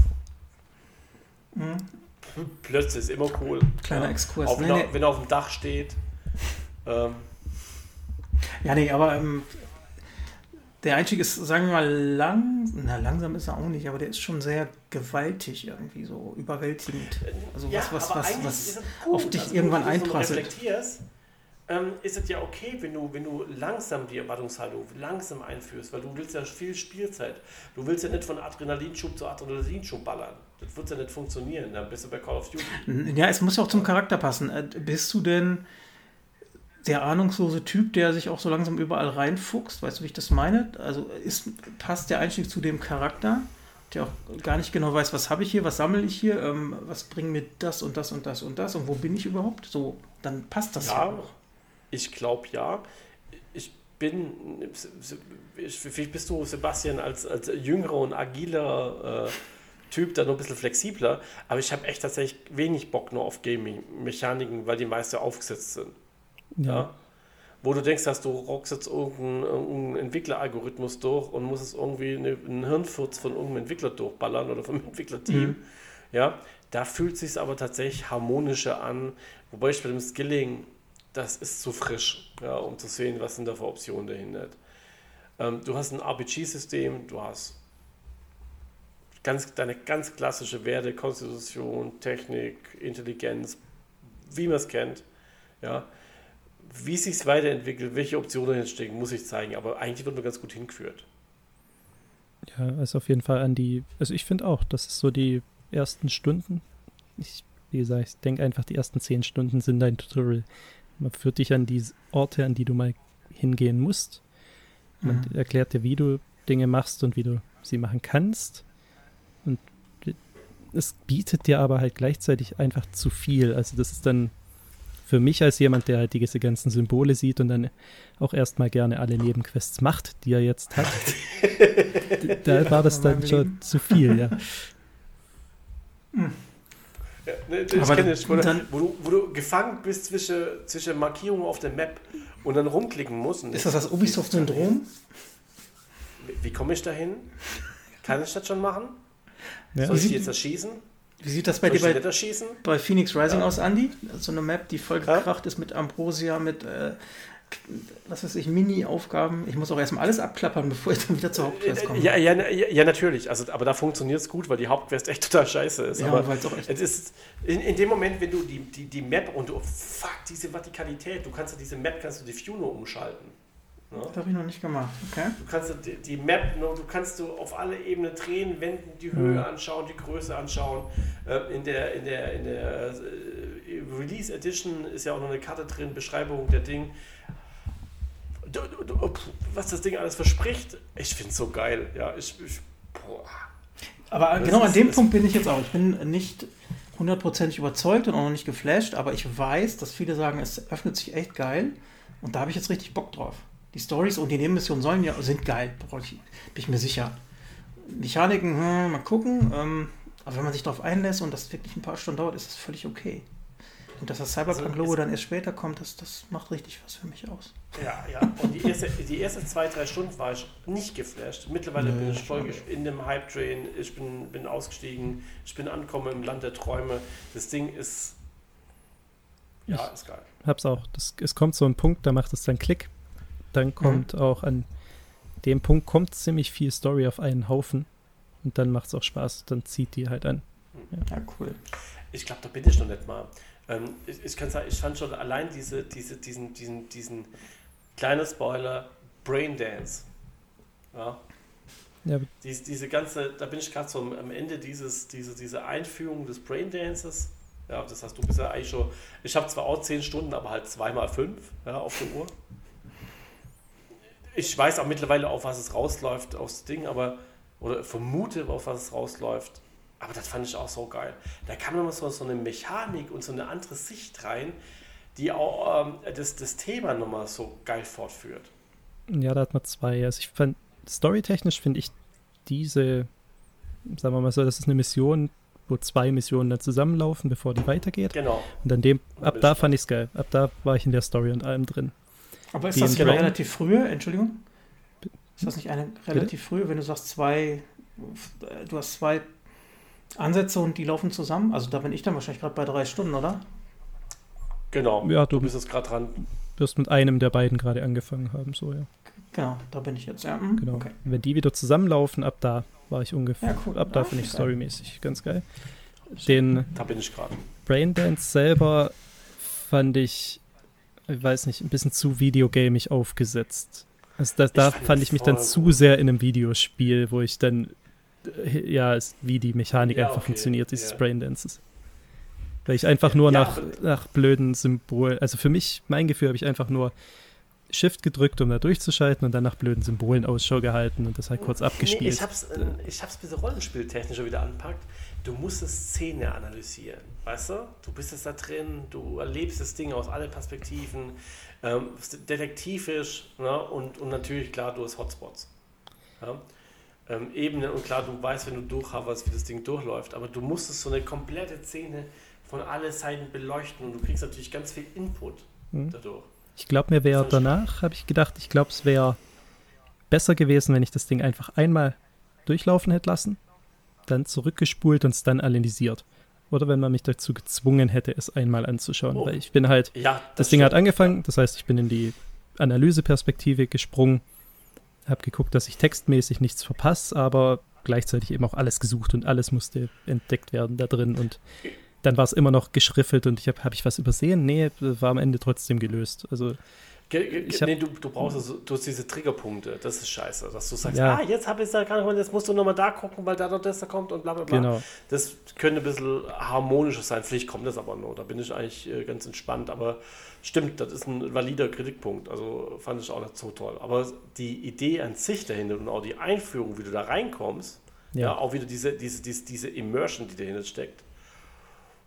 B: Hm? Plötze ist immer cool.
A: Kleiner ja. Exkurs.
B: Auf, nee, nee. Wenn er auf dem Dach steht. Ähm.
A: Ja, nee, aber ähm, der Einstieg ist, sagen wir mal, lang, na, langsam ist er auch nicht, aber der ist schon sehr gewaltig irgendwie, so überwältigend. Also ja, was, was, was, was auf dich also, irgendwann einprasselt.
B: So ähm, ist es ja okay, wenn du, wenn du langsam die Erwartungshaltung langsam einführst, weil du willst ja viel Spielzeit. Du willst ja nicht von Adrenalinschub zu Adrenalinschub ballern. Das wird ja nicht funktionieren, dann bist du bei Call of Duty.
A: Ja, es muss ja auch zum Charakter passen. Äh, bist du denn der ahnungslose Typ, der sich auch so langsam überall reinfuchst. Weißt du, wie ich das meine? Also ist, passt der Einstieg zu dem Charakter, der auch gar nicht genau weiß, was habe ich hier, was sammle ich hier, ähm, was bringt mir das und das und das und das und wo bin ich überhaupt? So, dann passt das
B: ja. auch. Ich glaube ja. Ich bin, vielleicht bist du, Sebastian, als, als jüngerer und agiler äh, Typ da nur ein bisschen flexibler, aber ich habe echt tatsächlich wenig Bock nur auf Gaming-Mechaniken, weil die meiste aufgesetzt sind. Ja. wo du denkst, dass du rockst jetzt irgendeinen, irgendeinen Entwickleralgorithmus durch und musst es irgendwie eine, einen Hirnfurz von irgendeinem Entwickler durchballern oder vom (laughs) Entwicklerteam. Mhm. Ja, da fühlt es sich aber tatsächlich harmonischer an, wobei ich bei dem Skilling, das ist zu frisch, ja, um zu sehen, was sind da für Optionen dahinter. Ähm, du hast ein RPG-System, du hast ganz, deine ganz klassische Werte, Konstitution, Technik, Intelligenz, wie man es kennt. Ja. Wie sich es weiterentwickelt, welche Optionen entstehen, muss ich zeigen, aber eigentlich wird man ganz gut hingeführt.
C: Ja, also auf jeden Fall an die, also ich finde auch, das ist so die ersten Stunden. Ich, wie gesagt, ich denke einfach, die ersten zehn Stunden sind dein Tutorial. Man führt dich an die Orte, an die du mal hingehen musst. Man mhm. erklärt dir, wie du Dinge machst und wie du sie machen kannst. Und es bietet dir aber halt gleichzeitig einfach zu viel. Also das ist dann für mich als jemand, der halt diese ganzen Symbole sieht und dann auch erstmal gerne alle Nebenquests macht, die er jetzt hat, (laughs) da war das dann schon zu viel, ja.
B: Hm. Ja, ne, ich kenne das, wo, dann, wo, du, wo du gefangen bist zwischen, zwischen Markierungen auf der Map und dann rumklicken musst.
A: ist das das Ubisoft-Syndrom?
B: Wie, wie komme ich da hin? Kann ich das schon machen? Ja. Soll ich die jetzt erschießen?
A: Wie sieht das bei dir bei, bei Phoenix Rising ja. aus, Andy? So eine Map, die voll gekracht ja? ist mit Ambrosia, mit äh, was weiß ich, Mini-Aufgaben. Ich muss auch erstmal alles abklappern, (laughs) bevor ich dann wieder zur Hauptquest komme.
B: Ja, ja, ja, ja natürlich. Also, aber da funktioniert es gut, weil die Hauptquest echt total scheiße ist. Ja, aber es auch echt es ist in, in dem Moment, wenn du die, die, die Map und du, fuck, diese Vertikalität, du kannst ja diese Map, kannst du die Funo umschalten.
A: Ne? Das habe ich noch nicht gemacht, okay.
B: Du kannst die, die Map, ne, du kannst du auf alle Ebenen drehen, wenden, die Höhe mhm. anschauen, die Größe anschauen. Äh, in der, in der, in der äh, Release Edition ist ja auch noch eine Karte drin, Beschreibung der Ding was das Ding alles verspricht, ich finde es so geil. Ja, ich, ich
A: aber das genau an dem Punkt bin ich jetzt auch. Ich bin nicht hundertprozentig überzeugt und auch noch nicht geflasht, aber ich weiß, dass viele sagen, es öffnet sich echt geil und da habe ich jetzt richtig Bock drauf. Die Stories und die Nebenmissionen sollen ja sind geil, bin ich mir sicher. Mechaniken, hm, mal gucken. Ähm, aber wenn man sich darauf einlässt und das wirklich ein paar Stunden dauert, ist das völlig okay. Und dass das Cyberpunk-Logo also dann erst später kommt, das, das macht richtig was für mich aus.
B: Ja, ja. Und die erste, die erste zwei, drei Stunden war ich nicht geflasht. Mittlerweile Nö, bin ich voll in dem Hype-Train. Ich bin, bin ausgestiegen. Ich bin angekommen im Land der Träume. Das Ding ist. Ja, ist geil.
C: Hab's auch. Das, es kommt so ein Punkt, da macht es dann Klick. Dann mhm. kommt mhm. auch an dem Punkt kommt ziemlich viel Story auf einen Haufen. Und dann macht es auch Spaß. Dann zieht die halt an.
B: Ja, ja cool. Ich glaube, da bin ich noch nicht mal. Ähm, ich, ich kann sagen, ich fand schon allein diese, diese, diesen, diesen, diesen kleinen Spoiler, Braindance. Ja. ja. Dies, diese ganze, da bin ich gerade so am Ende dieses, diese, diese Einführung des Braindances. Ja, das heißt, du bist ja eigentlich schon, ich habe zwar auch zehn Stunden, aber halt zweimal fünf ja, auf der Uhr. Ich weiß auch mittlerweile, auf was es rausläuft, aufs Ding, aber, oder vermute, auf was es rausläuft. Aber das fand ich auch so geil. Da kam nochmal so, so eine Mechanik und so eine andere Sicht rein, die auch ähm, das, das Thema nochmal so geil fortführt.
C: Ja, da hat man zwei. Also ich fand, storytechnisch finde ich diese, sagen wir mal so, das ist eine Mission, wo zwei Missionen dann zusammenlaufen, bevor die weitergeht.
B: Genau.
C: Und an dem, ab da fand ich es geil. Ab da war ich in der Story und allem drin.
A: Aber ist das genau relativ früh, Entschuldigung? Ist das nicht eine relativ früh, wenn du sagst zwei, du hast zwei Ansätze und die laufen zusammen? Also da bin ich dann wahrscheinlich gerade bei drei Stunden, oder?
B: Genau.
C: Ja, du, du bist jetzt gerade dran. Wirst mit einem der beiden gerade angefangen haben, so ja.
A: Genau, da bin ich jetzt, ja. Hm,
C: genau. Okay. Wenn die wieder zusammenlaufen, ab da war ich ungefähr. Ja, cool. Ab da finde ich storymäßig ganz geil. Den
B: da bin ich gerade.
C: Braindance selber fand ich weiß nicht, ein bisschen zu videogamig aufgesetzt. Also das, da fand ich mich dann zu sehr in einem Videospiel, wo ich dann ja, ist, wie die Mechanik ja, einfach okay. funktioniert, dieses ja. Braindances. Weil ich einfach nur ja, nach, nach blöden Symbolen, also für mich, mein Gefühl, habe ich einfach nur Shift gedrückt, um da durchzuschalten und dann nach blöden Symbolen Ausschau gehalten und das halt kurz abgespielt. Nee,
B: ich hab's, äh, ich hab's ein bisschen rollenspieltechnischer wieder anpackt. Du musst es Szene analysieren, weißt du? Du bist jetzt da drin, du erlebst das Ding aus allen Perspektiven, ähm, detektivisch ne? und, und natürlich, klar, du hast Hotspots. Ja? ähm, Ebenen und klar, du weißt, wenn du durchhaverst, wie das Ding durchläuft, aber du musstest so eine komplette Szene von alle Seiten beleuchten und du kriegst natürlich ganz viel Input mhm. dadurch.
C: Ich glaube, mir wäre danach, habe ich gedacht, ich glaube, es wäre besser gewesen, wenn ich das Ding einfach einmal durchlaufen hätte lassen, dann zurückgespult und es dann analysiert. Oder wenn man mich dazu gezwungen hätte, es einmal anzuschauen. Oh. Weil ich bin halt, ja, das, das Ding hat angefangen, das heißt, ich bin in die Analyseperspektive gesprungen, habe geguckt, dass ich textmäßig nichts verpasse, aber gleichzeitig eben auch alles gesucht und alles musste entdeckt werden da drin und dann war es immer noch geschriffelt und ich habe hab ich was übersehen? Nee, war am Ende trotzdem gelöst. Also
B: ich nee, du, du brauchst also, du hast diese Triggerpunkte, das ist scheiße, dass du sagst, ja. ah, jetzt habe ich es da gar nicht, jetzt musst du nochmal da gucken, weil da noch das da kommt und bla bla bla. Genau. Das könnte ein bisschen harmonischer sein, vielleicht kommt das aber nur, da bin ich eigentlich äh, ganz entspannt, aber stimmt, das ist ein valider Kritikpunkt, also fand ich auch nicht so toll. Aber die Idee an sich dahinter und auch die Einführung, wie du da reinkommst, ja, ja auch wieder diese, diese, diese, diese Immersion, die dahinter steckt,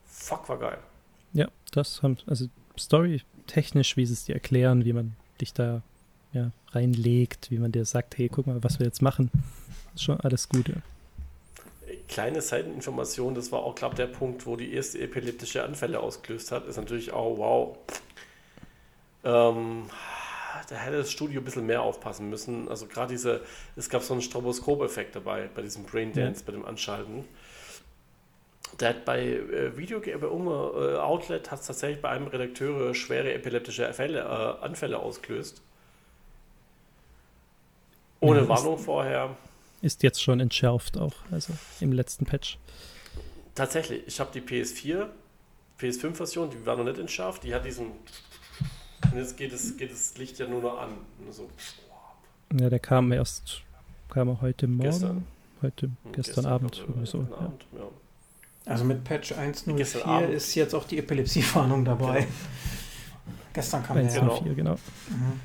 B: fuck, war geil.
C: Ja, das haben, also Story technisch, wie sie es dir erklären, wie man dich da ja, reinlegt, wie man dir sagt, hey, guck mal, was wir jetzt machen. Das ist schon alles Gute.
B: Kleine Seiteninformation, das war auch, glaube ich, der Punkt, wo die erste epileptische Anfälle ausgelöst hat, ist natürlich auch, wow, ähm, da hätte das Studio ein bisschen mehr aufpassen müssen. Also gerade diese, es gab so einen Stroboskop-Effekt dabei, bei diesem Braindance, ja. bei dem Anschalten. Der hat bei äh, Video bei Ume äh, Outlet hat tatsächlich bei einem Redakteur schwere epileptische Fälle, äh, Anfälle ausgelöst. Ohne ja, Warnung
C: ist,
B: vorher.
C: Ist jetzt schon entschärft auch, also im letzten Patch.
B: Tatsächlich, ich habe die PS4, PS5-Version, die war noch nicht entschärft, die hat diesen. Und jetzt geht, es, geht das Licht ja nur noch an. So.
C: Ja, der kam erst, kam er heute Morgen. Gestern. Heute, hm, gestern, gestern Abend oder so. Abend, ja. ja.
A: Also mit Patch 1.04 ist jetzt auch die Epilepsiewarnung dabei. Genau. Gestern kam der.
C: Genau. 4, genau. Mhm.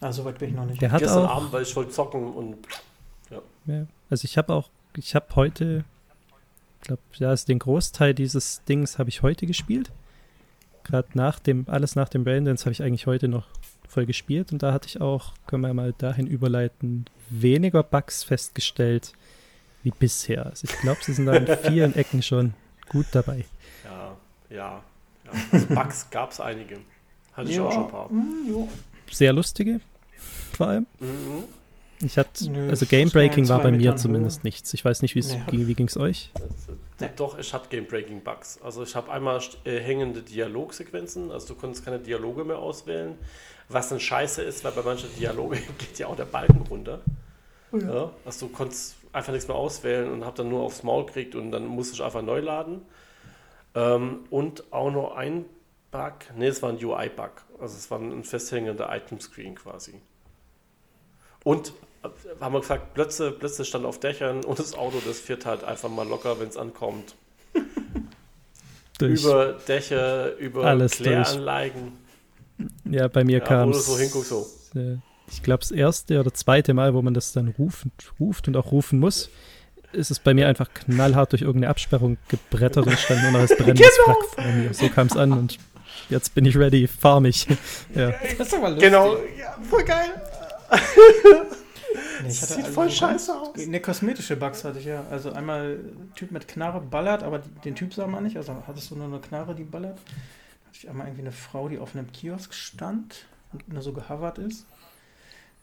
A: Also weit bin ich noch nicht.
C: Der hat
B: Gestern
C: auch,
B: Abend, weil ich wollte zocken und
C: ja. ja. Also ich habe auch, ich habe heute, ich glaube, ja, also den Großteil dieses Dings habe ich heute gespielt. Gerade nach dem, alles nach dem Braindance habe ich eigentlich heute noch voll gespielt und da hatte ich auch, können wir mal dahin überleiten, weniger Bugs festgestellt wie bisher. Also ich glaube, sie sind da in vielen (laughs) Ecken schon gut dabei.
B: Ja, ja. ja. Also Bugs gab es einige. Hatte ich ja. auch schon ein paar. Mhm,
C: Sehr lustige, vor allem. Mhm. Ich hatte, also Game Breaking war bei mir zumindest Höhe. nichts. Ich weiß nicht, nee. ging, wie ging es euch?
B: Nee. Doch, ich hatte Game Breaking Bugs. Also ich habe einmal äh, hängende Dialogsequenzen, also du konntest keine Dialoge mehr auswählen, was dann scheiße ist, weil bei manchen Dialoge (laughs) geht ja auch der Balken runter. Oh ja. ja. also du konntest einfach nichts mehr auswählen und habe dann nur aufs Maul gekriegt und dann musste ich einfach neu laden. Ähm, und auch noch ein Bug, ne, es war ein UI-Bug. Also es war ein festhängender Item-Screen quasi. Und äh, haben wir gesagt, Plötze, Plötze stand auf Dächern und das Auto, das fährt halt einfach mal locker, wenn es ankommt. (laughs) über Dächer, über
C: Alles
B: Kläranlagen.
C: Durch. Ja, bei mir ja, kam es. So hinguck, so. Äh, ich glaube, das erste oder zweite Mal, wo man das dann ruft, ruft und auch rufen muss, ist es bei mir einfach knallhart durch irgendeine Absperrung gebrettert und stand nur noch als (laughs) brennendes genau. Wrack vor mir. So kam es an und jetzt bin ich ready, fahr mich. (laughs) ja.
B: Das ist aber lustig. Genau, ja, voll geil.
A: Nee, das sieht also voll scheiße aus. Ne, kosmetische Bugs hatte ich ja. Also einmal Typ mit Knarre ballert, aber den Typ sah man nicht. Also hattest du nur eine Knarre, die ballert. Da hatte ich einmal irgendwie eine Frau, die auf einem Kiosk stand und nur so gehovert ist.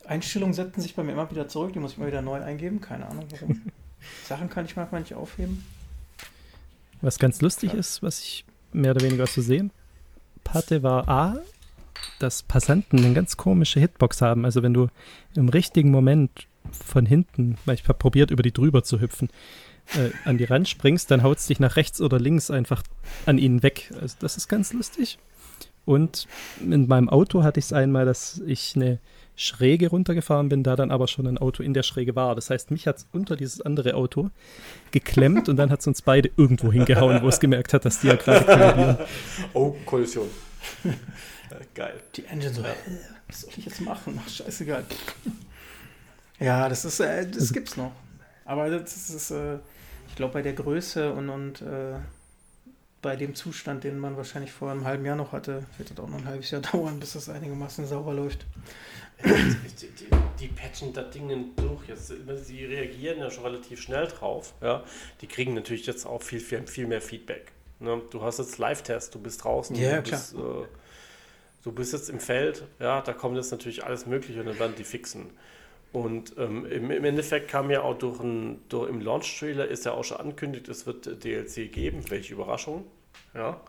A: Einstellungen setzen sich bei mir immer wieder zurück, die muss ich mal wieder neu eingeben, keine Ahnung warum. (laughs) Sachen kann ich manchmal nicht aufheben.
C: Was ganz lustig ja. ist, was ich mehr oder weniger zu sehen hatte, war A, dass Passanten eine ganz komische Hitbox haben. Also wenn du im richtigen Moment von hinten, weil ich habe probiert, über die drüber zu hüpfen, äh, an die Rand springst, dann haut es dich nach rechts oder links einfach an ihnen weg. Also das ist ganz lustig. Und in meinem Auto hatte ich es einmal, dass ich eine Schräge runtergefahren bin, da dann aber schon ein Auto in der Schräge war. Das heißt, mich hat es unter dieses andere Auto geklemmt und dann hat es uns beide irgendwo hingehauen, wo es gemerkt hat, dass die ja gerade kollidieren. (laughs)
B: Oh, Kollision. (laughs) Geil.
A: Die Engine so, ja. was soll ich jetzt machen? Ach, scheißegal. (laughs) Ja, das ist, äh, das also, gibt's noch. Aber das ist, äh, ich glaube, bei der Größe und, und äh, bei dem Zustand, den man wahrscheinlich vor einem halben Jahr noch hatte, wird das auch noch ein halbes Jahr dauern, bis das einigermaßen sauber läuft
B: die, die, die, patchen das Ding durch. Jetzt, sie reagieren ja schon relativ schnell drauf. Ja? Die kriegen natürlich jetzt auch viel, viel, viel mehr Feedback. Ne? Du hast jetzt Live-Test, du bist draußen.
A: Ja,
B: du
A: klar.
B: Bist, äh, Du bist jetzt im Feld, ja, da kommt jetzt natürlich alles Mögliche und dann werden die fixen. Und ähm, im, im, Endeffekt kam ja auch durch, ein, durch im Launch-Trailer ist ja auch schon angekündigt, es wird DLC geben. Welche Überraschung. Ja.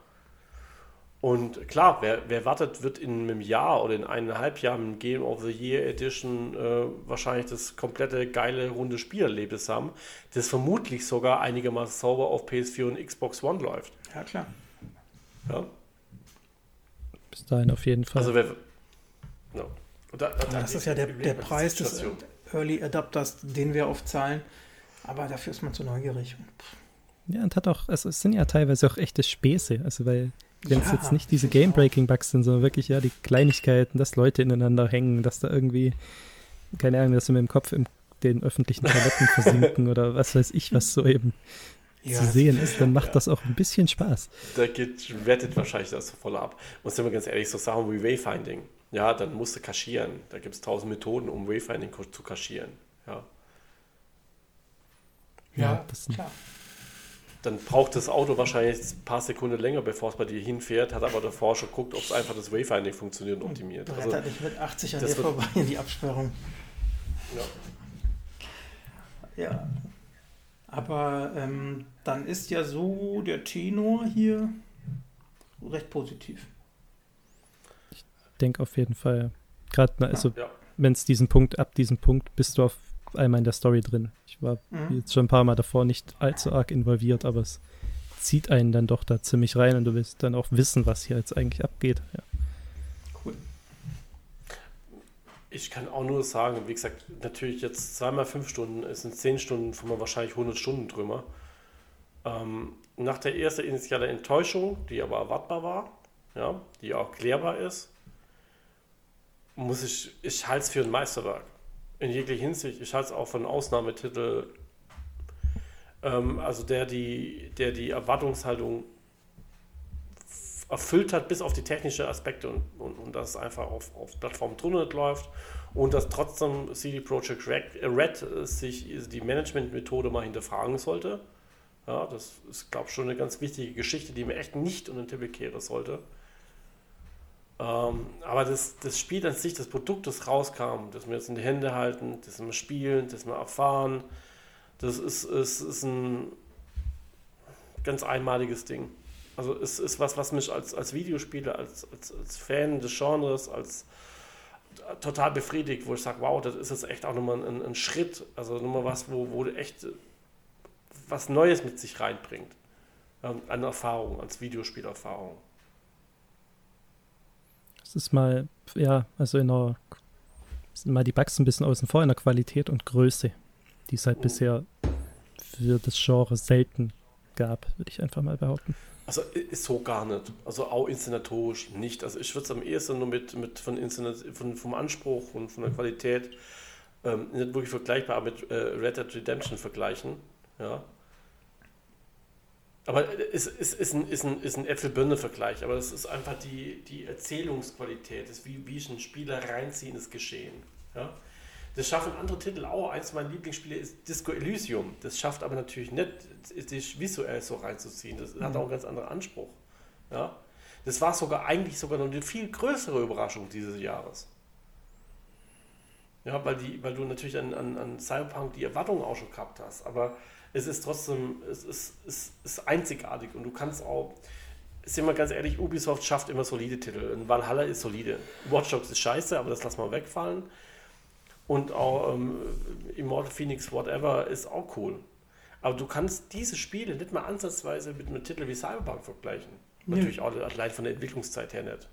B: Und klar, wer, wer wartet, wird in einem Jahr oder in eineinhalb Jahren Game of the Year Edition äh, wahrscheinlich das komplette geile runde Spielerlebnis haben, das vermutlich sogar einigermaßen sauber auf PS4 und Xbox One läuft.
A: Ja, klar.
B: Ja.
C: Bis dahin auf jeden Fall.
B: Also wer,
A: no. da, da, das ist ja der, der Preis des Early Adapters, den wir oft zahlen. Aber dafür ist man zu neugierig.
C: Ja, und hat auch, also es sind ja teilweise auch echte Späße. Also weil wenn es ja, jetzt nicht diese Game-Breaking-Bugs sind, sondern wirklich ja die Kleinigkeiten, dass Leute ineinander hängen, dass da irgendwie, keine Ahnung, dass sie mit dem Kopf in den öffentlichen Toiletten versinken oder was weiß ich, was so eben ja, zu sehen ist, dann macht ja. das auch ein bisschen Spaß.
B: Da geht Reddit wahrscheinlich das voll ab. Und sind wir ganz ehrlich, so Sachen wie Wayfinding, ja, dann musst du kaschieren. Da gibt es tausend Methoden, um Wayfinding zu kaschieren. Ja,
A: ja, das klar
B: dann braucht das Auto wahrscheinlich ein paar Sekunden länger, bevor es bei dir hinfährt, hat aber der Forscher geguckt, ob es einfach das Wayfinding funktioniert und optimiert.
A: Also, halt nicht mit 80 an dir vorbei in die Absperrung. Ja. Ja. Aber ähm, dann ist ja so der Tenor hier recht positiv.
C: Ich denke auf jeden Fall. Gerade, also, ja. wenn es diesen Punkt, ab diesem Punkt bist du auf einmal in der Story drin. Ich war mhm. jetzt schon ein paar Mal davor nicht allzu arg involviert, aber es zieht einen dann doch da ziemlich rein und du willst dann auch wissen, was hier jetzt eigentlich abgeht. Ja.
B: Cool. Ich kann auch nur sagen, wie gesagt, natürlich jetzt zweimal fünf Stunden, es sind zehn Stunden, von mir wahrscheinlich 100 Stunden drüber. Ähm, nach der ersten initialen Enttäuschung, die aber erwartbar war, ja, die auch klärbar ist, muss ich, ich halte es für ein Meisterwerk in jeglicher Hinsicht. Ich halte es auch von Ausnahmetitel, ähm, also der die, der die Erwartungshaltung erfüllt hat, bis auf die technischen Aspekte und, und, und dass es einfach auf, auf Plattform Tunnel läuft und dass trotzdem CD Projekt Red, äh, Red sich die Managementmethode mal hinterfragen sollte. Ja, das ist, glaube ich, schon eine ganz wichtige Geschichte, die mir echt nicht unter den Tippel kehren sollte. Ähm, aber das, das Spiel an sich, das Produkt, das rauskam, das wir jetzt in die Hände halten, das wir spielen, das wir erfahren, das ist, ist, ist ein ganz einmaliges Ding. Also es ist was, was mich als, als Videospieler, als, als, als Fan des Genres, als total befriedigt, wo ich sage, wow, das ist jetzt echt auch nochmal ein, ein Schritt, also nochmal was, wo, wo du echt was Neues mit sich reinbringt. Ähm, an Erfahrung, als Videospielerfahrung
C: ist mal, ja, also in der, sind mal die Bugs ein bisschen außen vor in der Qualität und Größe, die es halt oh. bisher für das Genre selten gab, würde ich einfach mal behaupten.
B: Also ist so gar nicht. Also auch inszenatorisch nicht. Also ich würde es am ehesten nur mit, mit von, von vom Anspruch und von der Qualität ähm, nicht wirklich vergleichbar mit äh, Red Dead Redemption vergleichen. Ja. Aber es ist, ist, ein, ist ein, ist ein Äpfel-Birne-Vergleich, aber das ist einfach die, die Erzählungsqualität, das wie, wie ich einen Spieler reinziehen, ist geschehen. Ja? Das schaffen andere Titel auch. Eins meiner Lieblingsspiele ist Disco Elysium. Das schafft aber natürlich nicht, dich visuell so reinzuziehen. Das hat mhm. auch einen ganz anderen Anspruch. Ja? Das war sogar eigentlich sogar noch eine viel größere Überraschung dieses Jahres. Ja, weil, die, weil du natürlich an, an, an Cyberpunk die Erwartungen auch schon gehabt hast. Aber es ist trotzdem, es ist, es ist einzigartig und du kannst auch, sind wir ganz ehrlich, Ubisoft schafft immer solide Titel. Und Valhalla ist solide. Watch Dogs ist scheiße, aber das lassen wir wegfallen. Und auch ähm, Immortal Phoenix Whatever ist auch cool. Aber du kannst diese Spiele nicht mal ansatzweise mit einem Titel wie Cyberpunk vergleichen. Nee. Natürlich auch allein von der Entwicklungszeit her nicht.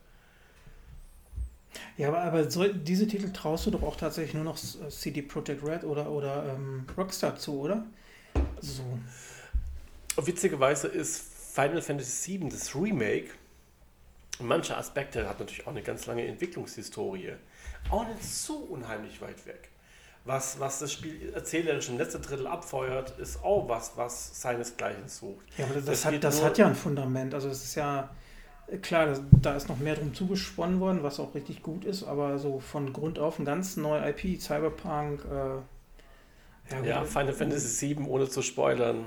A: Ja, aber, aber so, diese Titel traust du doch auch tatsächlich nur noch CD Projekt Red oder, oder ähm, Rockstar zu, oder?
B: So. Witzigerweise ist Final Fantasy VII, das Remake, manche Aspekte hat natürlich auch eine ganz lange Entwicklungshistorie. Auch nicht so unheimlich weit weg. Was, was das Spiel erzählerisch im letzten Drittel abfeuert, ist auch was, was seinesgleichen sucht.
A: Ja, aber das, das, hat, das hat ja ein Fundament. Also es ist ja klar, das, da ist noch mehr drum zugesponnen worden, was auch richtig gut ist, aber so von Grund auf ein ganz neuer IP, Cyberpunk, äh,
B: ja, ja Final Fantasy VII, ohne zu spoilern.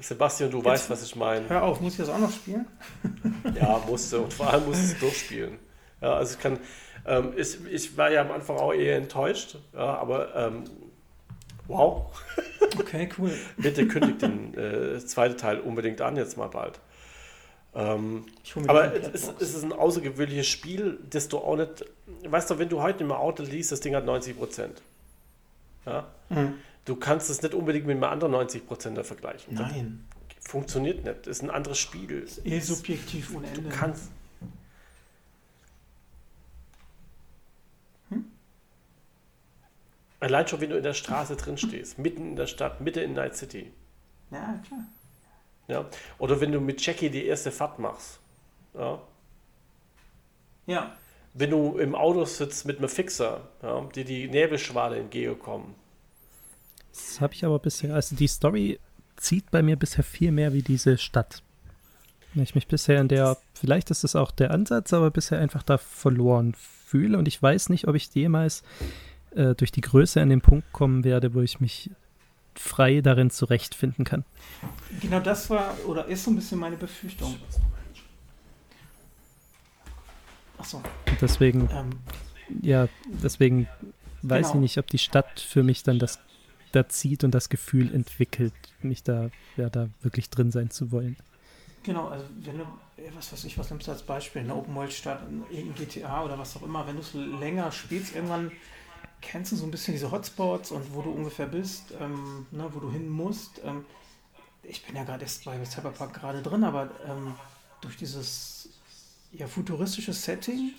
B: Sebastian, du weißt, was ich meine.
A: Hör auf, muss ich das auch noch spielen?
B: Ja, musste. Und vor allem musste es durchspielen. Ja, also ich kann, ähm, ich, ich war ja am Anfang auch eher enttäuscht, ja, aber ähm, wow.
A: Okay, cool.
B: Bitte kündigt den äh, zweiten Teil unbedingt an, jetzt mal bald. Ähm, aber es, es ist ein außergewöhnliches Spiel, das du auch nicht. Weißt du, wenn du heute im Auto liest, das Ding hat 90 Prozent. Ja?
A: Hm.
B: Du kannst es nicht unbedingt mit einem anderen 90 Prozent vergleichen.
A: Nein.
B: Das funktioniert nicht. Das ist ein anderes Spiel.
A: Eh subjektiv ohne Ende.
B: Du kannst.
A: Hm?
B: Allein schon, wenn du in der Straße drin stehst, mitten in der Stadt, mitten in Night City.
A: Ja, klar.
B: Ja? Oder wenn du mit Jackie die erste Fahrt machst. Ja?
A: Ja.
B: Wenn du im Auto sitzt mit einem Fixer, ja, die die Nebelschwade entgegenkommen.
C: Das habe ich aber bisher, also die Story zieht bei mir bisher viel mehr wie diese Stadt. Ich mich bisher in der, vielleicht ist es auch der Ansatz, aber bisher einfach da verloren fühle und ich weiß nicht, ob ich jemals äh, durch die Größe an den Punkt kommen werde, wo ich mich frei darin zurechtfinden kann.
A: Genau das war oder ist so ein bisschen meine Befürchtung. Achso.
C: Und deswegen,
A: Ähm,
C: ja, deswegen weiß
A: Genau.
C: ich nicht, ob die Stadt für mich dann das da zieht und das Gefühl entwickelt, mich da, ja, da wirklich drin sein zu wollen.
A: genau, also wenn du, was weiß ich, was nimmst du als Beispiel, eine Open World Stadt, irgendein GTA oder was auch immer, wenn du es länger spielst, irgendwann kennst du so ein bisschen diese Hotspots und wo du ungefähr bist, ähm, ne, wo du hin musst. Ähm, ich bin ja gerade erst bei Cyberpunk gerade drin, aber ähm, durch dieses ja, futuristische Setting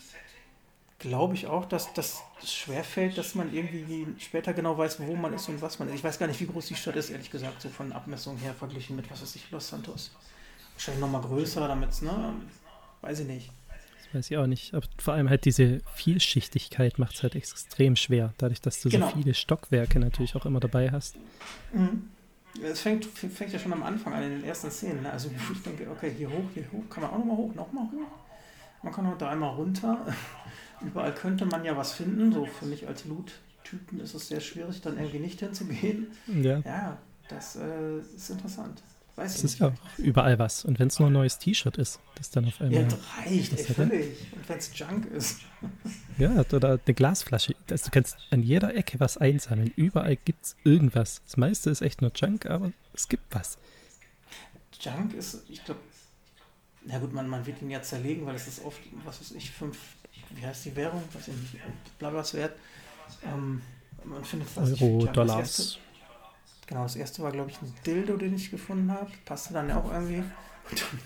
A: glaube ich auch, dass das schwerfällt, dass man irgendwie später genau weiß, wo man ist und was man ist. Ich weiß gar nicht, wie groß die Stadt ist, ehrlich gesagt, so von Abmessungen her verglichen mit, was weiß ich, Los Santos. Wahrscheinlich nochmal größer, damit es, ne? Weiß ich nicht.
C: Das weiß ich auch nicht. Aber vor allem halt diese Vielschichtigkeit macht es halt extrem schwer, dadurch, dass du
A: Genau.
C: so viele Stockwerke natürlich auch immer dabei hast.
A: Mhm. Es fängt, fängt ja schon am Anfang an, in den ersten Szenen. Ne? Also ich denke, okay, hier hoch, hier hoch, kann man auch nochmal hoch, nochmal hoch. Man kann auch dreimal runter. (laughs) Überall könnte man ja was finden. So für mich als Loot-Typen ist es sehr schwierig, dann irgendwie nicht hinzugehen.
C: Ja,
A: Ja, das äh, ist interessant. Weiß
C: es ist ja auch überall was. Und wenn es nur ein neues T-Shirt ist, das dann auf
A: Ja,
C: einmal.
A: das reicht, ey,
C: Das er.
A: völlig. Und wenn es Junk ist.
C: Ja, oder eine Glasflasche. Das, du kannst an jeder Ecke was einsammeln. Überall gibt es irgendwas. Das meiste ist echt nur Junk, aber es gibt was.
A: Junk ist, ich glaube, na gut, man, man wird ihn ja zerlegen, weil es ist oft, was weiß ich, fünf, wie heißt die Währung? Weiß ich nicht, blablas wert. Ähm, man findet was ich,
C: Euro.
A: Das
C: Dollars.
A: erste, genau, das erste war, glaube ich, ein Dildo, den ich gefunden habe. Passte dann ja auch irgendwie. Und dann,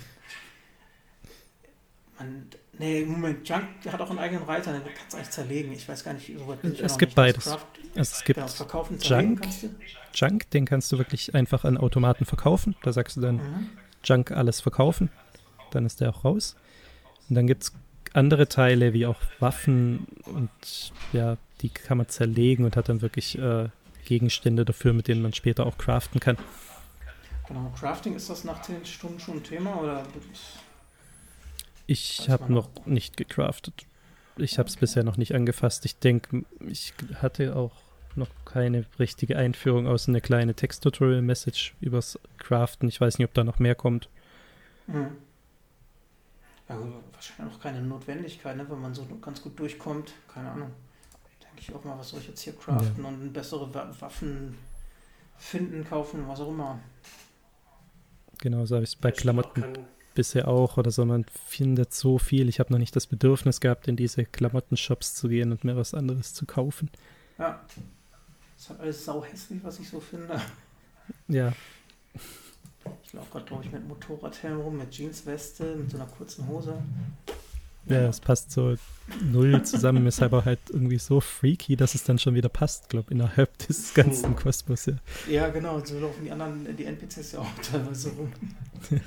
A: man, nee, Moment, Junk hat auch einen eigenen Reiter, den kannst du eigentlich zerlegen. Ich weiß gar nicht, so weit ja
C: Es gibt beides.
A: Craft,
C: es gibt
A: genau,
C: Junk. Junk, den kannst du wirklich einfach an Automaten verkaufen. Da sagst du dann,
A: Mhm.
C: Junk alles verkaufen. Dann ist der auch raus. Und dann gibt es andere Teile, wie auch Waffen und ja, die kann man zerlegen und hat dann wirklich äh, Gegenstände dafür, mit denen man später auch craften kann.
A: Genau, Crafting, ist das nach 10 Stunden schon ein Thema oder
C: Ich habe noch nicht gecraftet. Ich habe es bisher noch nicht angefasst. Ich denke, ich hatte auch noch keine richtige Einführung, außer eine kleine Text-Tutorial-Message übers Craften. Ich weiß nicht, ob da noch mehr kommt.
A: Mhm. Ja, gut, wahrscheinlich auch keine Notwendigkeit, ne, wenn man so ganz gut durchkommt. Keine Ahnung. Denke ich auch mal, was soll ich jetzt hier craften und bessere Wa Waffen finden, kaufen, was auch immer.
C: Genauso habe ich es bei
B: Ich
C: Klamotten
B: kann-
C: bisher auch oder so. Man findet so viel. Ich habe noch nicht das Bedürfnis gehabt, in diese Klamottenshops zu gehen und mir was anderes zu kaufen.
A: Ja. Ist halt alles sau hässlich, was ich so finde.
C: Ja, (laughs)
A: Ich laufe gerade, glaube ich, mit Motorradhelm rum, mit Jeansweste, mit so einer kurzen Hose.
C: ja, es passt so null zusammen. ist aber halt irgendwie so freaky, dass es dann schon wieder passt, glaube innerhalb (laughs) des ganzen Kosmos. Ja.
A: Ja, genau, so laufen die anderen, die NPCs ja auch (laughs) teilweise rum. (laughs)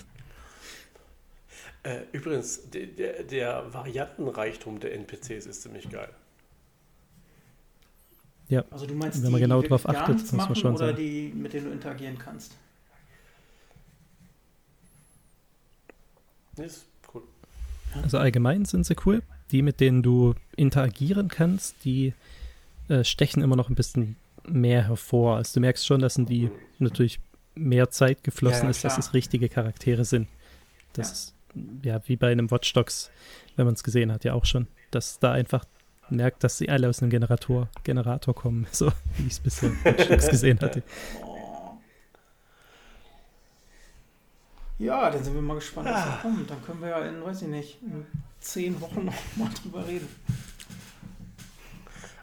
B: Äh, übrigens, der, der, der Variantenreichtum der NPCs ist ziemlich geil.
A: Also du meinst
C: Wenn man
A: die,
C: genau
A: gar
C: achtet, muss man schon
A: oder
C: sagen.
A: die, mit denen du interagieren kannst?
B: Ist cool.
C: Also allgemein sind sie cool. Die, mit denen du interagieren kannst, die äh, stechen immer noch ein bisschen mehr hervor. Also du merkst schon, das sind die natürlich mehr Zeit geflossen
A: Ja, ja,
C: ist, dass es richtige Charaktere sind. Das ist ja wie bei einem Watch Dogs, wenn man es gesehen hat, ja auch schon, dass da einfach merkt, dass sie alle aus einem Generator, Generator kommen, (laughs) so wie ich es bisher in Watch Dogs gesehen hatte.
A: Ja, dann sind wir mal gespannt, was da kommt. Dann können wir ja in, weiß ich nicht, in zehn Wochen noch mal drüber reden.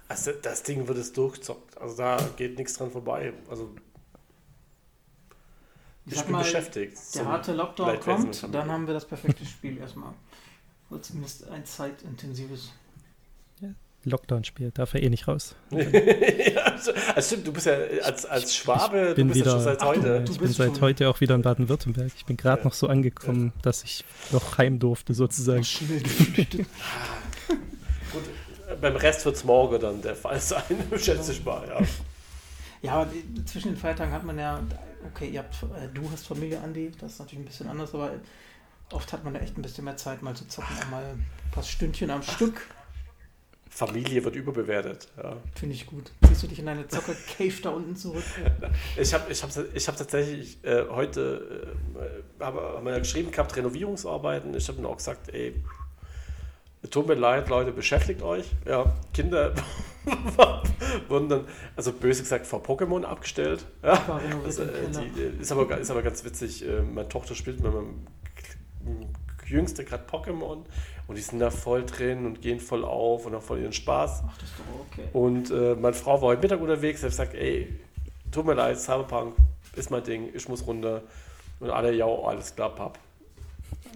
B: Also das Ding wird es durchzockt. Also da geht nichts dran vorbei. Also ich
A: Sag
B: bin
A: mal,
B: beschäftigt.
A: Der harte Lockdown kommt, dann haben wir das perfekte Spiel erstmal. Oder zumindest ein zeitintensives.
C: Lockdown-Spiel, darf er eh nicht raus. (laughs)
B: ja, also stimmt, du bist ja als, als Schwabe,
C: Ich bin
B: du bist ja schon
C: wieder-
B: seit
A: Ach, du-
B: heute.
A: du
C: ich bin seit heute auch wieder in Baden-Württemberg. Ich bin gerade
B: Ja.
C: noch so angekommen, dass ich noch heim durfte, sozusagen.
A: Schnell geflüchtet. (laughs)
B: Gut, beim Rest wird es morgen dann der Fall sein, (laughs) schätze ich mal. Ja.
A: Ja, aber zwischen den Feiertagen hat man ja, okay, ihr habt, äh, du hast Familie, Andi, das ist natürlich ein bisschen anders, aber oft hat man ja echt ein bisschen mehr Zeit, mal zu zocken, auch mal ein paar Stündchen am Stück.
B: Familie wird überbewertet. Ja.
A: Finde ich gut. Ziehst du dich in deine Zocker-Cave (laughs) da unten zurück?
B: Ich habe ich hab, ich hab tatsächlich äh, heute, äh, habe haben wir ja geschrieben gehabt, Renovierungsarbeiten. Ich habe dann auch gesagt, ey, tut mir leid, Leute, beschäftigt euch. Ja, Kinder (laughs) wurden dann, also böse gesagt, vor Pokémon abgestellt. Ja. Das,
A: im
B: äh, die, ist, aber, ist aber ganz witzig. Äh, meine Tochter spielt mit meinem Jüngste gerade Pokémon und die sind da voll drin und gehen voll auf und haben voll ihren Spaß.
A: Ach, das ist doch okay.
B: Und äh, meine Frau war heute Mittag unterwegs. Ich gesagt, ey, tut mir leid, Cyberpunk ist mein Ding, ich muss runter. Und alle, ja, alles klar, Papp.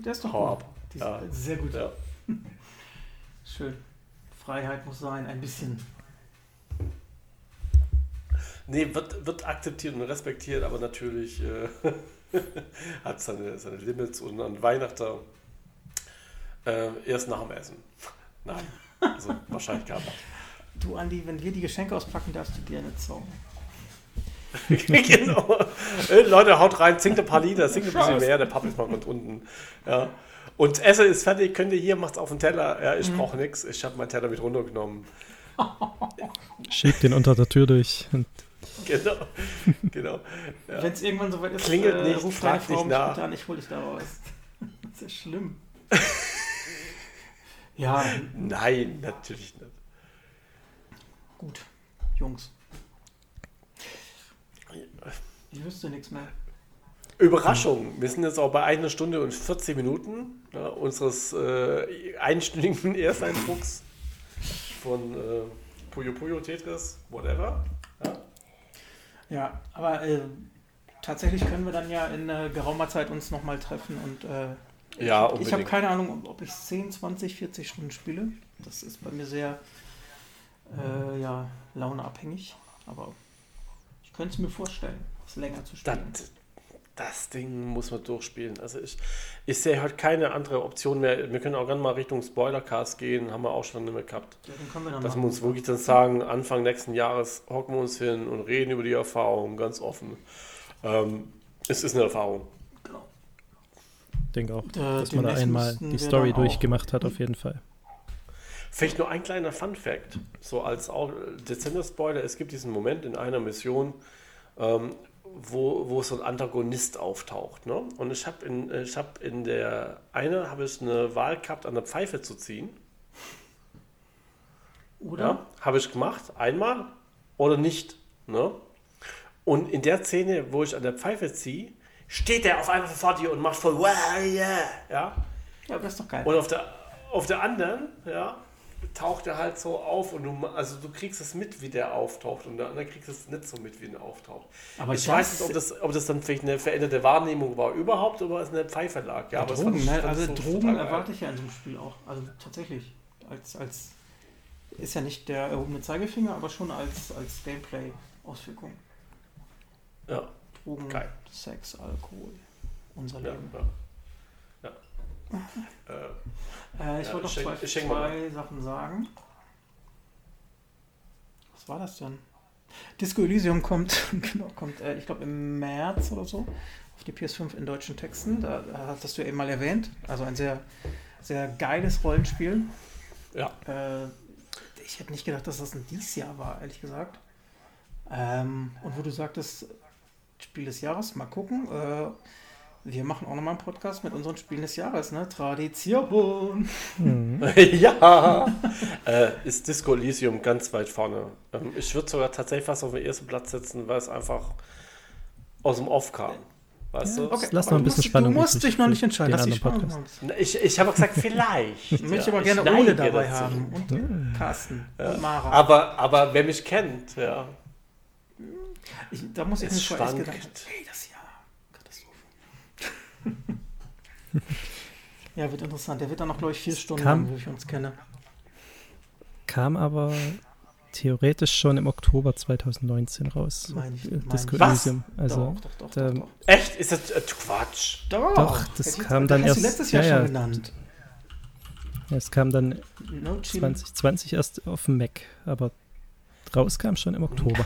A: Der ist doch
B: Hau
A: gut.
B: ab.
A: Die
B: Ja.
A: ist sehr gut.
B: Ja. (laughs)
A: Schön. Freiheit muss sein, ein bisschen.
B: Nee, wird, wird akzeptiert und respektiert, aber natürlich äh, (laughs) hat seine, seine Limits und an Weihnachten äh, erst nach dem Essen. Nein, also (laughs) wahrscheinlich gar nicht.
A: Du, Andi, wenn wir die Geschenke auspacken, darfst du gerne zocken. (laughs) (laughs)
B: genau. Äh, Leute, haut rein, singt ein paar Lieder, singt ein bisschen mehr, der Papp ist mal ganz unten. Ja. Und Essen ist fertig, könnt ihr hier, macht's auf den Teller. Ja, ich brauche nichts, ich habe meinen Teller mit runtergenommen.
C: Schiebt den unter der Tür durch. Und
B: Genau, genau. Ja.
A: Wenn es irgendwann soweit ist,
B: Klingelt nicht,
A: ruf
B: frag
A: deine Frau
B: nicht
A: mich
B: nach.
A: an, ich hol dich da raus. Das ist ja schlimm. Ja,
B: Nein, natürlich nicht.
A: gut. Jungs. Ich wüsste nichts mehr.
B: Überraschung, wir sind jetzt auch bei einer Stunde und 40 Minuten ja, unseres äh, einstündigen (laughs) Ersteindrucks von äh, Puyo Puyo Tetris, whatever. Ja.
A: Ja, aber äh, tatsächlich können wir dann ja in äh, geraumer Zeit uns nochmal treffen und
B: Ja,
A: ich habe
B: unbedingt.
A: keine Ahnung, ob ich 10, 20, 40 Stunden spiele. Das ist bei mir sehr äh, ja, launeabhängig, aber ich könnte es mir vorstellen, es länger zu
B: Das,
A: spielen.
B: das Ding muss man durchspielen. Also ich, ich sehe halt keine andere Option mehr. Wir können auch gerne mal Richtung Spoilercast gehen, haben wir auch schon nicht mehr gehabt.
A: Ja, den können wir dann
B: Dass wir uns wirklich dann sagen, Anfang nächsten Jahres hocken wir uns hin und reden über die Erfahrung, ganz offen. Ähm, es ist eine Erfahrung.
C: Ich denke auch,
A: Äh,
C: dass man da einmal die Story durchgemacht hat, auf jeden Fall.
B: Vielleicht nur ein kleiner Fun-Fact, so als auch dezenter Spoiler: Es gibt diesen Moment in einer Mission, ähm, wo, wo so ein Antagonist auftaucht. Ne? Und ich habe in, ich hab in der eine habe ich eine Wahl gehabt, an der Pfeife zu ziehen.
A: Oder?
B: Ja, habe ich gemacht, einmal oder nicht. Ne? Und in der Szene, wo ich an der Pfeife ziehe, steht er auf einmal vor dir und macht voll wow, yeah, ja.
A: Ja, das ist doch geil.
B: Und auf der, auf der anderen, ja, taucht er halt so auf und du, also du kriegst es mit, wie der auftaucht und der andere kriegt es nicht so mit, wie er auftaucht.
A: Aber
B: ich weiß nicht, ob das, ob das dann vielleicht eine veränderte Wahrnehmung war überhaupt oder es eine Pfeife lag. Ja, aber es
A: Drogen,
B: fand
A: ne? Also
B: so
A: Drogen erwarte ich ja in so einem Spiel auch. Also tatsächlich. Als, als ist ja nicht der erhobene Zeigefinger, aber schon als, als Gameplay-Auswirkung.
B: Ja,
A: Drogen,
B: Geil.
A: Sex, Alkohol, unser Leben.
B: ja. ja. (laughs) äh,
A: Äh, ich wollte noch zwei, zwei Sachen sagen. Was war das denn? Disco Elysium kommt, (laughs) genau, kommt äh, ich glaube im März oder so auf die PS5 in deutschen Texten. Da, da hattest du eben mal erwähnt. Also ein sehr, sehr geiles Rollenspiel.
B: ja.
A: Äh, ich hätte nicht gedacht, dass das ein dieses Jahr war, ehrlich gesagt. Ähm, und wo du sagtest, Spiel des Jahres. Mal gucken. Äh, wir machen auch nochmal einen Podcast mit unseren Spielen des Jahres, ne? Tradition.
B: Mhm. (laughs) ja. äh, ist Disco Elysium ganz weit vorne. Ähm, ich würde sogar tatsächlich fast auf den ersten Platz setzen, weil es einfach aus dem Off kam. Weißt ja, du?
C: Okay, lass noch ein bisschen
A: musst,
C: Spannung.
A: Du musst dich noch nicht entscheiden. Lass dich
B: Ich, ich habe gesagt, vielleicht.
A: ich möchte aber gerne Ole dabei dazu. haben. Und mhm. Carsten
B: ja. und Mara. Aber, aber wer mich kennt, ja.
A: Ich, da muss ich
B: es nicht
A: schwankt. Hey, das Jahr. Katastrophe. (laughs) ja, wird interessant. Der wird dann noch, glaube ich, vier Stunden
C: kam,
A: lang, wie ich uns kenne.
C: Kam aber theoretisch schon im Oktober 2019 raus.
A: Mein ich,
C: mein Disco Elysium.
A: Also, doch, doch, doch,
B: doch, Echt? Ist das äh, Quatsch?
C: Doch, doch das kam jetzt, dann erst.
A: letztes Jahr ja, schon genannt.
C: Ja, es kam dann no 2020 erst auf dem Mac, aber rauskam schon im Oktober.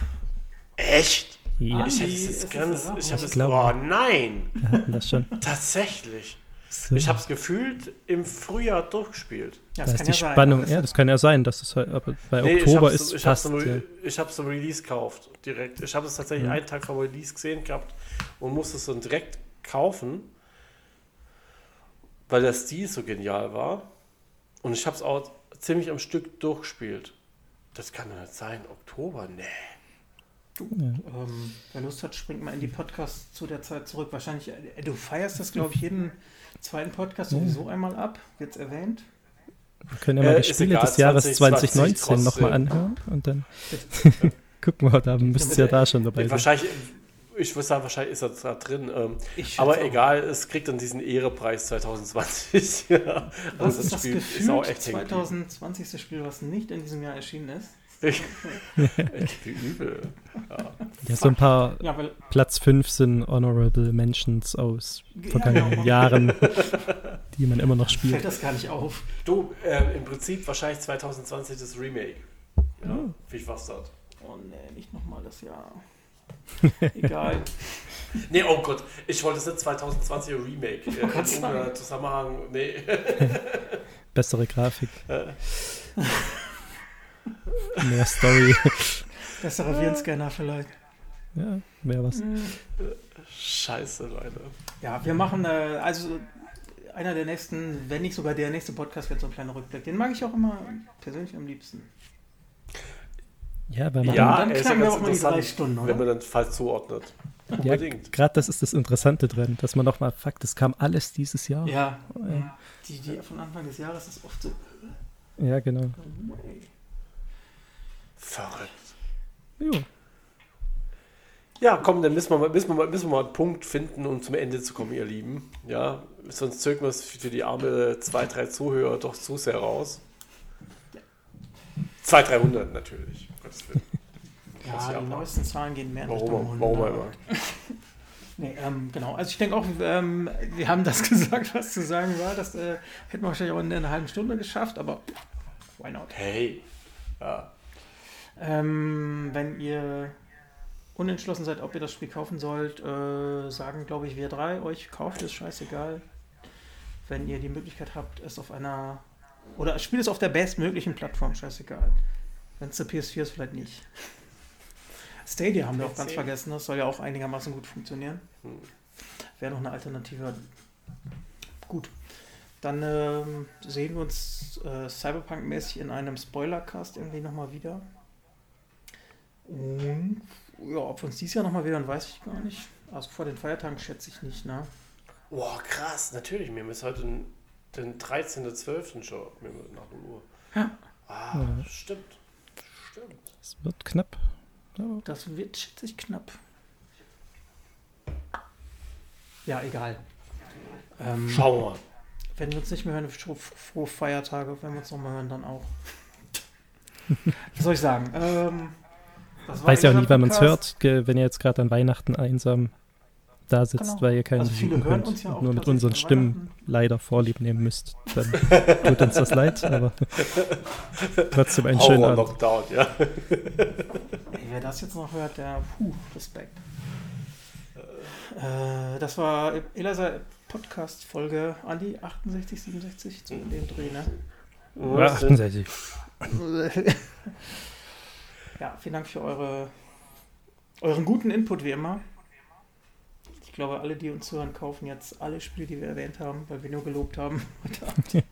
B: Echt?
C: Ja.
B: Ich hätte es ganz. Ich habe es. Oh nein!
C: Wir hatten das schon.
B: Tatsächlich. So. Ich habe es gefühlt im Frühjahr durchgespielt.
C: Ja, das da ist die ja Spannung. Sein, ja, das kann ja sein, dass es halt, aber bei nee, Oktober ist
B: ich fast. Hab's, ja. Ich habe es zum Release gekauft, direkt. Ich habe es tatsächlich mhm. einen Tag vor Release gesehen gehabt und musste es dann direkt kaufen, weil der Stil so genial war. Und ich habe es auch ziemlich am Stück durchgespielt. Das kann doch nicht sein. Oktober? Nee.
A: Du, ja. ähm, wer Lust hat, springt mal in die Podcasts zu der Zeit zurück. Wahrscheinlich, äh, du feierst das, glaube ich, jeden zweiten Podcast sowieso einmal ab, wird es erwähnt.
C: Wir können ja mal äh, die Spiele egal, des Jahres 2019 20, nochmal anhören und dann (laughs) gucken wir, da müsst ihr ja da schon dabei sein.
B: Wahrscheinlich, ich würde sagen, wahrscheinlich ist er da drin. Ähm, aber auch. egal, es kriegt dann diesen Ehrepreis 2020.
A: ja. (laughs) Was also ist das, Spiel ist auch echt 2020. Spiel, was nicht in diesem Jahr erschienen ist?
B: Echt übel.
C: Ja. ja, so ein paar ja, Platz 5 sind Honorable Mentions aus vergangenen (laughs) ja, Jahren, die man immer noch spielt.
A: Fällt das gar nicht auf.
B: Du, äh, im Prinzip wahrscheinlich 2020 das Remake. Ja, oh. wie ich was hat.
A: Oh nee, nicht nochmal das Jahr. Egal. (laughs)
B: nee, oh Gott, ich wollte es nicht 2020 Remake. Äh, oh Zusammenhang, nee. (laughs)
C: Bessere Grafik. Mehr Story. (laughs)
A: Bessere Virenscanner vielleicht.
C: Ja, mehr was.
B: Scheiße, Leute.
A: Ja, wir machen, äh, also einer der nächsten, wenn nicht sogar der nächste Podcast wird so ein kleiner Rückblick. Den mag ich auch immer persönlich am liebsten.
C: Ja, weil man
B: ja, dann knacken wir auch mal die drei Stunden, oder? Wenn man dann falsch zuordnet.
C: Ja, gerade das ist das Interessante drin, dass man nochmal, Fakt, das kam alles dieses Jahr.
A: Ja, ja. Die, die von Anfang des Jahres ist oft so.
C: Ja, genau.
B: Oh, Verrückt.
C: Jo.
B: Ja, komm, dann müssen wir, mal, müssen, wir mal, müssen wir mal einen Punkt finden, um zum Ende zu kommen, ihr Lieben. Ja, sonst zögern wir es für die arme zwei, drei Zuhörer doch zu sehr raus. Zwei, 300 natürlich. (laughs)
A: ja, die neuesten Zahlen gehen mehr
B: Warum, warum immer? (laughs)
A: nee, ähm, genau. Also ich denke auch, ähm, wir haben das (laughs) gesagt, was zu sagen war. Das äh, hätten wir wahrscheinlich auch in einer halben Stunde geschafft, aber why not?
B: Hey. Ja.
A: Ähm, wenn ihr unentschlossen seid, ob ihr das Spiel kaufen sollt, äh, sagen, glaube ich, wir drei euch, kauft es, scheißegal. Wenn ihr die Möglichkeit habt, es auf einer. Oder spielt es auf der bestmöglichen Plattform, scheißegal. Wenn es eine PS4 ist, vielleicht nicht. Stadia haben wir auch ganz vergessen, das soll ja auch einigermaßen gut funktionieren. Hm. Wäre noch eine Alternative. Gut. Dann ähm, sehen wir uns äh, Cyberpunk-mäßig in einem Spoilercast irgendwie nochmal wieder. Und ja, ob wir uns dieses Jahr nochmal wieder, weiß ich gar nicht. Also vor den Feiertagen schätze ich nicht, ne?
B: Boah, krass, natürlich. Wir ist heute den, den 13.12. schon nach der Uhr.
A: Ja.
B: Ah, ja. stimmt. Stimmt.
C: Es wird knapp.
A: Ja. Das wird, schätze ich, knapp. Ja, egal.
B: Ähm, Schauen wir mal.
A: Wenn wir uns nicht mehr hören, frohe Feiertage. Wenn wir uns nochmal hören, dann auch. (laughs) Was soll ich sagen? Ähm,
C: Weiß ja auch nie, wann man es hört, wenn ihr jetzt gerade an Weihnachten einsam da sitzt, genau. weil ihr keinen also besuchen könnt ja und nur mit unseren Stimmen leider Vorlieb nehmen müsst. Dann tut uns das leid, aber (laughs) trotzdem ein schöner
B: Lockdown, ja.
A: Ey, wer das jetzt noch hört, der, puh, Respekt. Äh, das war Elasa Podcast Folge Andi 68, 67 zu dem Dreh, ne?
C: Ja, 68. (laughs)
A: ja, vielen Dank für eure, euren guten Input wie immer. Ich glaube, alle, die uns zuhören, kaufen jetzt alle Spiele, die wir erwähnt haben, weil wir nur gelobt haben. (laughs)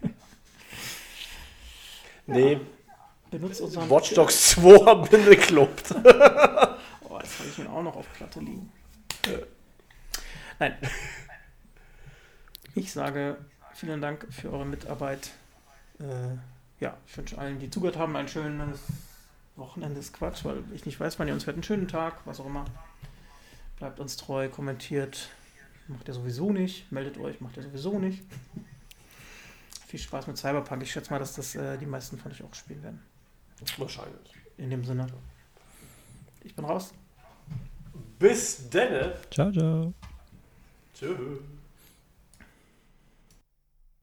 B: nee.
A: Benutzt unseren.
B: Watch Dogs 2 haben wir gelobt. (laughs)
A: oh, jetzt habe ich mir auch noch auf Platte liegen. Nein. Ich sage vielen Dank für eure Mitarbeit. Äh, ja, ich wünsche allen, die zugehört haben, ein schönes Wochenende ist Quatsch, weil ich nicht weiß, wann ihr uns hört. Einen schönen Tag, was auch immer. Bleibt uns treu, kommentiert. Macht ihr sowieso nicht. Meldet euch, macht ihr sowieso nicht. Viel Spaß mit Cyberpunk. Ich schätze mal, dass das äh, die meisten von euch auch spielen werden.
B: Wahrscheinlich.
A: In dem Sinne. Ich bin raus.
B: Bis denne.
C: Ciao, ciao.
B: Tschüss.